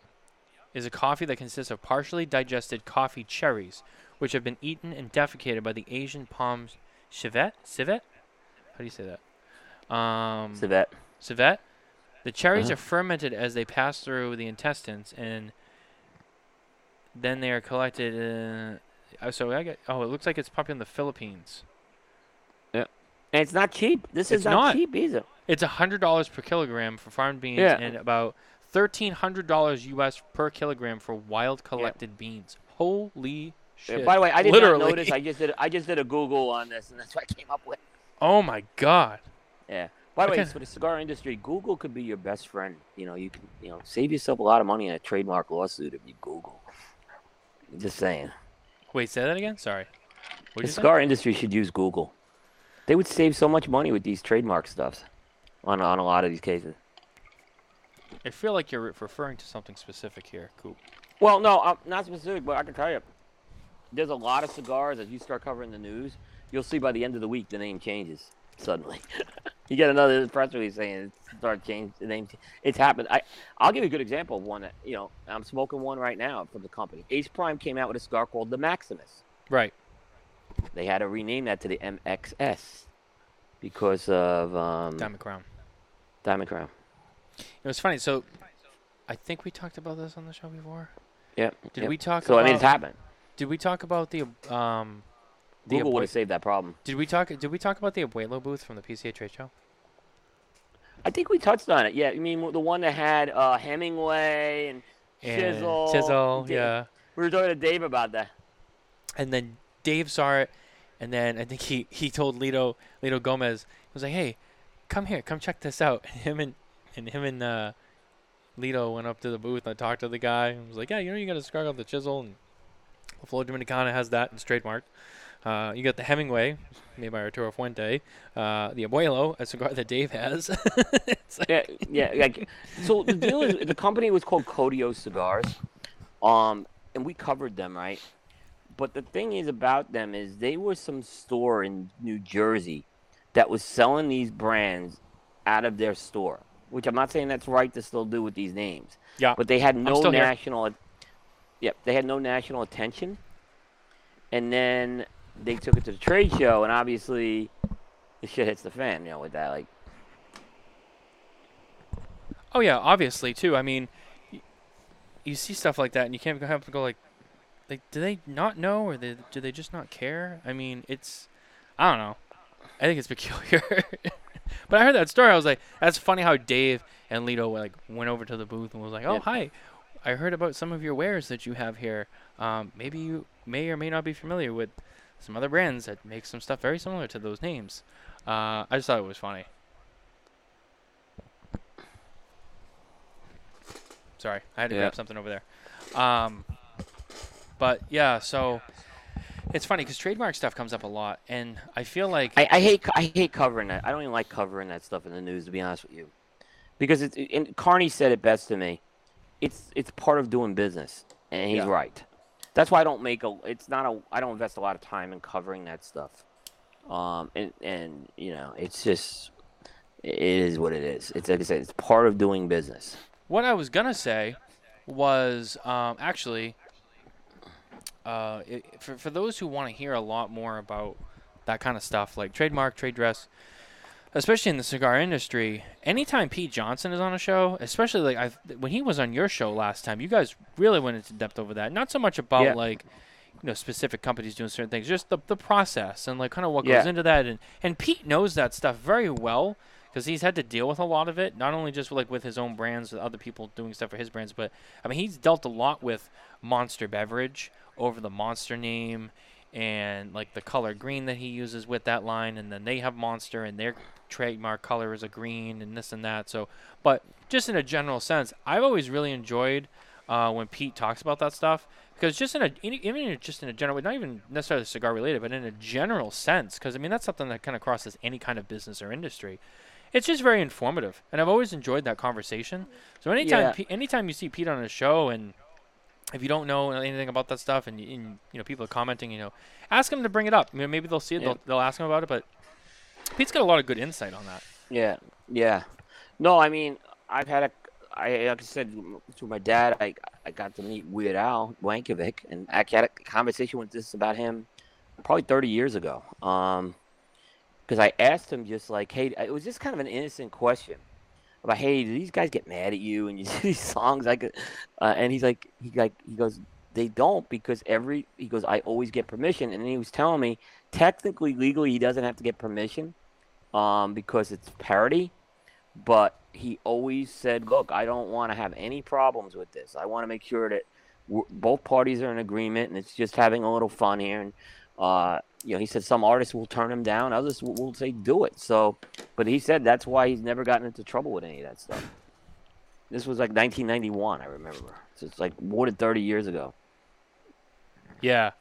[SPEAKER 2] Is a coffee that consists of partially digested coffee cherries, which have been eaten and defecated by the Asian palm civet. Civet? How do you say that? Um,
[SPEAKER 3] Civet.
[SPEAKER 2] civet. The cherries
[SPEAKER 3] Uh-huh.
[SPEAKER 2] are fermented as they pass through the intestines, and then they are collected. Uh, so I get. Oh, it looks like it's popular in the Philippines.
[SPEAKER 3] Yeah, and it's not cheap. This is
[SPEAKER 2] It's
[SPEAKER 3] not,
[SPEAKER 2] not.
[SPEAKER 3] cheap either.
[SPEAKER 2] It's hundred dollars per kilogram for farmed beans,
[SPEAKER 3] Yeah.
[SPEAKER 2] and about thirteen hundred dollars U.S. per kilogram for wild collected beans. Holy Shit.
[SPEAKER 3] By the way, I did
[SPEAKER 2] Literally.
[SPEAKER 3] not notice. I just did. I just did a Google on this, and that's what I came up with.
[SPEAKER 2] Oh my god.
[SPEAKER 3] Yeah. By the way, for the cigar industry, Google could be your best friend. You know, you can you know save yourself a lot of money in a trademark lawsuit if you Google. Just saying.
[SPEAKER 2] Wait, say that again. Sorry. What
[SPEAKER 3] The
[SPEAKER 2] you say?
[SPEAKER 3] cigar industry should use Google. They would save so much money with these trademark stuffs on on a lot of these cases.
[SPEAKER 2] I feel like you're referring to something specific here, Coop.
[SPEAKER 3] Well, no, um, not specific, but I can tell you, there's a lot of cigars. As you start covering the news, you'll see by the end of the week the name changes suddenly. you get another press release saying it start change the name. It's happened. I I'll give you a good example of one that you know I'm smoking one right now from the company. Ace Prime came out with a cigar called the Maximus.
[SPEAKER 2] Right.
[SPEAKER 3] They had to rename that to the MXS because of um,
[SPEAKER 2] Diamond Crown.
[SPEAKER 3] Diamond Crown.
[SPEAKER 2] It was funny. So, I think we talked about this on the show before.
[SPEAKER 3] Yep.
[SPEAKER 2] Did
[SPEAKER 3] yep.
[SPEAKER 2] we talk about it?
[SPEAKER 3] So
[SPEAKER 2] about?
[SPEAKER 3] I mean, it's happened.
[SPEAKER 2] Did we talk about the um? The
[SPEAKER 3] Google would have saved that problem.
[SPEAKER 2] Did we talk? Did we talk about the Abuelo booth from the PCA trade show?
[SPEAKER 3] I think we touched on it. Yeah, I mean the one that had uh, Hemingway and
[SPEAKER 2] And
[SPEAKER 3] Chisel.
[SPEAKER 2] Chisel, yeah.
[SPEAKER 3] We were talking to Dave about that.
[SPEAKER 2] And then Dave saw it, and then I think he he told Litto Litto Gomez he was like, "Hey, come here, come check this out." And him and and him and uh, Litto went up to the booth and talked to the guy and was like, "Yeah, you know, you got to cigar called the Chisel, and La Flor Dominicana has that and it's trademarked. Uh, you got the Hemingway, made by Arturo Fuente. Uh, the Abuelo, a cigar that Dave has. Like-
[SPEAKER 3] Yeah, yeah. Like, so the deal is, the company was called Codio Cigars, um, and we covered them, right? But the thing is about them is they were some store in New Jersey that was selling these brands out of their store, which I'm not saying that's right to still do with these names.
[SPEAKER 2] Yeah,
[SPEAKER 3] but they had no
[SPEAKER 2] national. here.
[SPEAKER 3] Yep, they had no national attention, and then they took it to the trade show, and obviously, the shit hits the fan. You know, with that, like,
[SPEAKER 2] Oh yeah, obviously too. I mean, you see stuff like that, and you can't have to go like, like, do they not know, or they, do they just not care? I mean, it's, I don't know. I think it's peculiar. but I heard that story. I was like, that's funny how Dave and Litto like went over to the booth and was like, oh
[SPEAKER 3] Yeah.
[SPEAKER 2] hi, I heard about some of your wares that you have here. Um, maybe you may or may not be familiar with some other brands that make some stuff very similar to those names. Uh, I just thought it was funny. Sorry, I had to
[SPEAKER 3] Yeah.
[SPEAKER 2] grab something over there. Um, but yeah, so it's funny because trademark stuff comes up a lot, and I feel like
[SPEAKER 3] I, I hate I hate covering that. I don't even like covering that stuff in the news, to be honest with you, because it's and Carney said it best to me. It's it's part of doing business, and he's
[SPEAKER 2] Yeah.
[SPEAKER 3] right. That's why I don't make a. It's not a. I don't invest a lot of time in covering that stuff. Um, and and you know, it's just it is what it is. It's like I said, it's part of doing business.
[SPEAKER 2] What I was gonna say was um, actually uh, i for for those who want to hear a lot more about that kind of stuff, like trademark, trade dress, especially in the cigar industry. Anytime Pete Johnson is on a show, especially like I've, when he was on your show last time, you guys really went into depth over that. Not so much about
[SPEAKER 3] Yeah.
[SPEAKER 2] like you know specific companies doing certain things, just the the process and like kind of what
[SPEAKER 3] Yeah.
[SPEAKER 2] goes into that. And and Pete knows that stuff very well because he's had to deal with a lot of it, not only just like with his own brands, with other people doing stuff for his brands, but I mean he's dealt a lot with Monster Beverage over the Monster name and like the color green that he uses with that line, and then they have Monster and their trademark color is a green and this and that. So, but just in a general sense, I've always really enjoyed uh, when Pete talks about that stuff because just in a in- even just in a general, not even necessarily cigar related, but in a general sense, because I mean that's something that kind of crosses any kind of business or industry. It's just very informative, and I've always enjoyed that conversation. So anytime,
[SPEAKER 3] Yeah.
[SPEAKER 2] Anytime you see Pete on a show, and if you don't know anything about that stuff, and, and you know people are commenting, you know, ask them to bring it up. You know, maybe they'll see it,
[SPEAKER 3] Yeah.
[SPEAKER 2] they'll, they'll ask them about it. But Pete's got a lot of good insight on that.
[SPEAKER 3] Yeah, yeah. No, I mean, I've had a, I like I said to my dad, I I got to meet Weird Al Yankovic, and I had a conversation with this about him probably 30 years ago. Um, because I asked him just like, hey, it was just kind of an innocent question about, hey, do these guys get mad at you and you do these songs? Like, uh, and he's like, he like, he goes, they don't because every, he goes, I always get permission, and he was telling me, technically, legally, he doesn't have to get permission um, because it's parody. But he always said, "Look, I don't want to have any problems with this. I want to make sure that both parties are in agreement, and it's just having a little fun here. And uh, you know, he said some artists will turn him down, others will, will say do it. So, but he said that's why he's never gotten into trouble with any of that stuff. This was like 1991, I remember. So it's like more than 30 years ago.
[SPEAKER 2] Yeah,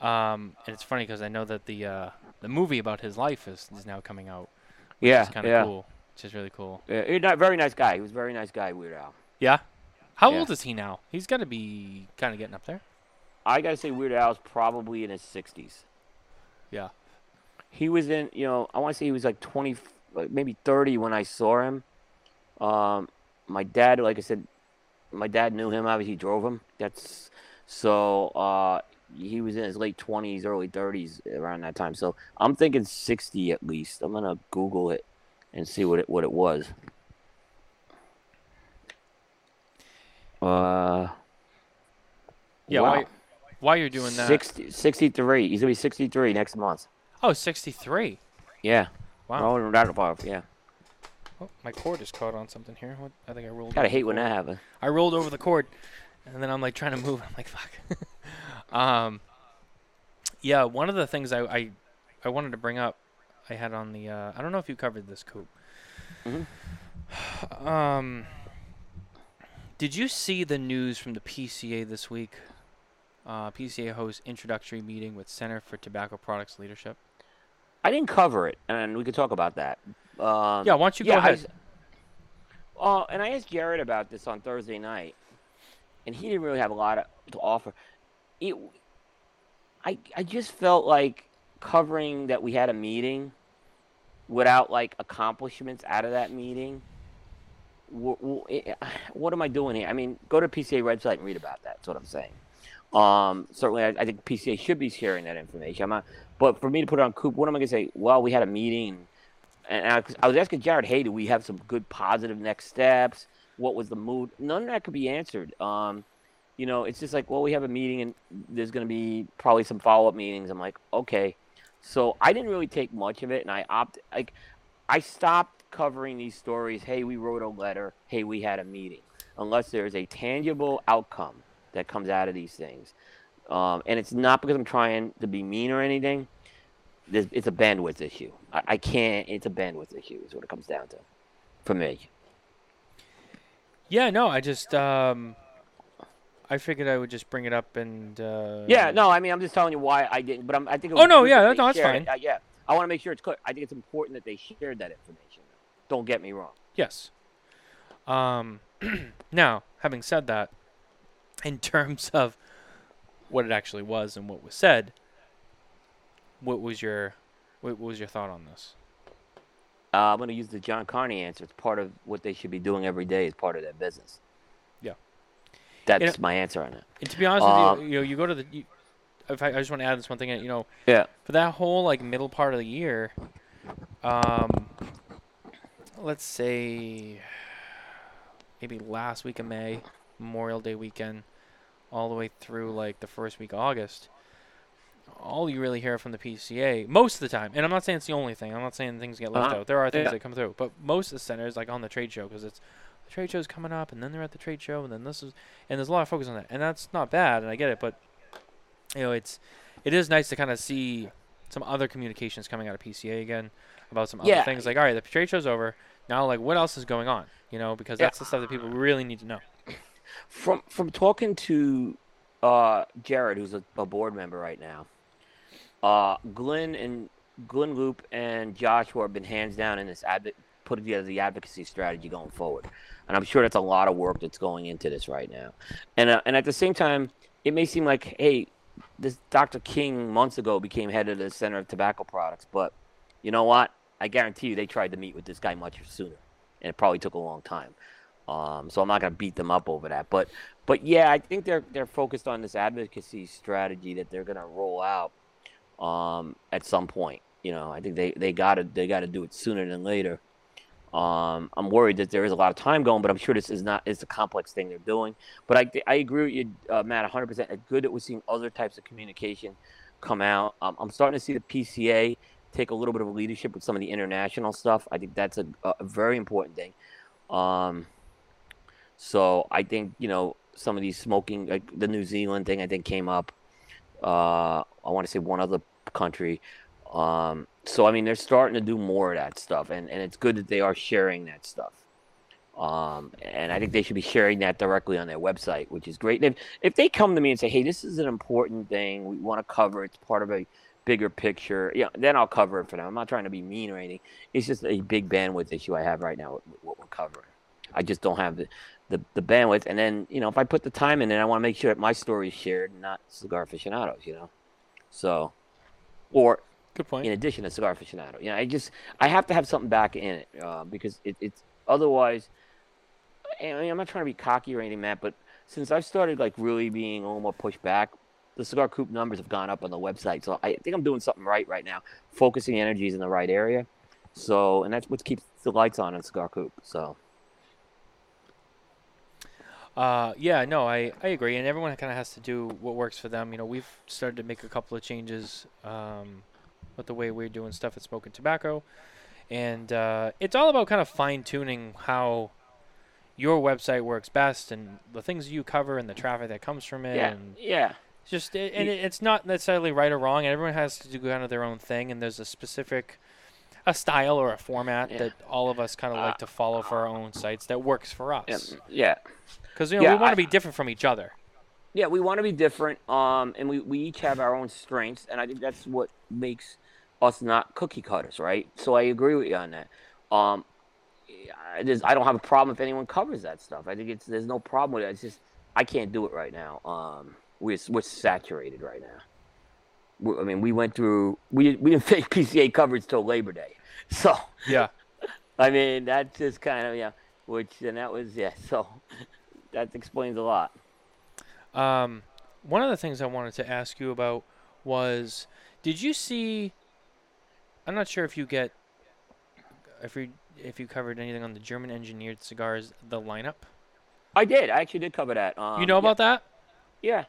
[SPEAKER 2] um, and it's funny because I know that the uh, the movie about his life is, is now coming out. Which
[SPEAKER 3] Yeah,
[SPEAKER 2] is kind of
[SPEAKER 3] yeah.
[SPEAKER 2] cool. Which is really cool.
[SPEAKER 3] Yeah, he's not very nice guy. He was a very nice guy, Weird Al.
[SPEAKER 2] Yeah. How
[SPEAKER 3] Yeah.
[SPEAKER 2] old is he now? He's got to be kind of getting up there.
[SPEAKER 3] I gotta say, Weird Al's probably in his 60s.
[SPEAKER 2] Yeah.
[SPEAKER 3] He was in, you know, I want to say he was like 20, maybe 30 when I saw him. Um, my dad, like I said, my dad knew him. Obviously, he drove him. That's so. Uh, he was in his late 20s, early 30s around that time. So I'm thinking 60 at least. I'm gonna Google it and see what it what it was. Uh.
[SPEAKER 2] Yeah.
[SPEAKER 3] wow.
[SPEAKER 2] Why, you're doing that.
[SPEAKER 3] 60, 63. He's gonna be 63 next month.
[SPEAKER 2] Oh, 63.
[SPEAKER 3] Yeah.
[SPEAKER 2] Wow.
[SPEAKER 3] Oh, that above. Yeah.
[SPEAKER 2] Oh, my cord is caught on something here. What? I think I rolled.
[SPEAKER 3] Gotta
[SPEAKER 2] over the
[SPEAKER 3] hate when that happens.
[SPEAKER 2] I rolled over the cord, and then I'm like trying to move. I'm like, fuck. um, yeah, one of the things I, I I wanted to bring up, I had on the. Uh, I don't know if you covered this, Coop. Hmm. Um, did you see the news from the PCA this week? Uh, PCA hosts introductory meeting with Center for Tobacco Products Leadership.
[SPEAKER 3] I didn't cover it, and we could talk about that. Um,
[SPEAKER 2] Yeah, why don't you go
[SPEAKER 3] I
[SPEAKER 2] ahead?
[SPEAKER 3] s- Uh, and I asked Jared about this on Thursday night, and he didn't really have a lot of, to offer. It, I, I just felt like covering that we had a meeting without like accomplishments out of that meeting. What am I doing here? I mean, go to PCA website and read about that. That's what I'm saying. Um, certainly, I, I think PCA should be sharing that information. Not, but for me to put it on Coop, what am I going to say? Well, we had a meeting, and I, I was asking Jared, hey, do we have some good positive next steps? What was the mood? None of that could be answered. Um, you know, it's just like, well, we have a meeting, and there's going to be probably some follow up meetings. I'm like, okay. So I didn't really take much of it, and I opt like, I stopped covering these stories. Hey, we wrote a letter. Hey, we had a meeting. Unless there's a tangible outcome that comes out of these things. Um, and it's not because I'm trying to be mean or anything. There's, it's a bandwidth issue. I, I can't. It's a bandwidth issue. Is what it comes down to, for me.
[SPEAKER 2] Yeah, no, I just um, I figured I would just bring it up and. Uh,
[SPEAKER 3] Yeah. No. I mean, I'm just telling you why I didn't. But I'm, I think. It
[SPEAKER 2] Oh, no, yeah,
[SPEAKER 3] that-
[SPEAKER 2] no, that's fine.
[SPEAKER 3] Uh, yeah. I want to make sure it's clear. I think it's important that they shared that information. Don't get me wrong.
[SPEAKER 2] Yes. Um, now, having said that, in terms of what it actually was and what was said, what was your what was your thought on this?
[SPEAKER 3] Uh, I'm going to use the John Carney answer. It's part of what they should be doing every day. It's part of their business.
[SPEAKER 2] Yeah.
[SPEAKER 3] That's
[SPEAKER 2] know-
[SPEAKER 3] my answer on it.
[SPEAKER 2] And to be honest
[SPEAKER 3] Um,
[SPEAKER 2] with you, you know, you go to the. You, if I, I just want to add this one thing you know,
[SPEAKER 3] Yeah.
[SPEAKER 2] for that whole like middle part of the year, um, let's say maybe last week of May, Memorial Day weekend, all the way through like the first week of August, all you really hear from the PCA most of the time, and I'm not saying it's the only thing. I'm not saying things get left
[SPEAKER 3] Uh-huh.
[SPEAKER 2] out. There are things
[SPEAKER 3] Yeah.
[SPEAKER 2] that come through, but most of the centers like on the trade show because it's the trade show's coming up, and then they're at the trade show, and then this is, and there's a lot of focus on that, and that's not bad, and I get it, but you know, it's it is nice to kind of see some other communications coming out of PCA again about some other things. Like, all right, the trade show's over. Now, like, what else is going on? You know, because
[SPEAKER 3] Yeah.
[SPEAKER 2] that's the stuff that people really need to know.
[SPEAKER 3] From from talking to uh, Jared, who's a, a board member right now, uh, Glynn and Glynn Loope and Joshua have been hands down in this adv- putting together the advocacy strategy going forward, and I'm sure that's a lot of work that's going into this right now. And uh, and at the same time, it may seem like, hey, this Dr. King months ago became head of the Center of Tobacco Products, but you know what? I guarantee you they tried to meet with this guy much sooner, and it probably took a long time. Um, so I'm not going to beat them up over that, but but yeah, I think they're they're focused on this advocacy strategy that they're going to roll out um, at some point. You know, I think they they got to they got to do it sooner than later. Um, I'm worried that there is a lot of time going, but I'm sure this is not it's a complex thing they're doing. But I I agree with you, uh, Matt, 100. percent good that we're seeing other types of communication come out. Um, I'm starting to see the PCA take a little bit of leadership with some of the international stuff. I think that's a, a very important thing. Um, so I think you know some of these smoking, like the New Zealand thing, I think came up. Uh, I want to say one other country. Um, so I mean, they're starting to do more of that stuff, and, and it's good that they are sharing that stuff. Um, and I think they should be sharing that directly on their website, which is great. And if, if they come to me and say, "Hey, this is an important thing. We want to cover. It's part of a bigger picture," yeah, then I'll cover it for them. I'm not trying to be mean or anything. It's just a big bandwidth issue I have right now with, with what we're covering. I just don't have the, the, the bandwidth. And then you know, if I put the time in, then I want to make sure that my story is shared, not cigar aficionados. You know, so or
[SPEAKER 2] Good point.
[SPEAKER 3] in addition to cigar aficionado. You know, I just I have to have something back in it uh, because it, it's otherwise. I mean, I'm not trying to be cocky or anything, Matt, but since I've started like really being a little more pushed back, the cigar coop numbers have gone up on the website. So I think I'm doing something right right now, focusing energies in the right area. So, and that's what keeps the lights on in cigar coop. So,
[SPEAKER 2] Uh, yeah, no, I, I agree, and everyone kind of has to do what works for them. You know, we've started to make a couple of changes um, with the way we're doing stuff at Smokin Tabacco, and uh, it's all about kind of fine tuning how your website works best and the things you cover and the traffic that comes from it.
[SPEAKER 3] yeah,
[SPEAKER 2] And
[SPEAKER 3] yeah,
[SPEAKER 2] it's just and it, it's not necessarily right or wrong. Everyone has to do kind of their own thing, and there's a specific a style or a format
[SPEAKER 3] Yeah.
[SPEAKER 2] that all of us kind of like
[SPEAKER 3] Uh,
[SPEAKER 2] to follow for our own sites that works for
[SPEAKER 3] yeah,
[SPEAKER 2] us.
[SPEAKER 3] yeah.
[SPEAKER 2] Because you know
[SPEAKER 3] Yeah,
[SPEAKER 2] we want to be different from each other.
[SPEAKER 3] Yeah, we want to be different, um, and we, we each have our own strengths, and I think that's what makes us not cookie cutters, right? So I agree with you on that. Um, I, don't have a problem if anyone covers that stuff. I think it's there's no problem with it. It's just I can't do it right now. Um, we're we're saturated right now. we I mean, we went through we we didn't finish PCA coverage till Labor Day, so
[SPEAKER 2] Yeah.
[SPEAKER 3] I mean that's just kind of yeah, which and that was yeah, so that explains a lot.
[SPEAKER 2] Um, one of the things I wanted to ask you about was, did you see? I'm not sure if you get, if you if you covered anything on the German engineered cigars, the lineup.
[SPEAKER 3] I did. I actually did cover that. Um,
[SPEAKER 2] you know about that?
[SPEAKER 3] Yeah.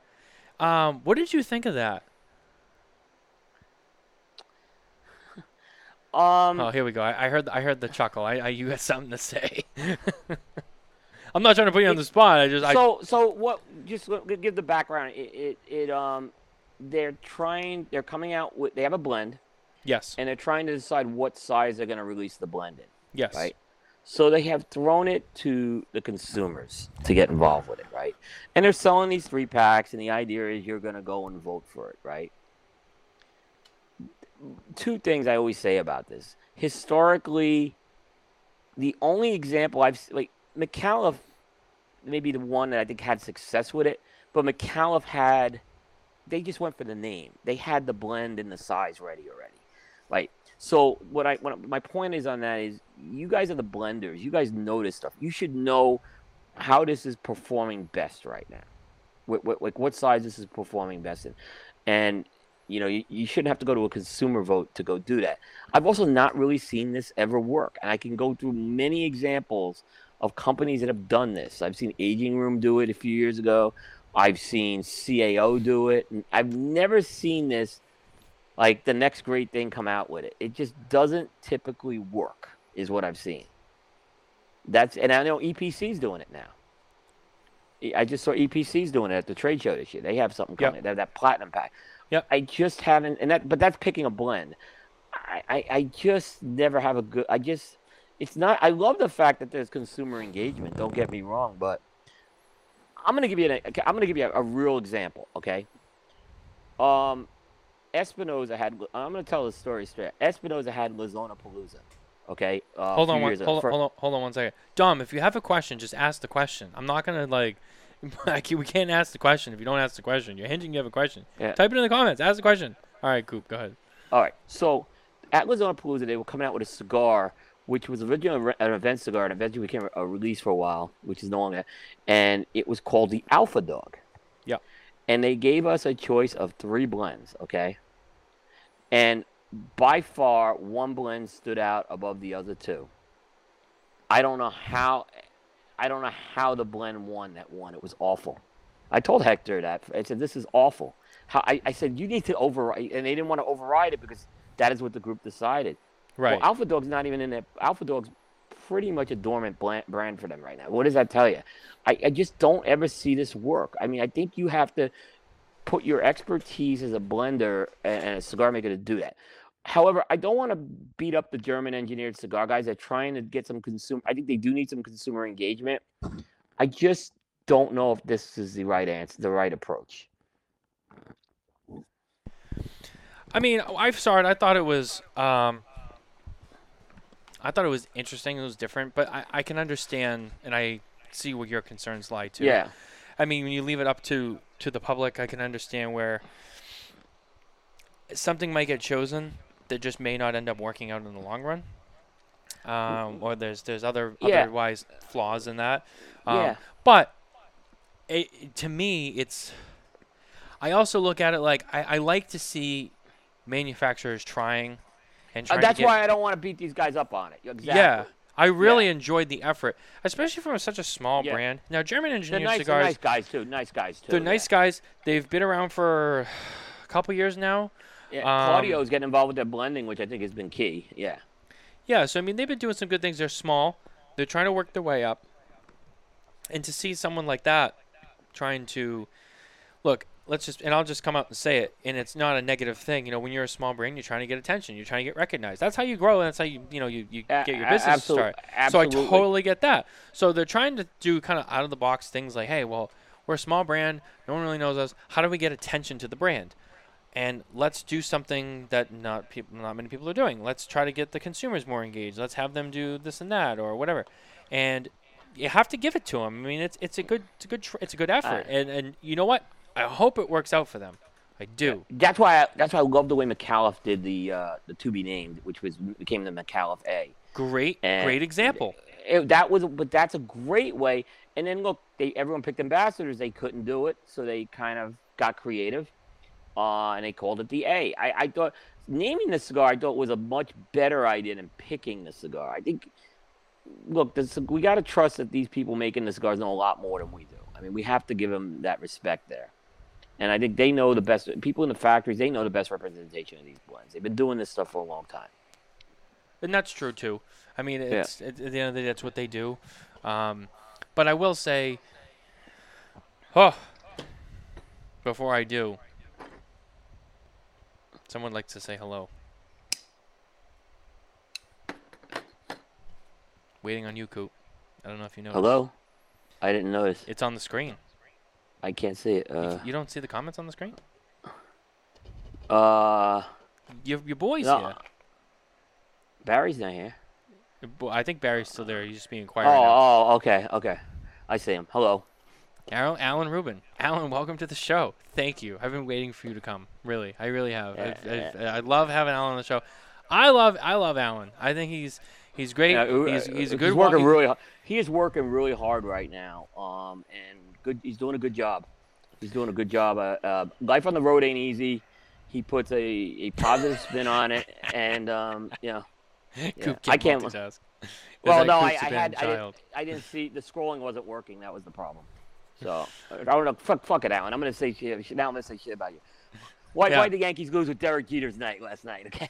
[SPEAKER 2] Um, what did you think of that?
[SPEAKER 3] Um.
[SPEAKER 2] Oh, here we go. I, I heard I heard the chuckle. I, I you had something to say. I'm not trying to put you on the spot. I just I
[SPEAKER 3] so so what? Just give the background. It, it it um, they're trying. They're coming out with. They have a blend,
[SPEAKER 2] yes
[SPEAKER 3] and they're trying to decide what size they're going to release the blend in.
[SPEAKER 2] yes
[SPEAKER 3] right? So they have thrown it to the consumers to get involved with it, right? And they're selling these three packs, and the idea is you're going to go and vote for it, right? Two things I always say about this: historically, the only example I've like McAuliffe, maybe the one that I think had success with it, but McAuliffe had, they just went for the name. They had the blend and the size ready already, right? So what I what my point is on that is you guys are the blenders. You guys know this stuff. You should know how this is performing best right now. What, what like what size this is performing best in, and you know you, you shouldn't have to go to a consumer vote to go do that. I've also not really seen this ever work, and I can go through many examples of companies that have done this. I've seen Aging Room do it a few years ago. I've seen CAO do it. And I've never seen this like the next great thing come out with it. It just doesn't typically work, is what I've seen. That's and I know EPC's doing it now. I just saw EPC's doing it at the trade show this year. They have something
[SPEAKER 2] Yep.
[SPEAKER 3] coming. They have that platinum pack.
[SPEAKER 2] Yep.
[SPEAKER 3] I just haven't, and that, but that's picking a blend. I, I, I just never have a good. I just, it's not. I love the fact that there's consumer engagement. Don't get me wrong, but I'm gonna give you an. I'm gonna give you a, a real example. Okay. Um, Espinosa had. I'm gonna tell the story straight. Espinosa had Lazona Palooza. Okay. Uh,
[SPEAKER 2] hold on one hold on, hold on hold on one second. Dom, if you have a question, just ask the question. I'm not gonna like. like, we can't ask the question if you don't ask the question. You're hinting you have a question.
[SPEAKER 3] Yeah.
[SPEAKER 2] Type it in the comments. Ask the question. All right, Coop, go ahead.
[SPEAKER 3] All right. So at Lazona Palooza, they were coming out with a cigar, which was originally an event cigar, and eventually became a release for a while, which is no longer. And it was called the Alpha Dog.
[SPEAKER 2] Yep.
[SPEAKER 3] And they gave us a choice of three blends. Okay. And by far, one blend stood out above the other two. I don't know how. I don't know how the blend won that one. It was awful. I told Hector that. I said, "This is awful." How I, I said, "You need to override," and they didn't want to override it because that is what the group decided.
[SPEAKER 2] Right.
[SPEAKER 3] Well, Alpha Dog's not even in there. Alpha Dog's pretty much a dormant brand for them right now. What does that tell you? I, I just don't ever see this work. I mean, I think you have to put your expertise as a blender and, and a cigar maker to do that. However, I don't want to beat up the German engineered cigar guys. They're trying to get some consumer. I think they do need some consumer engagement. I just don't know if this is the right answer, the right approach.
[SPEAKER 2] I mean, I saw it. I thought it was. Um, I thought it was interesting. It was different, but I, I can understand and I see where your concerns lie too.
[SPEAKER 3] Yeah.
[SPEAKER 2] I mean, when you leave it up to to the public, I can understand where something might get chosen that just may not end up working out in the long run. Um, or there's there's other
[SPEAKER 3] Yeah.
[SPEAKER 2] otherwise flaws in that. Um,
[SPEAKER 3] Yeah.
[SPEAKER 2] But it, to me, it's. I also look at it like I, I like to see manufacturers trying and
[SPEAKER 3] Uh, that's
[SPEAKER 2] get,
[SPEAKER 3] why I don't want to beat these guys up on it. Exactly.
[SPEAKER 2] Yeah, I really enjoyed the effort, especially from such a small
[SPEAKER 3] Yeah.
[SPEAKER 2] brand. Now, German
[SPEAKER 3] They're
[SPEAKER 2] engineered
[SPEAKER 3] nice,
[SPEAKER 2] cigars,
[SPEAKER 3] nice guys too. Nice guys too.
[SPEAKER 2] they're
[SPEAKER 3] yeah.
[SPEAKER 2] nice guys. They've been around for a couple years now.
[SPEAKER 3] Yeah,
[SPEAKER 2] Um,
[SPEAKER 3] Claudio's getting involved with their blending, which I think has been key. Yeah.
[SPEAKER 2] Yeah, so I mean, they've been doing some good things. They're small. They're trying to work their way up. And to see someone like that trying to look, let's just and I'll just come out and say it, and it's not a negative thing. You know, when you're a small brand, you're trying to get attention. You're trying to get recognized. That's how you grow, and that's how you you know you, you get your business
[SPEAKER 3] absolute-
[SPEAKER 2] started.
[SPEAKER 3] absolutely.
[SPEAKER 2] So I totally get that. So they're trying to do kind of out of the box things like, hey, well, we're a small brand. No one really knows us. How do we get attention to the brand? And let's do something that not people, not many people are doing. Let's try to get the consumers more engaged. Let's have them do this and that or whatever. And you have to give it to them. I mean, it's it's a good it's a good tr- it's a good effort. and and you know what? I hope it works out for them. I do.
[SPEAKER 3] That's why. I, that's why I love the way McAuliffe did the uh, the to be named, which was became the McAuliffe A.
[SPEAKER 2] Great
[SPEAKER 3] And-
[SPEAKER 2] great example.
[SPEAKER 3] It, that was, but that's a great way. And then look, they everyone picked ambassadors. They couldn't do it, so they kind of got creative, uh, and they called it the A. I, I thought naming the cigar, I thought was a much better idea than picking the cigar. I think. Look, this, we got to trust that these people making the cigars know a lot more than we do. I mean, we have to give them that respect there. And I think they know the best. People in the factories, they know the best representation of these blends. They've been doing this stuff for a long time.
[SPEAKER 2] And that's true too. I mean, it's at at the end of the day, that's what they do. Um, but I will say, oh, before I do, someone likes to say hello. Waiting on you, Coop. I don't know if you know.
[SPEAKER 3] Hello, I didn't notice.
[SPEAKER 2] It's on the screen.
[SPEAKER 3] I can't see it.
[SPEAKER 2] You-
[SPEAKER 3] Uh,
[SPEAKER 2] you don't see the comments on the screen?
[SPEAKER 3] uh,
[SPEAKER 2] Your, your boy's
[SPEAKER 3] no,
[SPEAKER 2] here.
[SPEAKER 3] Barry's not here.
[SPEAKER 2] I think Barry's still there. He's just being quiet
[SPEAKER 3] Oh,
[SPEAKER 2] right
[SPEAKER 3] oh, okay, okay. I see him. Hello.
[SPEAKER 2] Alan, Alan Rubin. Alan, welcome to the show. Thank you. I've been waiting for you to come. Really, I really have.
[SPEAKER 3] Yeah,
[SPEAKER 2] I've, I've, I love having Alan on the show. I love, I love Alan. I think he's he's great.
[SPEAKER 3] Yeah,
[SPEAKER 2] he's, he's a
[SPEAKER 3] uh,
[SPEAKER 2] good
[SPEAKER 3] working
[SPEAKER 2] one.
[SPEAKER 3] really. He is working really hard right now. Um, and good. He's doing a good job. He's doing a good job. Uh, uh, life on the road ain't easy. He puts a, a positive spin on it, and um, you know.
[SPEAKER 2] Coop
[SPEAKER 3] I can't-
[SPEAKER 2] multitask.
[SPEAKER 3] Well, no, I, I had I didn't. I didn't see the scrolling wasn't working. That was the problem. So I don't know. Fuck, fuck it, Alan. I'm gonna say shit. Now I'm gonna say shit about you. Why
[SPEAKER 2] Yeah.
[SPEAKER 3] why the Yankees lose with Derek Jeter's night last night? Okay.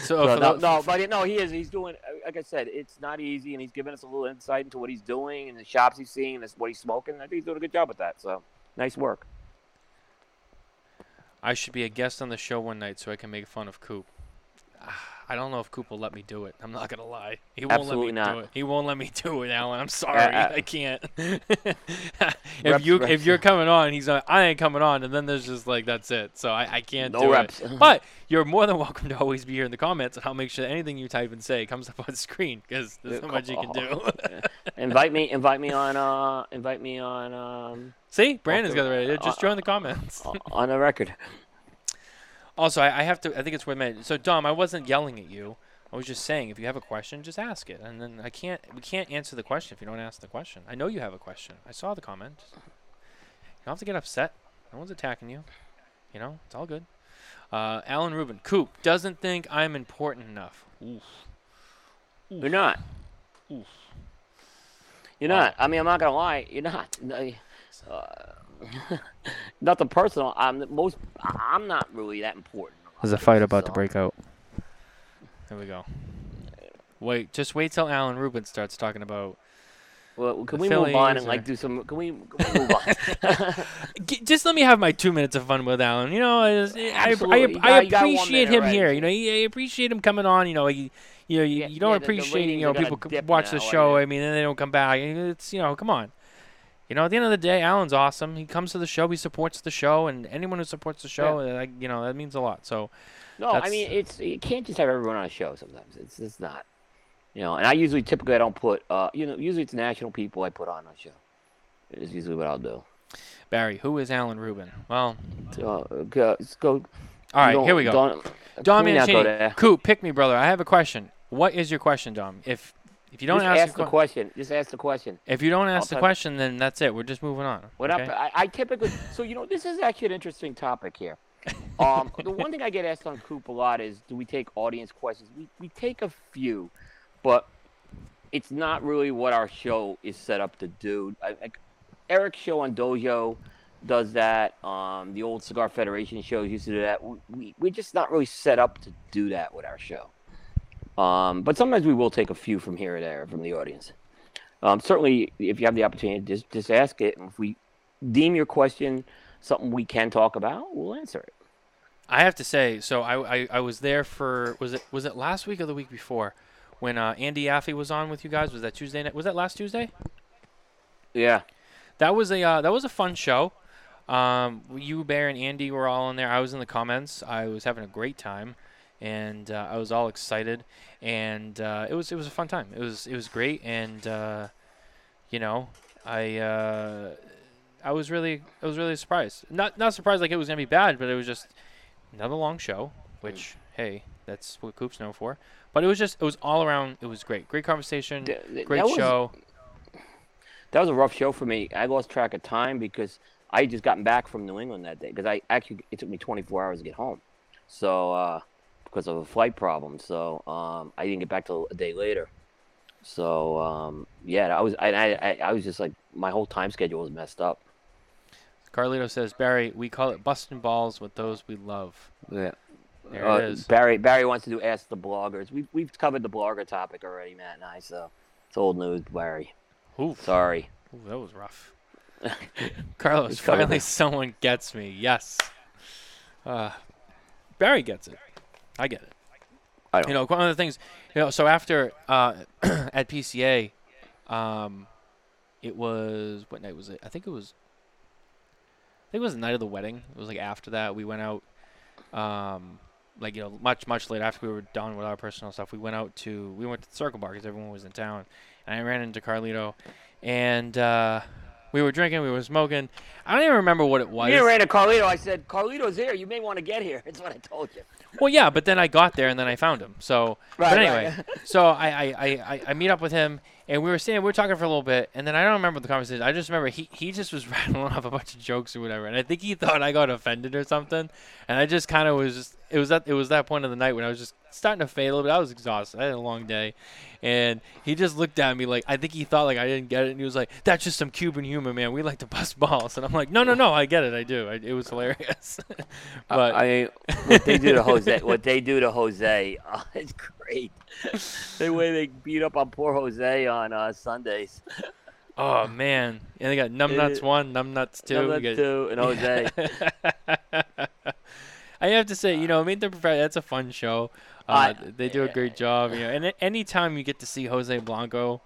[SPEAKER 2] So,
[SPEAKER 3] So, no,
[SPEAKER 2] the-
[SPEAKER 3] no, but no, he is. He's doing. uh, Like I said, it's not easy, and he's giving us a little insight into what he's doing and the shops he's seeing, and what he's smoking. I think he's doing a good job with that. So nice work.
[SPEAKER 2] I should be a guest on the show one night so I can make fun of Coop. I don't know if Coop will let me do it. I'm not gonna lie. He won't
[SPEAKER 3] Absolutely
[SPEAKER 2] let me
[SPEAKER 3] not.
[SPEAKER 2] do it. He won't let me do it, Alan. I'm sorry.
[SPEAKER 3] uh,
[SPEAKER 2] I can't. if
[SPEAKER 3] Reps-
[SPEAKER 2] you if you're coming on, he's like, I ain't coming on, and then there's just like that's it. So I, I can't
[SPEAKER 3] No
[SPEAKER 2] do
[SPEAKER 3] reps.
[SPEAKER 2] it. But you're more than welcome to always be here in the comments, and I'll make sure anything you type and say comes up on screen because there's not much you can do.
[SPEAKER 3] invite me. Invite me on. Uh, invite me on. Um,
[SPEAKER 2] See, Brandon's got it ready.
[SPEAKER 3] Uh,
[SPEAKER 2] Just join the comments.
[SPEAKER 3] on the record.
[SPEAKER 2] Also, I, I have to. I think it's worth mentioning. So, Dom, I wasn't yelling at you. I was just saying, if you have a question, just ask it. And then I can't. We can't answer the question if you don't ask the question. I know you have a question. I saw the comment. You don't have to get upset. No one's attacking you. You know, it's all good. Uh, Alan Rubin, Coop doesn't think I'm important enough. Oof.
[SPEAKER 3] You're not.
[SPEAKER 2] Oof.
[SPEAKER 3] You're not. I mean, I'm not gonna lie. You're not. Uh, nothing personal. I'm the most. I'm not really that important.
[SPEAKER 2] There's a fight
[SPEAKER 3] about to
[SPEAKER 2] break out. There we go. Wait, just wait till Alan Rubin starts talking about.
[SPEAKER 3] Well, can
[SPEAKER 2] The
[SPEAKER 3] we move on
[SPEAKER 2] Phillies
[SPEAKER 3] and like do some? Can we, can we move on?
[SPEAKER 2] Just let me have my two minutes of fun with Alan. You know, I, just- I, I, I
[SPEAKER 3] got- you got one
[SPEAKER 2] appreciate him
[SPEAKER 3] already.
[SPEAKER 2] here. You know, I appreciate him coming on. You know, he, you know, you,
[SPEAKER 3] Yeah,
[SPEAKER 2] you don't
[SPEAKER 3] yeah, the- the
[SPEAKER 2] appreciate you know people watch the
[SPEAKER 3] now, I
[SPEAKER 2] show. I mean, and they don't come back. It's you know, come on. You know, at the end of the day, Alan's awesome. He comes to the show. He supports the show, and anyone who supports the show, uh, like, you know, that means a lot. So,
[SPEAKER 3] No, I mean it's you can't just have everyone on a show. Sometimes it's it's not, you know. And I usually typically I don't put uh you know usually it's national people I put on a show. Is usually what I'll do.
[SPEAKER 2] Barry, who is Alan Rubin? Well,
[SPEAKER 3] uh, go, let's go.
[SPEAKER 2] all right, here we go.
[SPEAKER 3] Don't,
[SPEAKER 2] Dom
[SPEAKER 3] can we not go
[SPEAKER 2] Mancini. Coop, pick me, brother. I have a question. What is your question, Dom? If if you don't
[SPEAKER 3] just
[SPEAKER 2] ask,
[SPEAKER 3] ask
[SPEAKER 2] the
[SPEAKER 3] the
[SPEAKER 2] que-
[SPEAKER 3] question. Just ask the question.
[SPEAKER 2] if you don't ask the
[SPEAKER 3] tell-
[SPEAKER 2] question, then that's it. We're just moving on.
[SPEAKER 3] What
[SPEAKER 2] okay?
[SPEAKER 3] up? I, I typically so you know this is actually an interesting topic here. Um, the one thing I get asked on Coop a lot is, do we take audience questions? We we take a few, but it's not really what our show is set up to do. I, I, Eric's show on Dojo does that. Um, the old Cigar Federation shows used to do that. We, we we're just not really set up to do that with our show. Um, but sometimes we will take a few from here or there from the audience. Um, certainly, if you have the opportunity, just just ask it. And if we deem your question something we can talk about, we'll answer it.
[SPEAKER 2] I have to say, so I, I, I was there for was it was it last week or the week before when uh, Andy Affey was on with you guys? Was that Tuesday night? Was that last Tuesday?
[SPEAKER 3] Yeah.
[SPEAKER 2] That was a uh, that was a fun show. Um, you, Bear, and Andy were all in there. I was in the comments. I was having a great time, and uh, I was all excited, and uh, it was it was a fun time. It was it was great, and uh, you know, I uh, I was really I was really surprised. Not not surprised like it was gonna be bad, but it was just another long show. Which hey, that's what Coop's known for. But it was just it was all around. It was great. Great conversation.
[SPEAKER 3] Th-
[SPEAKER 2] Great
[SPEAKER 3] that was-
[SPEAKER 2] show.
[SPEAKER 3] That was a rough show for me. I lost track of time because I had just gotten back from New England that day. Because I actually it took me 24 hours to get home, so uh, because of a flight problem. So um, I didn't get back till a day later. So um, yeah, I was I, I I- was just like my whole time schedule was messed up.
[SPEAKER 2] Carlito says Barry, we call it busting balls with those we love.
[SPEAKER 3] Yeah.
[SPEAKER 2] There
[SPEAKER 3] Uh,
[SPEAKER 2] it is.
[SPEAKER 3] Barry Barry wants to do ask the bloggers. We've we've covered the blogger topic already, Matt and I. So it's old news, Barry.
[SPEAKER 2] Oof.
[SPEAKER 3] Sorry.
[SPEAKER 2] Ooh, that was rough. Carlos, finally someone gets me. Yes. Uh, Barry gets it. I get it.
[SPEAKER 3] I don't.
[SPEAKER 2] You know, one of the things, you know, so after uh, at PCA, um, it was what night was it? I think it was. I think it was the night of the wedding. It was like after that we went out, um, like you know, much much later after we were done with our personal stuff. We went out to we went to the Circle Bar because everyone was in town, and I ran into Carlito, and uh, we were drinking, we were smoking. I don't even remember what it was.
[SPEAKER 3] You ran to Carlito. I said, Carlito's here. You may want to get here. That's what I told you.
[SPEAKER 2] Well, yeah, but then I got there and then I found him. So,
[SPEAKER 3] Right,
[SPEAKER 2] but
[SPEAKER 3] right.
[SPEAKER 2] anyway, so I, I, I, I, I meet up with him and we were saying we were talking for a little bit, and then I don't remember the conversation. I just remember he, he just was rattling off a bunch of jokes or whatever, and I think he thought I got offended or something, and I just kind of was just it was that it was that point of the night when I was just starting to fade a little bit. I was exhausted. I had a long day, and he just looked at me like I think he thought like I didn't get it, and he was like, "That's just some Cuban humor, man. We like to bust balls," and I'm like, "No, no, no, I get it. I do. I, it was hilarious." but
[SPEAKER 3] I mean, what they do to Jose, what they do to Jose, uh, it's great. the way they beat up on poor Jose on uh, Sundays.
[SPEAKER 2] Oh man, and they got numbnuts
[SPEAKER 3] Uh,
[SPEAKER 2] one, numbnuts two.
[SPEAKER 3] Number
[SPEAKER 2] we got-
[SPEAKER 3] two and Jose.
[SPEAKER 2] I have to say, you know, I mean, they're prof- that's a fun show. Uh, they do a great job, you know. And a- anytime you get to see Jose Blanco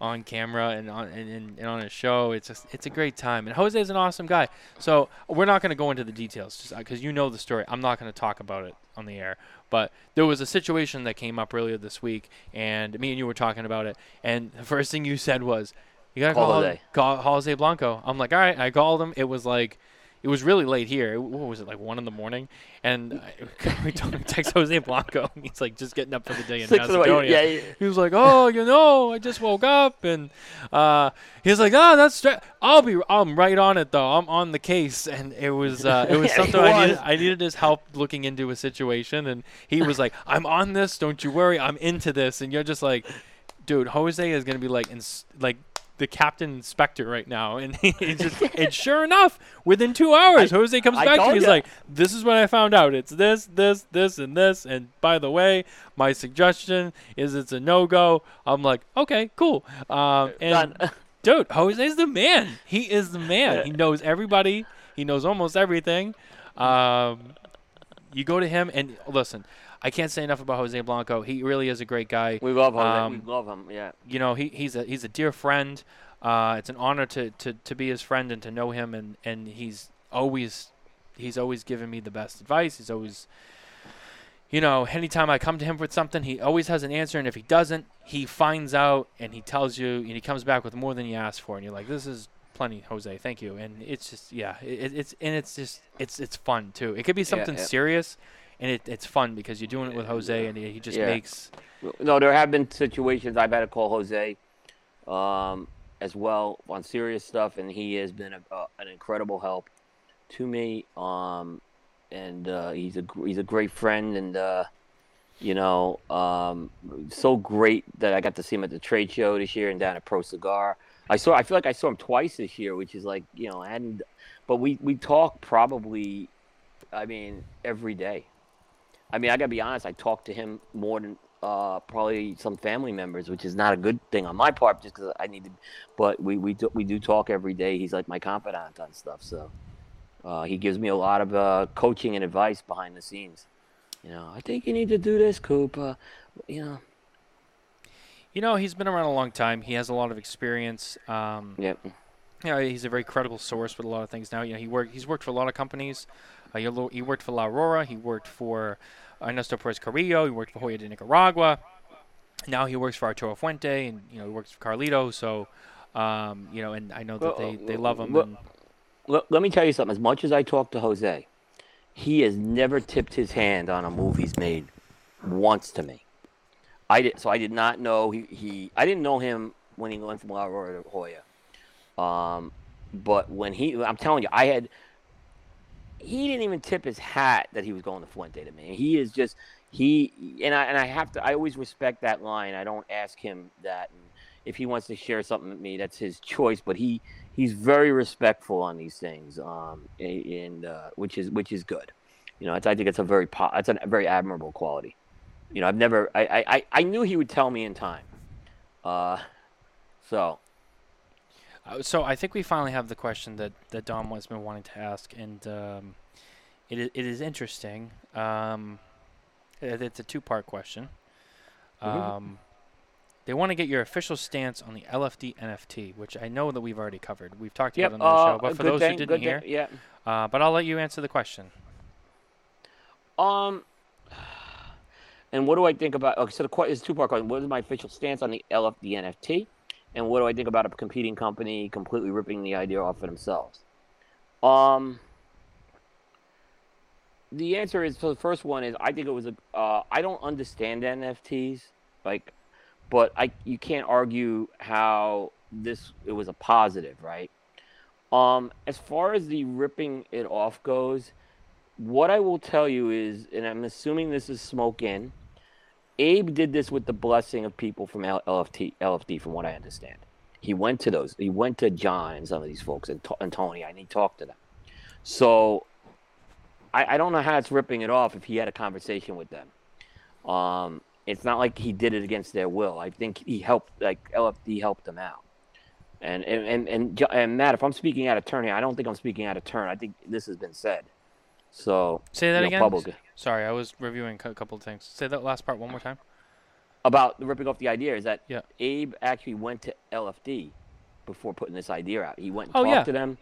[SPEAKER 2] on camera and on and, and, on a show, it's just it's a great time. And Jose is an awesome guy. So we're not going to go into the details just because you know the story. I'm not going to talk about it on the air. But there was a situation that came up earlier this week, and me and you were talking about it. And the first thing you said was, "You gotta
[SPEAKER 3] Call
[SPEAKER 2] call call Jose Blanco." I'm like, "All right." I called him. It was like it was really late here. What was it like one in the morning? And I, we text Jose Blanco. He's like just getting up for the day in
[SPEAKER 3] Six of the way-
[SPEAKER 2] Macedonia.
[SPEAKER 3] yeah, yeah.
[SPEAKER 2] He was like, "Oh, you know, I just woke up," and uh, he's like, "Oh, that's stra- I'll be I'm right on it though. I'm on the case." And it was uh, it was
[SPEAKER 3] Yeah,
[SPEAKER 2] something I needed. I needed his help looking into a situation, and he was like, "I'm on this. Don't you worry. I'm into this." And you're just like, "Dude, Jose is gonna be like, ins- like." The captain inspector right now, and he just and sure enough, within two hours,
[SPEAKER 3] I-
[SPEAKER 2] Jose comes
[SPEAKER 3] I
[SPEAKER 2] back to me. He's
[SPEAKER 3] ya.
[SPEAKER 2] like, "This is what I found out. It's this, this, this, and this. And by the way, my suggestion is it's a no go." I'm like, "Okay, cool." Um, and dude, Jose's the man. He is the man. He knows everybody. He knows almost everything. Um, you go to him and listen. I can't say enough about Jose Blanco. He really is a great guy.
[SPEAKER 3] we love Jose.
[SPEAKER 2] Um,
[SPEAKER 3] we love him. Yeah.
[SPEAKER 2] You know, he, he's a he's a dear friend. Uh, it's an honor to, to, to be his friend and to know him, and, and he's always he's always given me the best advice. He's always, you know, anytime I come to him with something, he always has an answer, and if he doesn't, he finds out and he tells you, and he comes back with more than you asked for, and you're like, this is plenty, Jose. Thank you. And it's just yeah, it, it's and it's just it's it's fun too. It could be something
[SPEAKER 3] yeah.
[SPEAKER 2] serious, and it, it's fun because you're doing it with Jose, and he, he just
[SPEAKER 3] Yeah.
[SPEAKER 2] makes
[SPEAKER 3] No, there have been situations I've had to call Jose um, as well on serious stuff, and he has been a, uh, an incredible help to me. Um, and uh, he's a he's a great friend, and uh, you know, um, so great that I got to see him at the trade show this year and down at Pro Cigar. I saw I feel like I saw him twice this year, which is like you know, hadn't. But we we talk probably, I mean, every day. I mean, I gotta be honest. I talk to him more than uh, probably some family members, which is not a good thing on my part, just because I need to. But we we do, we do talk every day. He's like my confidant on stuff, so uh, he gives me a lot of uh, coaching and advice behind the scenes. You know, I think you need to do this, Coop. Uh, you know,
[SPEAKER 2] You know, he's been around a long time. He has a lot of experience. Um,
[SPEAKER 3] yeah,
[SPEAKER 2] you know, he's a very credible source with a lot of things now. You know, he worked. He's worked for a lot of companies. Uh, he, worked for La Aurora. He worked for Ernesto Perez Carrillo. He worked for Joya de Nicaragua. Now he works for Arturo Fuente, and you know he works for Carlito. So, um, you know, and I know that
[SPEAKER 3] Well,
[SPEAKER 2] they, they love him.
[SPEAKER 3] well, let, let me tell you something. As much as I talk to Jose, he has never tipped his hand on a move he's made once to me. I did so I did not know he, he I didn't know him when he went from La Aurora to Joya. Um, but when he I'm telling you, I had he didn't even tip his hat that he was going to Fuente to me. He is just he and I and I have to I always respect that line. I don't ask him that and if he wants to share something with me, that's his choice. But he he's very respectful on these things, um, and uh, which is which is good. You know, it's, I think it's a very po- it's a very admirable quality. You know, I've never I, I, I- knew he would tell me in time. Uh, so
[SPEAKER 2] Uh, so I think we finally have the question that, that Dom has been wanting to ask, and um, it, it is interesting. Um, it, it's a two part question.
[SPEAKER 3] Mhm.
[SPEAKER 2] Um, they want to get your official stance on the LFD NFT, which I know that we've already covered. We've talked
[SPEAKER 3] yep,
[SPEAKER 2] about it on the
[SPEAKER 3] uh,
[SPEAKER 2] show, but for those
[SPEAKER 3] thing,
[SPEAKER 2] who didn't hear,
[SPEAKER 3] thing, yeah.
[SPEAKER 2] uh, but I'll let you answer the question.
[SPEAKER 3] Um, and what do I think about? Okay, so the question is two part question. What is my official stance on the LFD NFT, and what do I think about a competing company completely ripping the idea off of themselves? Um, the answer is so the first one is I think it was a. Uh, I don't understand NFTs like, but I you can't argue how this it was a positive, right? Um, as far as the ripping it off goes, what I will tell you is, and I'm assuming this is Smoke Inn, Abe did this with the blessing of people from LFT, LFD, from what I understand. He went to those. He went to John and some of these folks and, and Tony, and he talked to them. So I, I don't know how it's ripping it off if he had a conversation with them. Um, it's not like he did it against their will. I think he helped, like LFD helped them out. And and and and, and Matt, if I'm speaking out of turn here, I don't think I'm speaking out of turn. I think this has been said. So
[SPEAKER 2] Say that
[SPEAKER 3] you know,
[SPEAKER 2] again.
[SPEAKER 3] public-
[SPEAKER 2] Sorry, I was reviewing a couple of things. Say that last part one more time.
[SPEAKER 3] about ripping off the idea is that
[SPEAKER 2] Yeah.
[SPEAKER 3] Abe actually went to LFD before putting this idea out. He went and
[SPEAKER 2] Oh,
[SPEAKER 3] talked
[SPEAKER 2] yeah.
[SPEAKER 3] to them,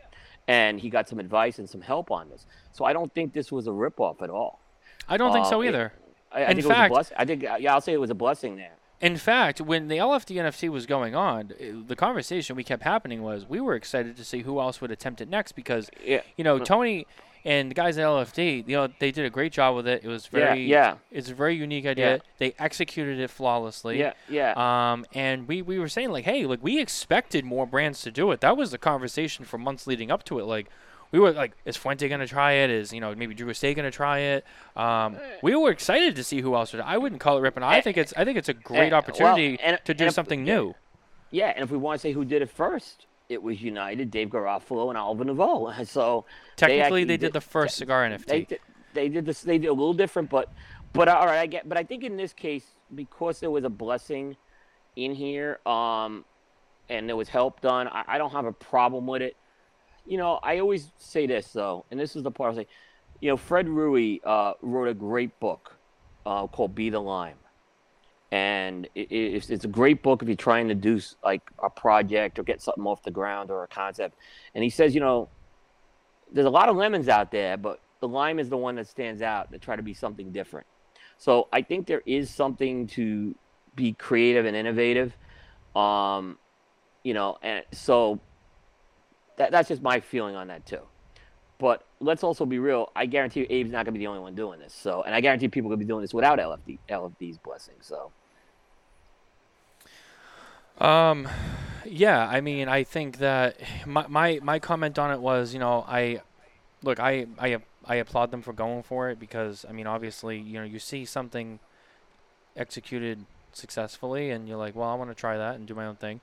[SPEAKER 3] and he got some advice and some help on this. So I don't think this was a ripoff at all.
[SPEAKER 2] I don't think
[SPEAKER 3] Uh,
[SPEAKER 2] so
[SPEAKER 3] it-
[SPEAKER 2] either.
[SPEAKER 3] I, I
[SPEAKER 2] In
[SPEAKER 3] think it was a
[SPEAKER 2] fact-
[SPEAKER 3] blessing. I think yeah, I'll say it was a blessing there.
[SPEAKER 2] In fact, when the LFD NFT was going on, the conversation we kept happening was we were excited to see who else would attempt it next because
[SPEAKER 3] Yeah,
[SPEAKER 2] you know Tony and the guys at LFD, you know, they did a great job with it. It was very,
[SPEAKER 3] yeah,
[SPEAKER 2] it's a very unique idea.
[SPEAKER 3] Yeah.
[SPEAKER 2] They executed it flawlessly.
[SPEAKER 3] yeah, yeah.
[SPEAKER 2] Um, and we, we were saying like, hey, like we expected more brands to do it. That was the conversation for months leading up to it. Like, we were like, is Fuente gonna try it? Is you know maybe Drew Estate gonna try it? Um, we were excited to see who else would. I wouldn't call it ripping. I think it's I think it's a great
[SPEAKER 3] eh, well,
[SPEAKER 2] opportunity
[SPEAKER 3] and-
[SPEAKER 2] to do
[SPEAKER 3] and
[SPEAKER 2] something
[SPEAKER 3] yeah.
[SPEAKER 2] new.
[SPEAKER 3] Yeah, and if we want to say who did it first, it was United, Dave Garofalo, and Alvin Naveau. So
[SPEAKER 2] Technically,
[SPEAKER 3] actually
[SPEAKER 2] they, did, the first cigar NFT.
[SPEAKER 3] They did, they did this. They did a little different, but but all right, I get. But I think in this case, because there was a blessing in here, um, and there was help done, I, I don't have a problem with it. You know, I always say this though, and this is the part I say. You know, Fred Rewey uh, wrote a great book uh, called "Be the Lime." And it, it's, it's a great book if you're trying to do like a project or get something off the ground or a concept. And he says, you know, there's a lot of lemons out there, but the lime is the one that stands out to try to be something different. So I think there is something to be creative and innovative. Um, you know, and so that, that's just my feeling on that too. But let's also be real. I guarantee you, Abe's not going to be the only one doing this. So, and I guarantee people to be doing this without LFD, LFD's blessing. So.
[SPEAKER 2] Um, yeah, I mean, I think that my, my my comment on it was, you know, I look, I I I applaud them for going for it because I mean, obviously, you know, you see something executed successfully, and you're like, well, I want to try that and do my own thing.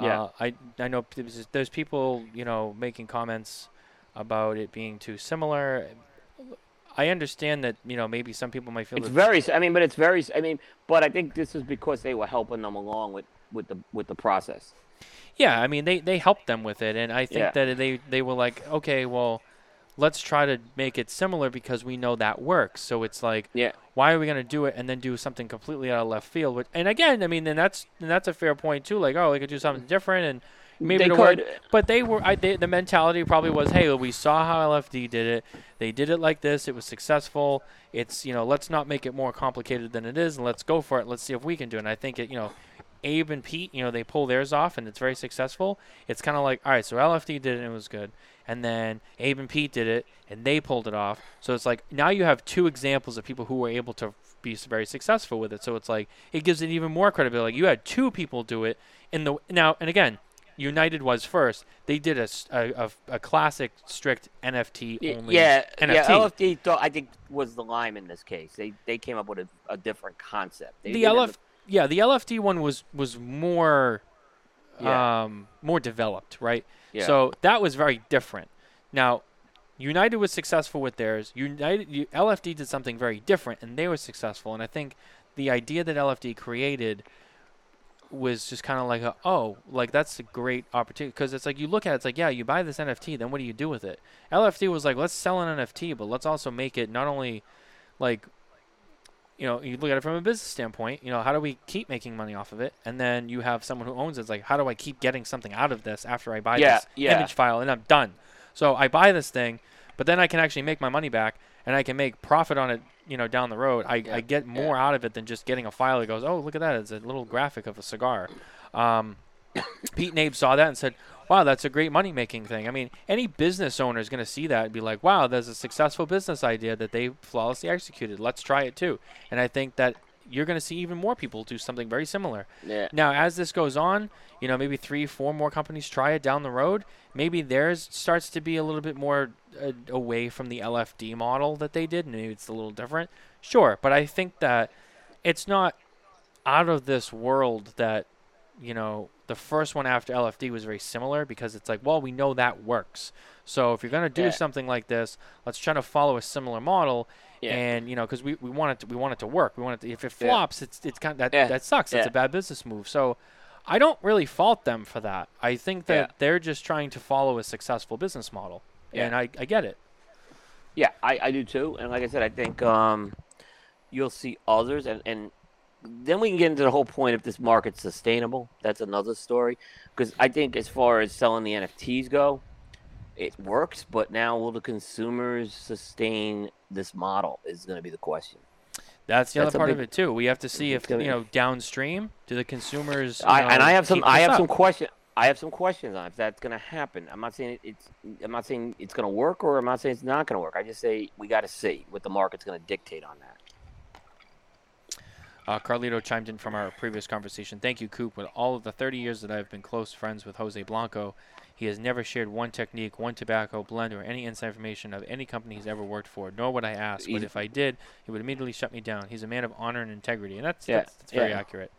[SPEAKER 3] Yeah.
[SPEAKER 2] Uh, I I know there's, there's people, you know, making comments about it being too similar. I understand that you know maybe some people might feel
[SPEAKER 3] it's very. I mean, but it's very. I mean, but I think this is because they were helping them along with with the with the process.
[SPEAKER 2] Yeah, I mean they they helped them with it, and I think
[SPEAKER 3] Yeah.
[SPEAKER 2] that they they were like, okay, well, let's try to make it similar because we know that works. So it's like,
[SPEAKER 3] Yeah.
[SPEAKER 2] why are we gonna do it and then do something completely out of left field? Which, and again, I mean, and that's and that's a fair point too. Like, oh, we could do something different and. Maybe
[SPEAKER 3] They
[SPEAKER 2] work,
[SPEAKER 3] could.
[SPEAKER 2] but they were. I, they, the mentality probably was, "Hey, we saw how LFD did it. They did it like this. It was successful. It's you know, let's not make it more complicated than it is, and let's go for it. Let's see if we can do it." And I think it, you know, Abe and Pete, you know, they pull theirs off and it's very successful. It's kind of like, all right, so LFD did it and it was good. And then Abe and Pete did it and they pulled it off. So it's like now you have two examples of people who were able to be very successful with it. So it's like it gives it even more credibility. Like you had two people do it in the now and again, United was first. They did a a classic strict NFT only
[SPEAKER 3] Yeah,
[SPEAKER 2] NFT.
[SPEAKER 3] yeah. LFD thought I think was the lime in this case. They they came up with a, a different concept. They
[SPEAKER 2] the LF yeah the LFD one was was more
[SPEAKER 3] Yeah.
[SPEAKER 2] um more developed right?
[SPEAKER 3] Yeah.
[SPEAKER 2] so that was very different. Now United was successful with theirs. United LFD did something very different and they were successful. And I think the idea that LFD created was just kind of like a, oh like that's a great opportunity. Because it's like you look at it, it's like yeah you buy this NFT then what do you do with it? LFD was like let's sell an NFT but let's also make it not only like you know, you look at it from a business standpoint, you know, how do we keep making money off of it? And then you have someone who owns it. It's like, how do I keep getting something out of this after I buy
[SPEAKER 3] Yeah,
[SPEAKER 2] this
[SPEAKER 3] yeah.
[SPEAKER 2] image file and I'm done? So I buy this thing, but then I can actually make my money back and I can make profit on it, you know, down the road. I, I get more out of it than just getting a file that goes, oh, look at that. It's a little graphic of a cigar. Um, Pete and Abe saw that and said, wow, that's a great money making thing. I mean, any business owner is going to see that and be like, wow, there's a successful business idea that they flawlessly executed. Let's try it too. And I think that you're going to see even more people do something very similar.
[SPEAKER 3] Yeah.
[SPEAKER 2] Now, as this goes on, you know, maybe three, four more companies try it down the road. Maybe theirs starts to be a little bit more uh, away from the LFD model that they did. Maybe it's a little different. Sure, but I think that it's not out of this world that you know the first one after LFD was very similar because it's like, well, we know that works. So if you're gonna do
[SPEAKER 3] Yeah.
[SPEAKER 2] something like this, let's try to follow a similar model.
[SPEAKER 3] Yeah.
[SPEAKER 2] And you know, because we, we want it to, we want it to work. We want it to, if it
[SPEAKER 3] Yeah.
[SPEAKER 2] flops, it's it's kind of, that
[SPEAKER 3] Yeah.
[SPEAKER 2] that sucks. It's a bad business move. So I don't really fault them for that. I think that
[SPEAKER 3] Yeah.
[SPEAKER 2] they're just trying to follow a successful business model,
[SPEAKER 3] Yeah.
[SPEAKER 2] and I, I get it.
[SPEAKER 3] Yeah, I, I do too. And like I said, I think um, you'll see others, and, and then we can get into the whole point if this market's sustainable. That's another story. Because I think as far as selling the NFTs go, it works. But now, will the consumers sustain this model? Is going to be the question.
[SPEAKER 2] That's the
[SPEAKER 3] That's
[SPEAKER 2] other part of it too. We have to see if you know downstream do the consumers.
[SPEAKER 3] I, and I have some. I have some
[SPEAKER 2] up?
[SPEAKER 3] question. I have some questions on if that's going to happen. I'm not saying it's. I'm not saying it's going to work, or I'm not saying it's not going to work. I just say we got to see what the market's going to dictate on that.
[SPEAKER 2] Uh, Carlito chimed in from our previous conversation. Thank you, Coop. With all of the 30 years that I've been close friends with Jose Blanco, he has never shared one technique, one tobacco blend, or any inside information of any company he's ever worked for, nor would I ask. But if I did, he would immediately shut me down. He's a man of honor and integrity, and that's
[SPEAKER 3] Yeah,
[SPEAKER 2] that's, that's very
[SPEAKER 3] yeah.
[SPEAKER 2] accurate.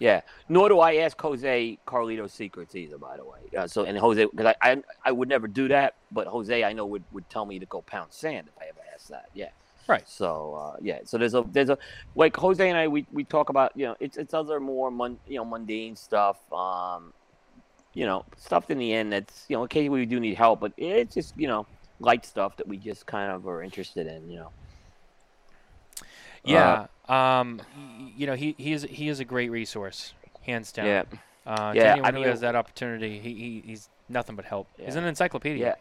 [SPEAKER 3] Yeah. Nor do I ask Jose Carlito's secrets either, by the way. Uh, so and Jose, because I, I I would never do that, but Jose I know would, would tell me to go pound sand if I ever asked that. Yeah.
[SPEAKER 2] Right.
[SPEAKER 3] So uh, yeah. So there's a there's a like Jose and I we, we talk about you know it's it's other more mun, you know mundane stuff. Um, you know stuff in the end that's you know occasionally we do need help, but it's just you know light stuff that we just kind of are interested in. You know.
[SPEAKER 2] Yeah. um, you know, he, he is he is a great resource, hands down.
[SPEAKER 3] Yeah.
[SPEAKER 2] Uh,
[SPEAKER 3] Yeah,
[SPEAKER 2] to
[SPEAKER 3] I mean-
[SPEAKER 2] who has that opportunity, he, he he's nothing but help. He's an encyclopedia.
[SPEAKER 3] Yeah.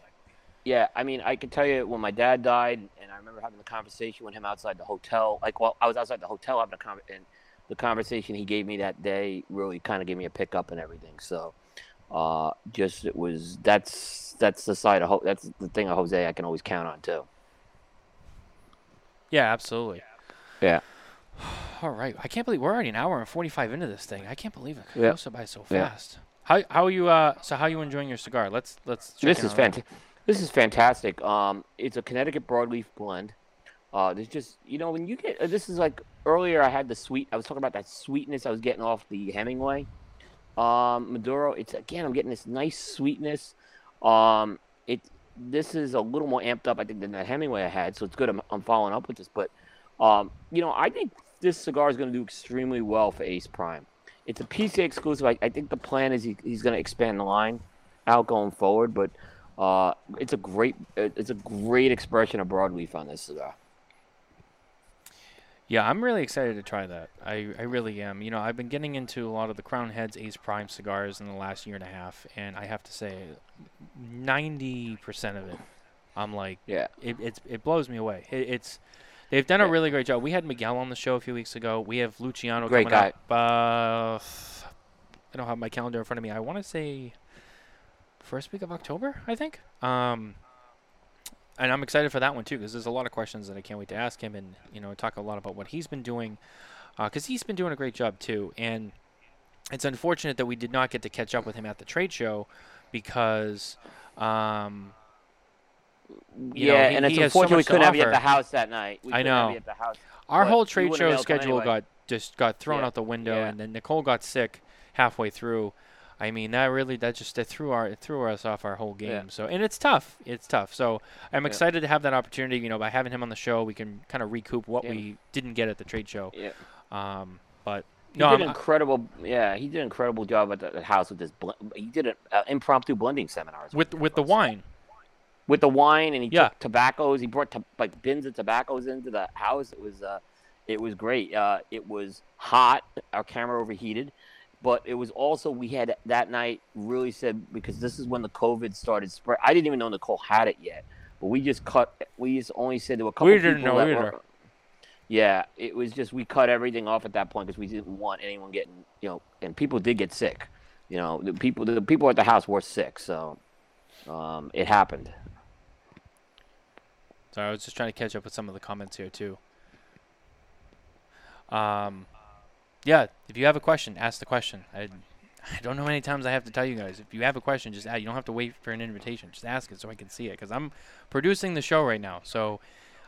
[SPEAKER 3] Yeah, I mean, I can tell you when my dad died, and I remember having the conversation with him outside the hotel. Like, well, I was outside the hotel having a con- and the conversation he gave me that day really kind of gave me a pickup and everything. So, uh, just it was that's that's the side of Ho- that's the thing of Jose I can always count on too.
[SPEAKER 2] Yeah, absolutely.
[SPEAKER 3] Yeah.
[SPEAKER 2] All right. I can't believe we're already an hour and 45 into this thing. I can't believe it
[SPEAKER 3] Yeah.
[SPEAKER 2] goes by so fast. Yeah. How how are you uh so how are you enjoying your cigar? Let's let's
[SPEAKER 3] this is fantastic. This is fantastic. Um, it's a Connecticut broadleaf blend. Uh, there's just you know when you get uh, this is like earlier I had the sweet. I was talking about that sweetness I was getting off the Hemingway. Um, Maduro. It's again I'm getting this nice sweetness. Um, it this is a little more amped up I think than that Hemingway I had, so it's good. I'm, I'm following up with this, but um, you know I think this cigar is going to do extremely well for Ace Prime. It's a PCA exclusive. I, I think the plan is he, he's going to expand the line out going forward, but uh, it's a great it's a great expression of broadleaf on this cigar.
[SPEAKER 2] Yeah, I'm really excited to try that. I, I really am. You know, I've been getting into a lot of the Crown Heads Ace Prime cigars in the last year and a half, and I have to say, 90% of it, I'm like,
[SPEAKER 3] Yeah.
[SPEAKER 2] it it's, it blows me away. It, it's they've done a really great job. We had Miguel on the show a few weeks ago. We have Luciano
[SPEAKER 3] Great
[SPEAKER 2] coming up. Uh, I don't have my calendar in front of me. I want to say first week of October, I think. Um, and I'm excited for that one too because there's a lot of questions that I can't wait to ask him and you know talk a lot about what he's been doing because he's been doing a great job too. And it's unfortunate that we did not get to catch up with him at the trade show because. Um, you know,
[SPEAKER 3] yeah,
[SPEAKER 2] he-
[SPEAKER 3] and it's
[SPEAKER 2] has so
[SPEAKER 3] unfortunate we couldn't have you at the house that night. We
[SPEAKER 2] I know.
[SPEAKER 3] you at the house.
[SPEAKER 2] Our whole trade show schedule
[SPEAKER 3] anyway.
[SPEAKER 2] got just got thrown
[SPEAKER 3] Yeah.
[SPEAKER 2] out the window,
[SPEAKER 3] Yeah.
[SPEAKER 2] and then Nicole got sick halfway through. I mean, that really that just that threw our it threw us off our whole game.
[SPEAKER 3] Yeah.
[SPEAKER 2] So and it's tough. It's tough. So I'm
[SPEAKER 3] Yeah.
[SPEAKER 2] excited to have that opportunity. You know, by having him on the show, we can kind of recoup what
[SPEAKER 3] Yeah.
[SPEAKER 2] we didn't get at the trade show.
[SPEAKER 3] Yeah.
[SPEAKER 2] Um, but
[SPEAKER 3] He
[SPEAKER 2] no,
[SPEAKER 3] did
[SPEAKER 2] I'm-
[SPEAKER 3] an incredible. Yeah, he did an incredible job at the, the house with this. Bl- he did an uh, impromptu blending seminars
[SPEAKER 2] with with the wine.
[SPEAKER 3] with the wine, and he
[SPEAKER 2] Yeah.
[SPEAKER 3] took tobaccos. He brought to, like bins of tobaccos into the house. It was uh, it was great. Uh, it was hot. Our camera overheated, but it was also we had that night really said because this is when the COVID started spread. I didn't even know Nicole had it yet, but we just cut. We just only said to a couple
[SPEAKER 2] We didn't
[SPEAKER 3] people
[SPEAKER 2] know either.
[SPEAKER 3] were- yeah, it was just we cut everything off at that point because we didn't want anyone getting you know, and people did get sick. You know, the people the people at the house were sick, so um, it happened.
[SPEAKER 2] Sorry, I was just trying to catch up with some of the comments here too. Um, yeah, if you have a question, ask the question. I, I don't know how many times I have to tell you guys. If you have a question, just ask. You don't have to wait for an invitation. Just ask it so I can see it. Because I'm producing the show right now, so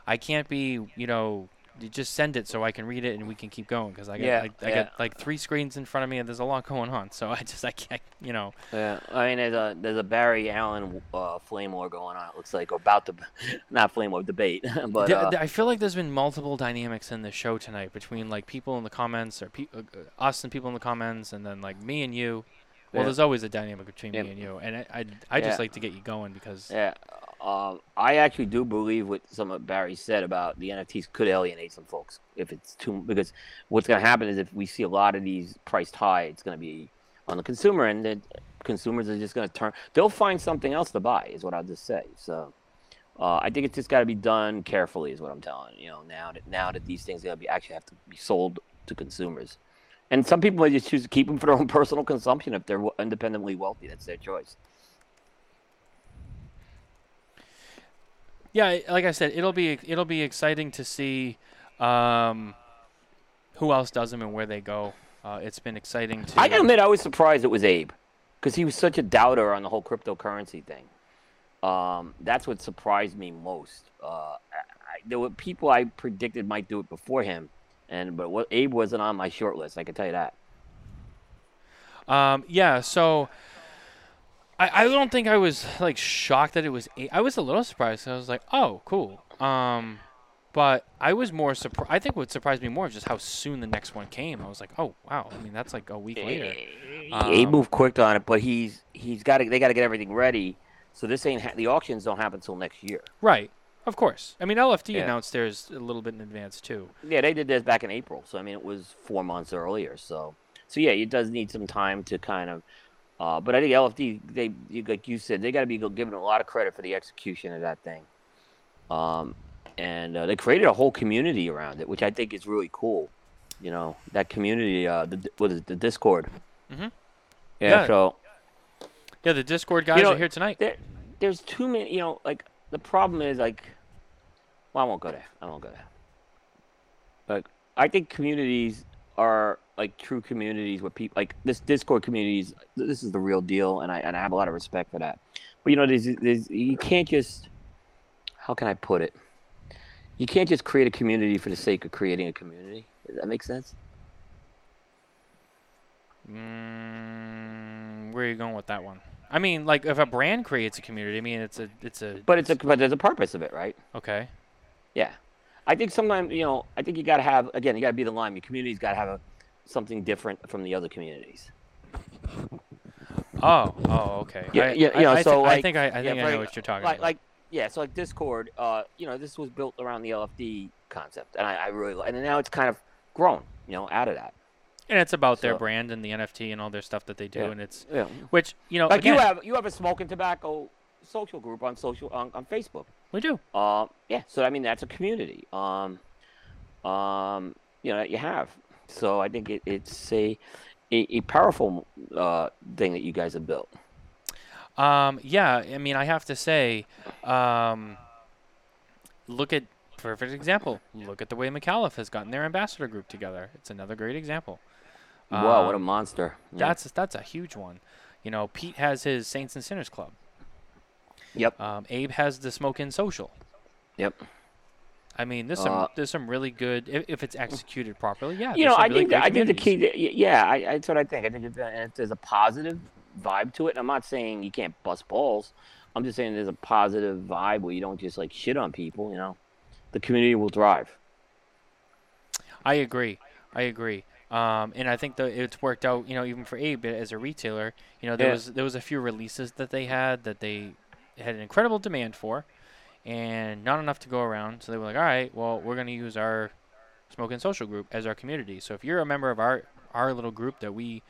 [SPEAKER 2] I can't be, you know, you just send it so I can read it and we can keep going. Because I got,
[SPEAKER 3] Yeah,
[SPEAKER 2] I, I
[SPEAKER 3] yeah.
[SPEAKER 2] got like three screens in front of me and there's a lot going on. So I just, I can't, you know.
[SPEAKER 3] Yeah, I mean, there's a there's a Barry Allen uh, flame war going on. It looks like about to, not flame war debate, but uh,
[SPEAKER 2] I feel like there's been multiple dynamics in the show tonight between like people in the comments or pe- uh, uh, us and people in the comments, and then like me and you. Well,
[SPEAKER 3] Yeah.
[SPEAKER 2] there's always a dynamic between me and you, and I I, I just like to get you going because
[SPEAKER 3] yeah. Um, I actually do believe what some of Barry said about the NFTs could alienate some folks if it's too because what's going to happen is if we see a lot of these priced high, it's going to be on the consumer and That consumers are just going to turn. They'll find something else to buy. Is what I'll just say. So. Uh, I think it's just got to be done carefully, is what I'm telling you. Know, now that now that these things gotta be actually have to be sold to consumers, and some people may just choose to keep them for their own personal consumption if they're independently wealthy. That's their choice.
[SPEAKER 2] Yeah, like I said, it'll be it'll be exciting to see um, who else does them and where they go. Uh, it's been exciting to.
[SPEAKER 3] I gotta admit, I was surprised it was Abe, because he was such a doubter on the whole cryptocurrency thing. Um, that's what surprised me most. Uh, I, I, there were people I predicted might do it before him, and but what Abe wasn't on my short list. I can tell you that.
[SPEAKER 2] Um, yeah, so I, I don't think I was like shocked that it was eight. I was a little surprised. I was like, oh, cool. Um, but I was more surprised. I think what surprised me more is just how soon the next one came. I was like, oh wow. I mean, that's like a week later.
[SPEAKER 3] He
[SPEAKER 2] Um,
[SPEAKER 3] moved quick on it, but he's he's got to they got to get everything ready. So this ain't ha- the auctions don't happen until next year.
[SPEAKER 2] Right. Of course. I mean, LFD
[SPEAKER 3] Yeah.
[SPEAKER 2] announced theirs a little bit in advance too.
[SPEAKER 3] Yeah, they did this back in April, so I mean it was four months earlier. So, so yeah, it does need some time to kind of. Uh, but I think LFD, they like you said, they got to be given a lot of credit for the execution of that thing. Um, and uh, they created a whole community around it, which I think is really cool. You know, that community, uh, the what is it, the Discord.
[SPEAKER 2] Mhm.
[SPEAKER 3] Yeah,
[SPEAKER 2] Yeah.
[SPEAKER 3] So
[SPEAKER 2] Yeah, the Discord guys
[SPEAKER 3] know,
[SPEAKER 2] are here tonight.
[SPEAKER 3] there, there's too many. You know, like the problem is like, well, I won't go there. I won't go there. Like, I think communities are like true communities where people like this Discord communities. This is the real deal, and I and I have a lot of respect for that. But you know, there's, there's you can't just. How can I put it? You can't just create a community for the sake of creating a community. Does that make sense?
[SPEAKER 2] Mm, where are you going with that one? I mean, like if a brand creates a community, I mean, it's a it's a
[SPEAKER 3] But it's a but there's a purpose of it, right?
[SPEAKER 2] okay.
[SPEAKER 3] Yeah, I think sometimes you know I think you got to have again you got to be the line. Your community's got to have a, something different from the other communities.
[SPEAKER 2] Oh, oh, okay.
[SPEAKER 3] Yeah,
[SPEAKER 2] I,
[SPEAKER 3] yeah,
[SPEAKER 2] I,
[SPEAKER 3] you know,
[SPEAKER 2] I,
[SPEAKER 3] so,
[SPEAKER 2] thi- I think I, I
[SPEAKER 3] yeah,
[SPEAKER 2] think I know what you're talking
[SPEAKER 3] Like
[SPEAKER 2] about.
[SPEAKER 3] like yeah, so like Discord, uh, you know, this was built around the LFD concept, and I, I really like, and now it's kind of grown, you know, out of that.
[SPEAKER 2] and it's about their brand and the NFT and all their stuff that they do,
[SPEAKER 3] Yeah.
[SPEAKER 2] and it's
[SPEAKER 3] Yeah,
[SPEAKER 2] which you know,
[SPEAKER 3] like
[SPEAKER 2] again,
[SPEAKER 3] you have you have a smoking tobacco social group on social on, on Facebook.
[SPEAKER 2] we do.
[SPEAKER 3] Um, yeah, so I mean that's a community. Um, um, you know that you have. So I think it, it's a, a a powerful uh thing that you guys have built.
[SPEAKER 2] Um, yeah, I mean, I have to say, um, look at perfect example. Look at the way McAuliffe has gotten their ambassador group together. It's another great example.
[SPEAKER 3] wow, what a
[SPEAKER 2] Um,
[SPEAKER 3] monster! Yeah.
[SPEAKER 2] That's that's a huge one. You know, Pete has his Saints and Sinners Club.
[SPEAKER 3] yep,
[SPEAKER 2] Um, Abe has the Smoke Inn Social.
[SPEAKER 3] yep.
[SPEAKER 2] I mean, there's some
[SPEAKER 3] Uh,
[SPEAKER 2] there's some really good if, if it's executed properly. Yeah,
[SPEAKER 3] you know, I
[SPEAKER 2] really
[SPEAKER 3] think that, I think the key, to, yeah, I, that's what I think. I think if, uh, if there's a positive vibe to it, I'm not saying you can't bust balls. I'm just saying there's a positive vibe where you don't just like shit on people. You know, the community will thrive.
[SPEAKER 2] I agree. I agree. Um, and I think that it's worked out. You know, even for Abe as a retailer, you know, there
[SPEAKER 3] Yeah.
[SPEAKER 2] was there was a few releases that they had that they had an incredible demand for, and not enough to go around. So they were like, all right, well, we're going to use our Smoke Inn Social group as our community. So if you're a member of our our little group that we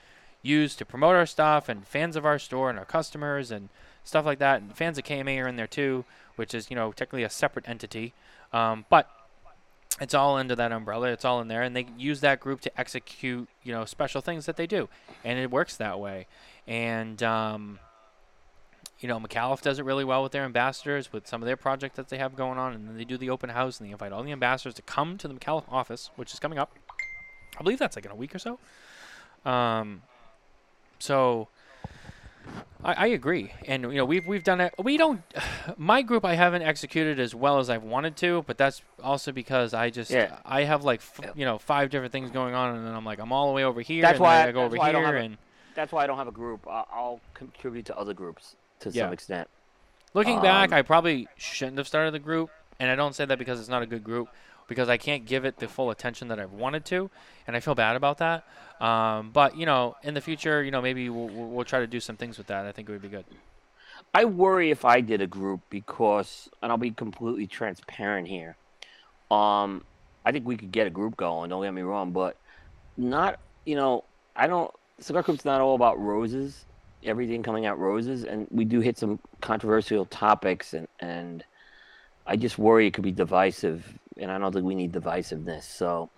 [SPEAKER 2] use to promote our stuff and fans of our store and our customers and stuff like that, and fans of KMA are in there too, which is you know technically a separate entity, um, but it's all under that umbrella. It's all in there, and they use that group to execute, you know, special things that they do, and it works that way. And um, you know, McAuliffe does it really well with their ambassadors, with some of their projects that they have going on, and then they do the open house and they invite all the ambassadors to come to the McAuliffe office, which is coming up. I believe that's like in a week or so. Um, so I, I agree, and you know we've we've done it. We don't. My group I haven't executed as well as I've wanted to, but that's also because I just
[SPEAKER 3] Yeah.
[SPEAKER 2] I have like f- you know five different things going on, and then I'm like I'm all the way over here.
[SPEAKER 3] That's
[SPEAKER 2] and
[SPEAKER 3] why
[SPEAKER 2] then
[SPEAKER 3] I-
[SPEAKER 2] I go over
[SPEAKER 3] I
[SPEAKER 2] here,
[SPEAKER 3] have a-
[SPEAKER 2] and
[SPEAKER 3] That's why I don't have a group. I'll contribute to other groups to
[SPEAKER 2] Yeah.
[SPEAKER 3] some extent.
[SPEAKER 2] looking back,
[SPEAKER 3] um,
[SPEAKER 2] I probably shouldn't have started the group, and I don't say that because it's not a good group, because I can't give it the full attention that I've wanted to, and I feel bad about that. Um, but you know, in the future, you know, maybe we'll, we'll we'll try to do some things with that. I think it would be good.
[SPEAKER 3] I worry if I did a group because, and I'll be completely transparent here. Um, I think we could get a group going. Don't get me wrong, but not. You know, I don't. Cigar group's not all about roses. Everything coming out roses, and we do hit some controversial topics, and and I just worry it could be divisive, and I don't think we need divisiveness. So,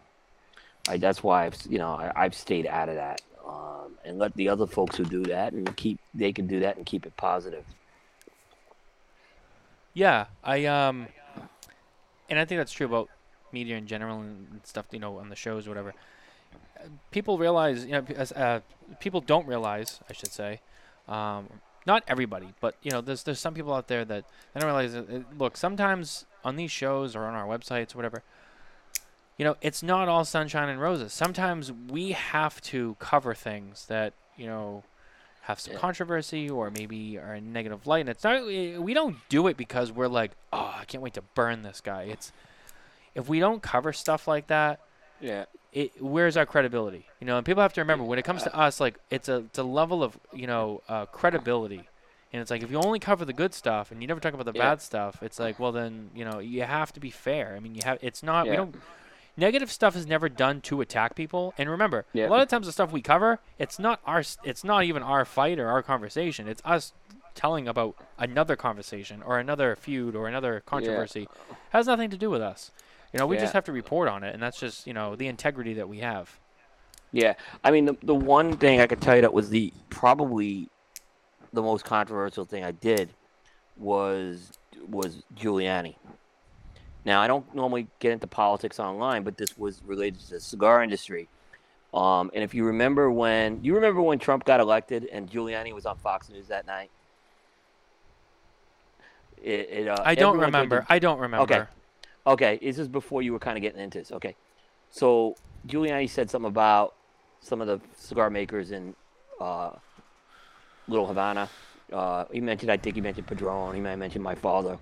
[SPEAKER 3] I that's why I've you know I, I've stayed out of that. Um, and let the other folks who do that and keep they can do that and keep it positive.
[SPEAKER 2] Yeah, I um, and I think that's true about media in general and stuff. You know, on the shows, or whatever. People realize, you know, as uh, people don't realize, I should say. Um, not everybody, but you know, there's there's some people out there that I don't realize. That, uh, look, sometimes on these shows or on our websites, or whatever. You know, it's not all sunshine and roses. Sometimes we have to cover things that you know, have some
[SPEAKER 3] Yeah.
[SPEAKER 2] controversy or maybe are in negative light. And it's not we don't do it because we're like, oh, I can't wait to burn this guy. It's if we don't cover stuff like that,
[SPEAKER 3] Yeah.
[SPEAKER 2] It where's our credibility? You know, and people have to remember when it comes to us, like it's a it's a level of you know uh, credibility, and it's like if you only cover the good stuff and you never talk about the
[SPEAKER 3] Yeah.
[SPEAKER 2] bad stuff, it's like well then you know you have to be fair. I mean you have it's not we
[SPEAKER 3] Yeah.
[SPEAKER 2] don't negative stuff is never done to attack people. And remember,
[SPEAKER 3] Yeah.
[SPEAKER 2] a lot of times the stuff we cover, it's not our it's not even our fight or our conversation. It's us telling about another conversation or another feud or another controversy. Has nothing to do with us. You know, we
[SPEAKER 3] Yeah.
[SPEAKER 2] just have to report on it, and that's just you know the integrity that we have.
[SPEAKER 3] Yeah, I mean the the one thing I could tell you that was the probably the most controversial thing I did was was Giuliani. Now I don't normally get into politics online, but this was related to the cigar industry. Um, and if you remember when you remember when Trump got elected and Giuliani was on Fox News that night. It, it, uh,
[SPEAKER 2] I don't
[SPEAKER 3] everyone tried to-
[SPEAKER 2] remember. I don't remember.
[SPEAKER 3] Okay, this is before you were kind of getting into this. Okay, so Giuliani said something about some of the cigar makers in uh, Little Havana. Uh, he mentioned, I think he mentioned Padron. He might have mentioned my father.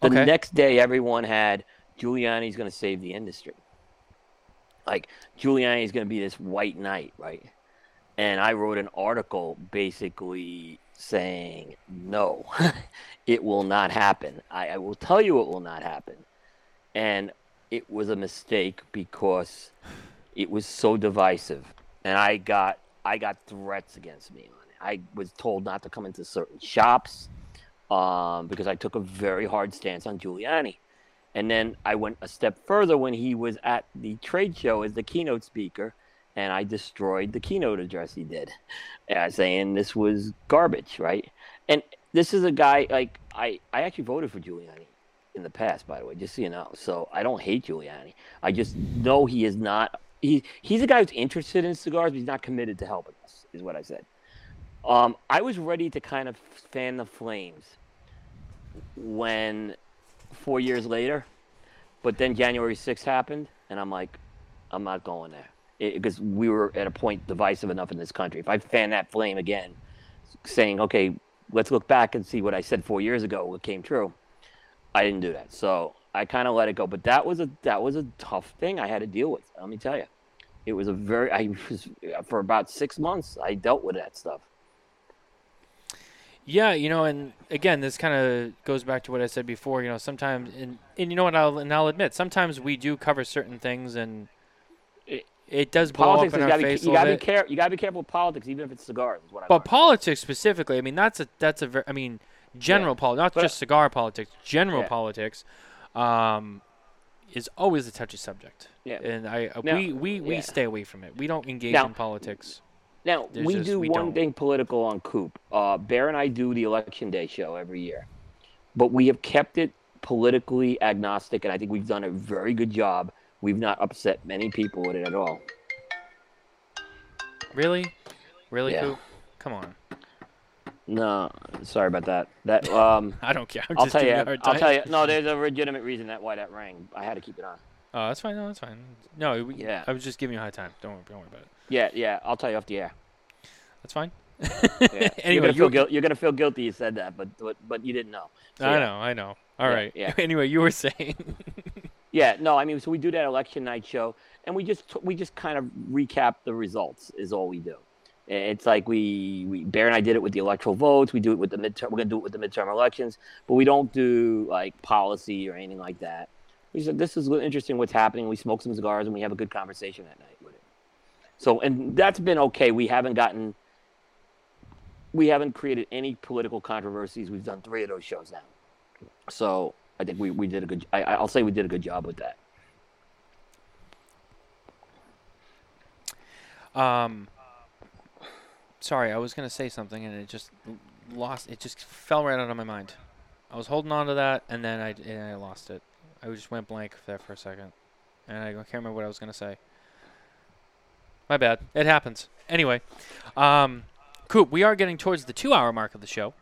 [SPEAKER 3] The
[SPEAKER 2] Okay.
[SPEAKER 3] next day, everyone had Giuliani's going to save the industry. Like Giuliani's going to be this white knight, right? And I wrote an article basically saying, no, it will not happen. I, I will tell you it will not happen and it was a mistake because it was so divisive. And i got i got threats against me on it. I was told not to come into certain shops um, because i took a very hard stance on giuliani. And then i went a step further when he was at the trade show as the keynote speaker and i destroyed the keynote address he did uh, saying this was garbage right? And this is a guy like i i actually voted for giuliani in the past, by the way, just so you know. So I don't hate Giuliani. I just know he is not. He he's a guy who's interested in cigars, but he's not committed to helping us. Is what I said. Um, I was ready to kind of fan the flames when four years later, but then January 6th happened, and I'm like, I'm not going there because we were at a point divisive enough in this country. If I fan that flame again, saying, okay, let's look back and see what I said four years ago, what came true. I didn't do that. So I kind of let it go. But that was a that was a tough thing I had to deal with. Let me tell you, it was a very I was for about six months I dealt with that stuff.
[SPEAKER 2] Yeah, you know, and again, this kind of goes back to what I said before. You know, sometimes, and, and you know what, I'll and I'll admit, sometimes we do cover certain things, and it, it does blow
[SPEAKER 3] Politics
[SPEAKER 2] up in our
[SPEAKER 3] gotta
[SPEAKER 2] face a
[SPEAKER 3] you gotta be
[SPEAKER 2] bit.
[SPEAKER 3] care you gotta be careful with politics, even if it's cigars. Is what I
[SPEAKER 2] But politics specifically, I mean, that's a that's a very, I mean, general
[SPEAKER 3] Yeah.
[SPEAKER 2] politics, not
[SPEAKER 3] But-
[SPEAKER 2] just cigar politics, general
[SPEAKER 3] Yeah.
[SPEAKER 2] politics, um, is always a touchy subject.
[SPEAKER 3] Yeah.
[SPEAKER 2] And I uh,
[SPEAKER 3] Now-
[SPEAKER 2] we we, we
[SPEAKER 3] yeah.
[SPEAKER 2] stay away from it. We don't engage
[SPEAKER 3] Now-
[SPEAKER 2] in politics.
[SPEAKER 3] Now
[SPEAKER 2] There's
[SPEAKER 3] we
[SPEAKER 2] just-
[SPEAKER 3] do
[SPEAKER 2] we
[SPEAKER 3] one
[SPEAKER 2] don't.
[SPEAKER 3] thing political on Coop. Uh, Bear and I do the election day show every year, but we have kept it politically agnostic, and I think we've done a very good job. We've not upset many people with it at all.
[SPEAKER 2] Really, really,
[SPEAKER 3] Yeah.
[SPEAKER 2] Coop? Come on.
[SPEAKER 3] No, sorry about that. That um,
[SPEAKER 2] I don't care. I'm
[SPEAKER 3] I'll
[SPEAKER 2] just
[SPEAKER 3] tell you.
[SPEAKER 2] giving you a hard
[SPEAKER 3] I'll tell you. No, there's a legitimate reason that why that rang. I had to keep it on.
[SPEAKER 2] Oh, that's fine. No, that's fine. No, we,
[SPEAKER 3] Yeah.
[SPEAKER 2] I was just giving you a hard time. Don't worry, don't worry about it.
[SPEAKER 3] Yeah, yeah. I'll tell you off the air.
[SPEAKER 2] That's fine.
[SPEAKER 3] Yeah. you're gonna feel
[SPEAKER 2] you,
[SPEAKER 3] you're gonna feel guilty you said that, but but, but you didn't know. So,
[SPEAKER 2] I
[SPEAKER 3] yeah.
[SPEAKER 2] know, I know. All
[SPEAKER 3] Yeah,
[SPEAKER 2] right.
[SPEAKER 3] yeah.
[SPEAKER 2] anyway, you were saying.
[SPEAKER 3] Yeah, no, I mean, so we do that election night show, and we just we just kind of recap the results. Is all we do. It's like we, we Bear and I did it with the electoral votes. We do it with the midterm. We're gonna do it with the midterm elections, but we don't do like policy or anything like that. We said this is interesting. What's happening? We smoke some cigars and we have a good conversation that night with it. So, and that's been okay. We haven't gotten, we haven't created any political controversies. We've done three of those shows now. So I think we, we did a good. I, I'll say we did a good job with that.
[SPEAKER 2] Um, sorry, I was gonna say something and it just lost. It just fell right out of my mind. I was holding on to that and then I and I lost it. I just went blank there for a second, and I can't remember what I was gonna say. My bad. It happens. Anyway, um, Coop, we are getting towards the two-hour mark of the show.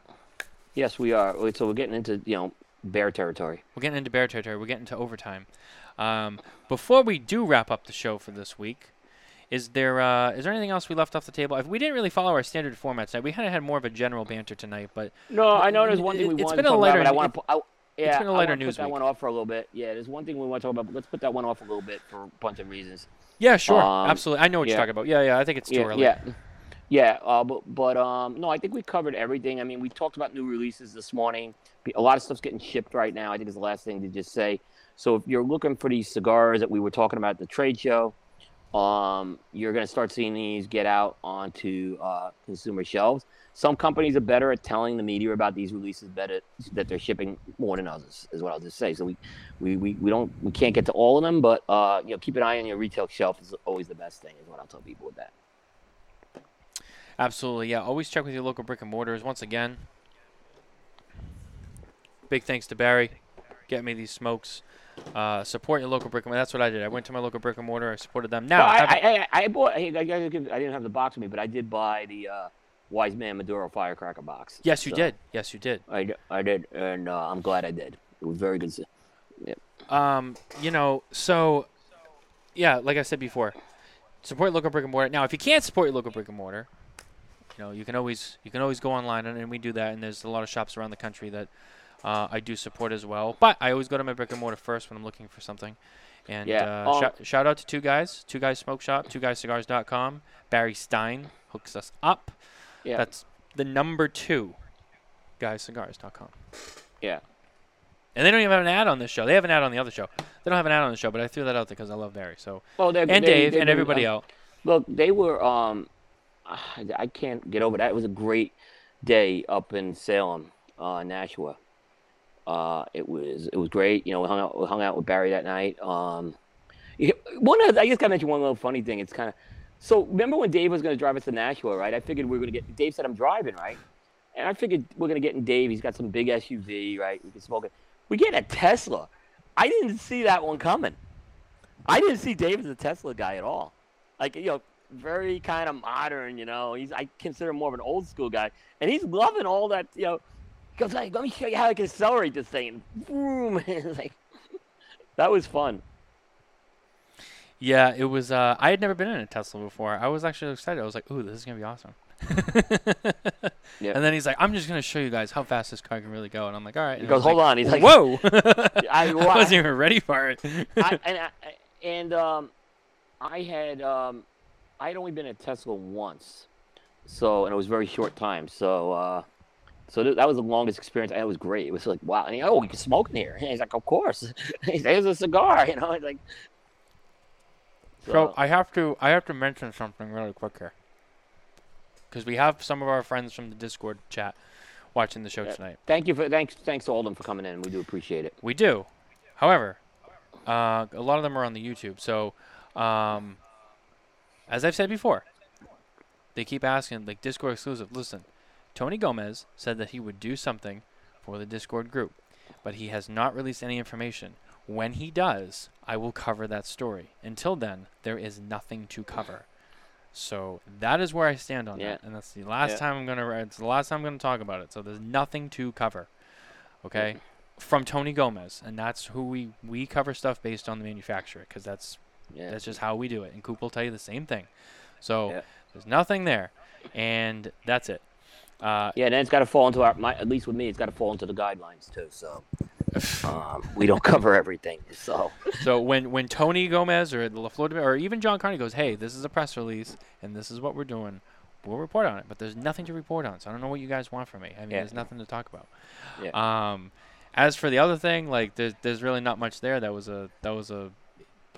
[SPEAKER 3] Yes, we are. So we're getting into you know bear territory.
[SPEAKER 2] We're getting into bear territory. We're getting to overtime. Um, before we do wrap up the show for this week, Is there uh, is there anything else we left off the table? If we didn't really follow our standard format tonight, we kind of had more of a general banter tonight. But
[SPEAKER 3] No, I know there's one thing we
[SPEAKER 2] It-
[SPEAKER 3] wanted to talk about, but I want to. I, yeah,
[SPEAKER 2] been a
[SPEAKER 3] I
[SPEAKER 2] lighter
[SPEAKER 3] wanna
[SPEAKER 2] news
[SPEAKER 3] put that
[SPEAKER 2] week.
[SPEAKER 3] one off for a little bit. Yeah, there's one thing we want to talk about, but let's put that one off a little bit for a bunch of reasons.
[SPEAKER 2] yeah, sure,
[SPEAKER 3] Um,
[SPEAKER 2] absolutely. I know what
[SPEAKER 3] yeah.
[SPEAKER 2] you're talking about. Yeah, yeah. I think it's too
[SPEAKER 3] yeah,
[SPEAKER 2] early.
[SPEAKER 3] Yeah, yeah. Uh, but but um, no, I think we covered everything. I mean, we talked about new releases this morning. A lot of stuff's getting shipped right now. I think is the last thing to just say. So if you're looking for these cigars that we were talking about at the trade show, um, you're going to start seeing these get out onto uh, consumer shelves. Some companies are better at telling the media about these releases better that they're shipping more than others, is what I'll just say. So we, we, we, we don't we can't get to all of them, but uh, you know keep an eye on your retail shelf is always the best thing, is what I'll tell people with that.
[SPEAKER 2] Absolutely, yeah. Always check with your local brick and mortars. Once again, big thanks to Barry, get me these smokes. Uh, support your local brick and mortar. That's what I did. I went to my local brick and mortar. I supported them. Now,
[SPEAKER 3] Well, I, I, I, I bought. I, didn't have the box with me, but I did buy the uh, Wise Man Maduro firecracker box.
[SPEAKER 2] yes, you
[SPEAKER 3] So,
[SPEAKER 2] did. Yes, you did.
[SPEAKER 3] I, I did, and uh, I'm glad I did. It was very good. s-
[SPEAKER 2] Um, you know, so yeah, like I said before, support your local brick and mortar. Now, if you can't support your local brick and mortar, you know, you can always you can always go online, and, and we do that. And there's a lot of shops around the country that uh, I do support as well. But I always go to my brick and mortar first when I'm looking for something. And
[SPEAKER 3] Yeah,
[SPEAKER 2] uh,
[SPEAKER 3] um,
[SPEAKER 2] shout, shout out to two guys, two guys smoke shop, two guys cigars.com. Barry Stein hooks us up.
[SPEAKER 3] Yeah,
[SPEAKER 2] That's the number two, guyscigars.com.
[SPEAKER 3] yeah.
[SPEAKER 2] And they don't even have an ad on this show. They have an ad on the other show. They don't have an ad on the show, but I threw that out there because I love Barry. So
[SPEAKER 3] Well, they,
[SPEAKER 2] and
[SPEAKER 3] they-
[SPEAKER 2] Dave
[SPEAKER 3] they've
[SPEAKER 2] and everybody else.
[SPEAKER 3] Look, they were. Um, I I can't get over that. It was a great day up in Salem, uh, Nashua. Uh, it was it was great. You know, we hung out we hung out with Barry that night. Um, one of I just got to mention one little funny thing. It's kind of so. Remember when Dave was to drive us to Nashua, right? I figured we were to get. Dave said I'm driving, right? And I figured we're to get in Dave. He's got some big SUV, right? We can smoke it. We get a Tesla. I didn't see that one coming. I didn't see Dave as a Tesla guy at all. Like you know, very kind of modern. You know, he's I consider him more of an old school guy, and he's loving all that. You know, goes like, "Let me show you how I can accelerate this thing." And boom, like that was fun.
[SPEAKER 2] Yeah, it was. Uh, I had never been in a Tesla before. I was actually excited. I was like, "Ooh, this is gonna be awesome."
[SPEAKER 3] Yeah.
[SPEAKER 2] And then he's like, "I'm just gonna show you guys how fast this car can really go." And I'm like, "All right."
[SPEAKER 3] He goes, "Hold on." He's like,
[SPEAKER 2] "Whoa!"
[SPEAKER 3] I-
[SPEAKER 2] I
[SPEAKER 3] well, I-
[SPEAKER 2] wasn't even ready for it.
[SPEAKER 3] I, and I, and um, I had um, I had only been at Tesla once, so and it was a very short time. So uh, so th- that was the longest experience. I had. It was great. It was like wow. And he, oh, we can smoke in here. And he's like, of course. He's like, There's a cigar. You know, it's like.
[SPEAKER 2] So I have to I have to mention something really quick here, because we have some of our friends from the Discord chat watching the show
[SPEAKER 3] Yeah.
[SPEAKER 2] tonight.
[SPEAKER 3] thank you for thanks thanks to all of them for coming in. We do appreciate it.
[SPEAKER 2] We do. However, uh, a lot of them are on the YouTube. So, um, as I've said before, they keep asking, like, Discord exclusive. Listen, Tony Gomez said that he would do something for the Discord group, but he has not released any information. When he does, I will cover that story. Until then, there is nothing to cover. So that is where I stand on
[SPEAKER 3] Yeah.
[SPEAKER 2] that, and that's the last
[SPEAKER 3] Yeah.
[SPEAKER 2] time I'm gonna. It's the last time I'm gonna talk about it. So there's nothing to cover. Okay, mm-hmm. from Tony Gomez, and that's who we we cover stuff based on the manufacturer because that's
[SPEAKER 3] Yeah.
[SPEAKER 2] that's just how we do it. And Coop will tell you the same thing. So there's nothing there, and that's it. Uh,
[SPEAKER 3] Yeah, and then it's got to fall into our. My, at least with me, it's got to fall into the guidelines too. So um, we don't cover everything. So
[SPEAKER 2] so when when Tony Gomez or the La Flor or even John Carney goes, hey, this is a press release and this is what we're doing, we'll report on it. But there's nothing to report on, so I don't know what you guys want from me. I mean,
[SPEAKER 3] Yeah.
[SPEAKER 2] there's nothing to talk about.
[SPEAKER 3] Yeah.
[SPEAKER 2] Um, as for the other thing, like there's there's really not much there. That was a that was a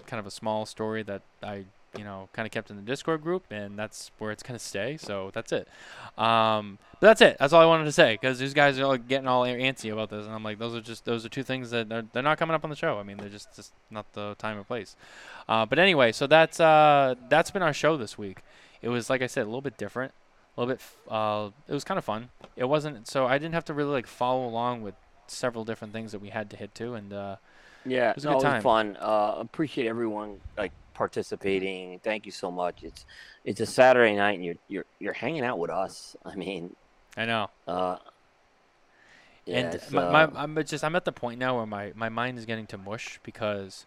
[SPEAKER 2] kind of a small story that I you know kind of kept in the Discord group, and that's where it's gonna stay. So that's it. Um, but that's it. That's all I wanted to say because these guys are getting all antsy about this, and I'm like, those are just those are two things that are, they're not coming up on the show. I mean, they're just just not the time or place. Uh, but anyway, so that's uh that's been our show this week. It was like I said, a little bit different, a little bit. f- Uh, it was kind of fun. It wasn't so I didn't have to really like follow along with several different things that we had to hit to, and uh,
[SPEAKER 3] yeah,
[SPEAKER 2] It was a
[SPEAKER 3] no,
[SPEAKER 2] good
[SPEAKER 3] it was fun. Uh, appreciate everyone like participating. Thank you so much. It's it's a Saturday night, and you're you're you're hanging out with us. I mean,
[SPEAKER 2] I know.
[SPEAKER 3] uh, yeah,
[SPEAKER 2] and my, my, I'm just I'm at the point now where my, my mind is getting to mush because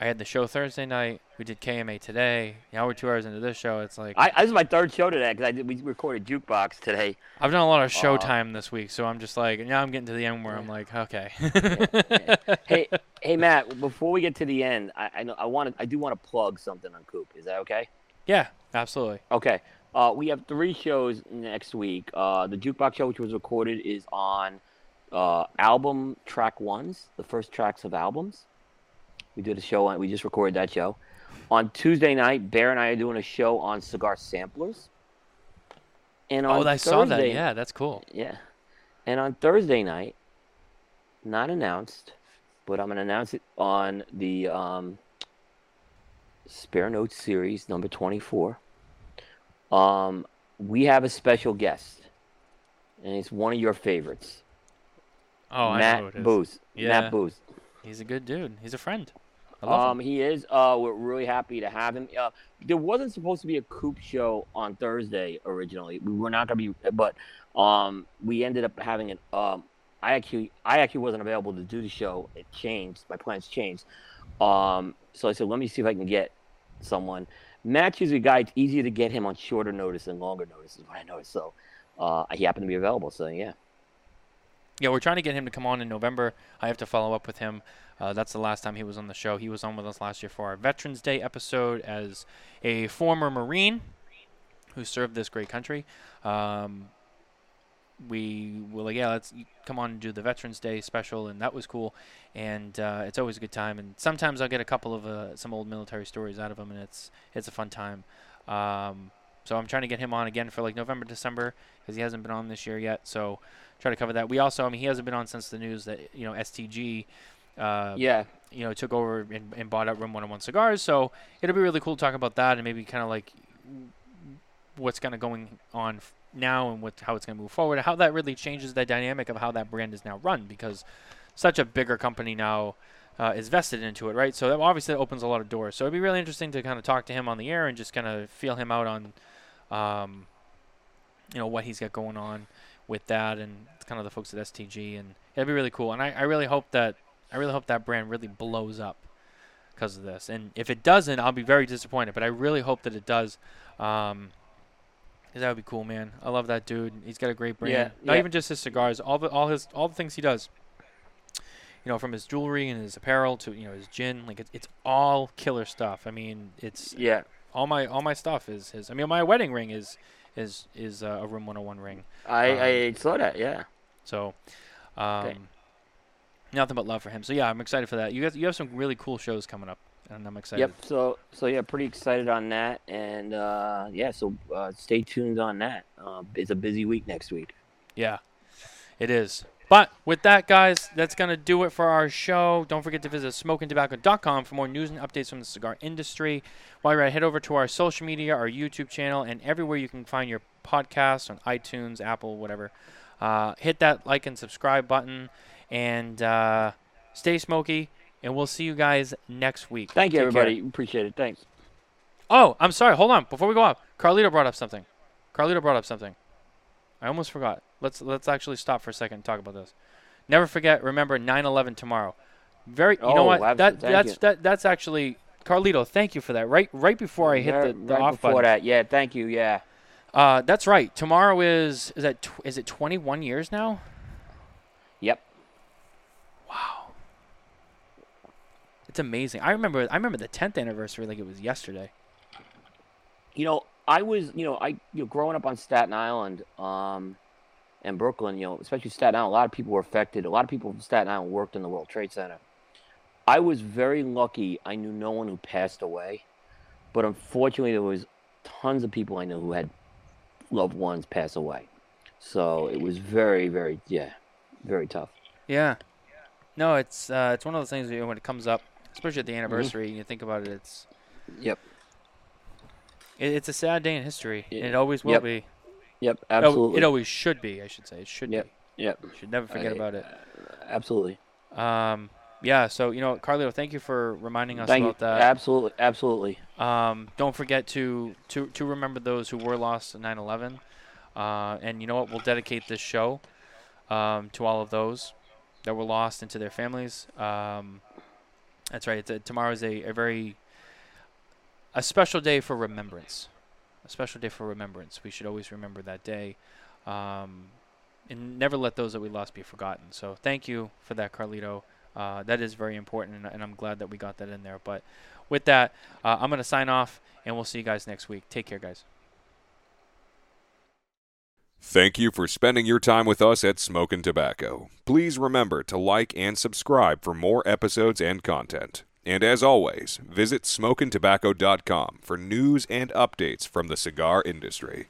[SPEAKER 2] I had the show Thursday night. We did KMA today. Now we're two hours into this show. It's like
[SPEAKER 3] I, this is my third show today because I did, we recorded jukebox today.
[SPEAKER 2] I've done a lot of show
[SPEAKER 3] Uh,
[SPEAKER 2] time this week, so I'm just like now I'm getting to the end where I'm like, okay.
[SPEAKER 3] hey, hey, Matt. Before we get to the end, I, I know I want to. I do want to plug something on Coop. Is that okay?
[SPEAKER 2] yeah, absolutely.
[SPEAKER 3] Okay. Uh, we have three shows next week. Uh, the jukebox show, which was recorded, is on uh, album track ones, the first tracks of albums. We did a show on. We just recorded that show. On Tuesday night, Bear and I are doing a show on cigar samplers. And on
[SPEAKER 2] Oh, I saw that. Yeah, that's cool.
[SPEAKER 3] Yeah. And on Thursday night, not announced, but I'm going to announce it on the um, Spare Notes series number 24. Um, we have a special guest, and it's one of your favorites,
[SPEAKER 2] Oh, I know
[SPEAKER 3] Matt
[SPEAKER 2] it is.
[SPEAKER 3] Booth.
[SPEAKER 2] Yeah.
[SPEAKER 3] Matt Booth.
[SPEAKER 2] He's a good dude. He's a friend.
[SPEAKER 3] Um, he is. Uh, we're really happy to have him. Uh, there wasn't supposed to be a Coop show on Thursday originally. We were not gonna be, but um, we ended up having it. Um, I actually, I actually wasn't available to do the show. It changed. My plans changed. Um, so I said, let me see if I can get someone. Matt's usually a guy. It's easier to get him on shorter notice than longer notice. Is what I noticed. So uh, he happened to be available. So yeah.
[SPEAKER 2] Yeah, we're trying to get him to come on in November. I have to follow up with him. Uh, that's the last time he was on the show. He was on with us last year for our Veterans Day episode as a former Marine who served this great country. Um, we were like, yeah, let's come on and do the Veterans Day special, and that was cool. And uh, it's always a good time. And sometimes I'll get a couple of uh, some old military stories out of him, and it's it's a fun time. Um, so I'm trying to get him on again for like November, December, because he hasn't been on this year yet. So try to cover that. We also, I mean, he hasn't been on since the news that you know STG, uh,
[SPEAKER 3] Yeah.
[SPEAKER 2] you know, took over and, and bought out Room 101 Cigars. So it'll be really cool to talk about that and maybe kind of like what's kind of going on f- now and what how it's going to move forward. How that really changes the dynamic of how that brand is now run because such a bigger company now. Uh, is vested into it, right? So that obviously opens a lot of doors. So it'd be really interesting to kind of talk to him on the air and just kind of feel him out on, um, you know, what he's got going on with that and kind of the folks at STG, and it'd be really cool. And I, I really hope that I really hope that brand really blows up because of this. And if it doesn't, I'll be very disappointed. But I really hope that it does, um, 'cause that would be cool, man. I love that dude. He's got a great brand.
[SPEAKER 3] Yeah,
[SPEAKER 2] Not
[SPEAKER 3] yeah.
[SPEAKER 2] even just his cigars, all the all his all the things he does. You know, from his jewelry and his apparel to you know his gin, like it's, it's all killer stuff. I mean, it's
[SPEAKER 3] Yeah.
[SPEAKER 2] all my all my stuff is his. I mean, my wedding ring is is is uh, a Room 101 ring.
[SPEAKER 3] I,
[SPEAKER 2] Um,
[SPEAKER 3] I saw that. Yeah.
[SPEAKER 2] So, um, nothing but love for him. So yeah, I'm excited for that. You guys, you have some really cool shows coming up, and I'm excited.
[SPEAKER 3] Yep. So so yeah, pretty excited on that, and uh, yeah, so uh, stay tuned on that. Uh, it's a busy week next week.
[SPEAKER 2] Yeah, it is. But with that, guys, that's going to do it for our show. Don't forget to visit SmokinTabacco.com for more news and updates from the cigar industry. While you're at, head over to our social media, our YouTube channel, and everywhere you can find your podcast on iTunes, Apple, whatever. Uh, hit that like and subscribe button, and uh, stay smoky. And we'll see you guys next week.
[SPEAKER 3] Thank you,
[SPEAKER 2] Take care.
[SPEAKER 3] everybody. Appreciate it. Thanks.
[SPEAKER 2] Oh, I'm sorry. Hold on. Before we go off, Carlito brought up something. Carlito brought up something. I almost forgot. Let's let's actually stop for a second and talk about this. Never forget. Remember 9/11 tomorrow. Very. You know
[SPEAKER 3] Oh,
[SPEAKER 2] what?
[SPEAKER 3] absolutely.
[SPEAKER 2] That that's
[SPEAKER 3] you.
[SPEAKER 2] that that's actually Carlito. Thank you for that. Right right before I hit
[SPEAKER 3] Right-
[SPEAKER 2] the, the
[SPEAKER 3] right
[SPEAKER 2] off
[SPEAKER 3] before
[SPEAKER 2] button.
[SPEAKER 3] that. Yeah. Thank you. Yeah.
[SPEAKER 2] Uh, that's right. Tomorrow is is that tw- is it 21 years now?
[SPEAKER 3] Yep.
[SPEAKER 2] Wow. It's amazing. I remember I remember the 10th anniversary like it was yesterday.
[SPEAKER 3] You know, I was, you know, I, you know, growing up on Staten Island, um, and Brooklyn, you know, especially Staten Island, a lot of people were affected. A lot of people from Staten Island worked in the World Trade Center. I was very lucky. I knew no one who passed away, but unfortunately, there was tons of people I knew who had loved ones pass away. So it was very, very, yeah, very tough.
[SPEAKER 2] Yeah. No, it's uh, it's one of those things when it comes up, especially at
[SPEAKER 3] Mm-hmm.
[SPEAKER 2] the anniversary, you think about it. It's
[SPEAKER 3] Yep.
[SPEAKER 2] it, it's a sad day in history, and it always will
[SPEAKER 3] Yep.
[SPEAKER 2] be.
[SPEAKER 3] Yep. Absolutely.
[SPEAKER 2] It always should be. I should say it should
[SPEAKER 3] Yep.
[SPEAKER 2] be.
[SPEAKER 3] Yep.
[SPEAKER 2] Should never forget
[SPEAKER 3] I-
[SPEAKER 2] about it.
[SPEAKER 3] Absolutely.
[SPEAKER 2] Um, yeah. So you know, Carlito, thank you for reminding us
[SPEAKER 3] Thank you.
[SPEAKER 2] about that.
[SPEAKER 3] Absolutely. Absolutely.
[SPEAKER 2] Um, don't forget to, to, to remember those who were lost in 9/11. Uh, and you know what? We'll dedicate this show um, to all of those that were lost and to their families. Um, That's right. A, tomorrow is a, a very a special day for remembrance. A special day for remembrance. We should always remember that day, um, and never let those that we lost be forgotten. So thank you for that, Carlito. Uh, that is very important, and, and, I'm glad that we got that in there. But with that, uh, I'm going to sign off, and we'll see you guys next week. Take care, guys.
[SPEAKER 1] Thank you for spending your time with us at Smokin Tabacco. Please remember to like and subscribe for more episodes and content. And as always, visit SmokinTabacco.com for news and updates from the cigar industry.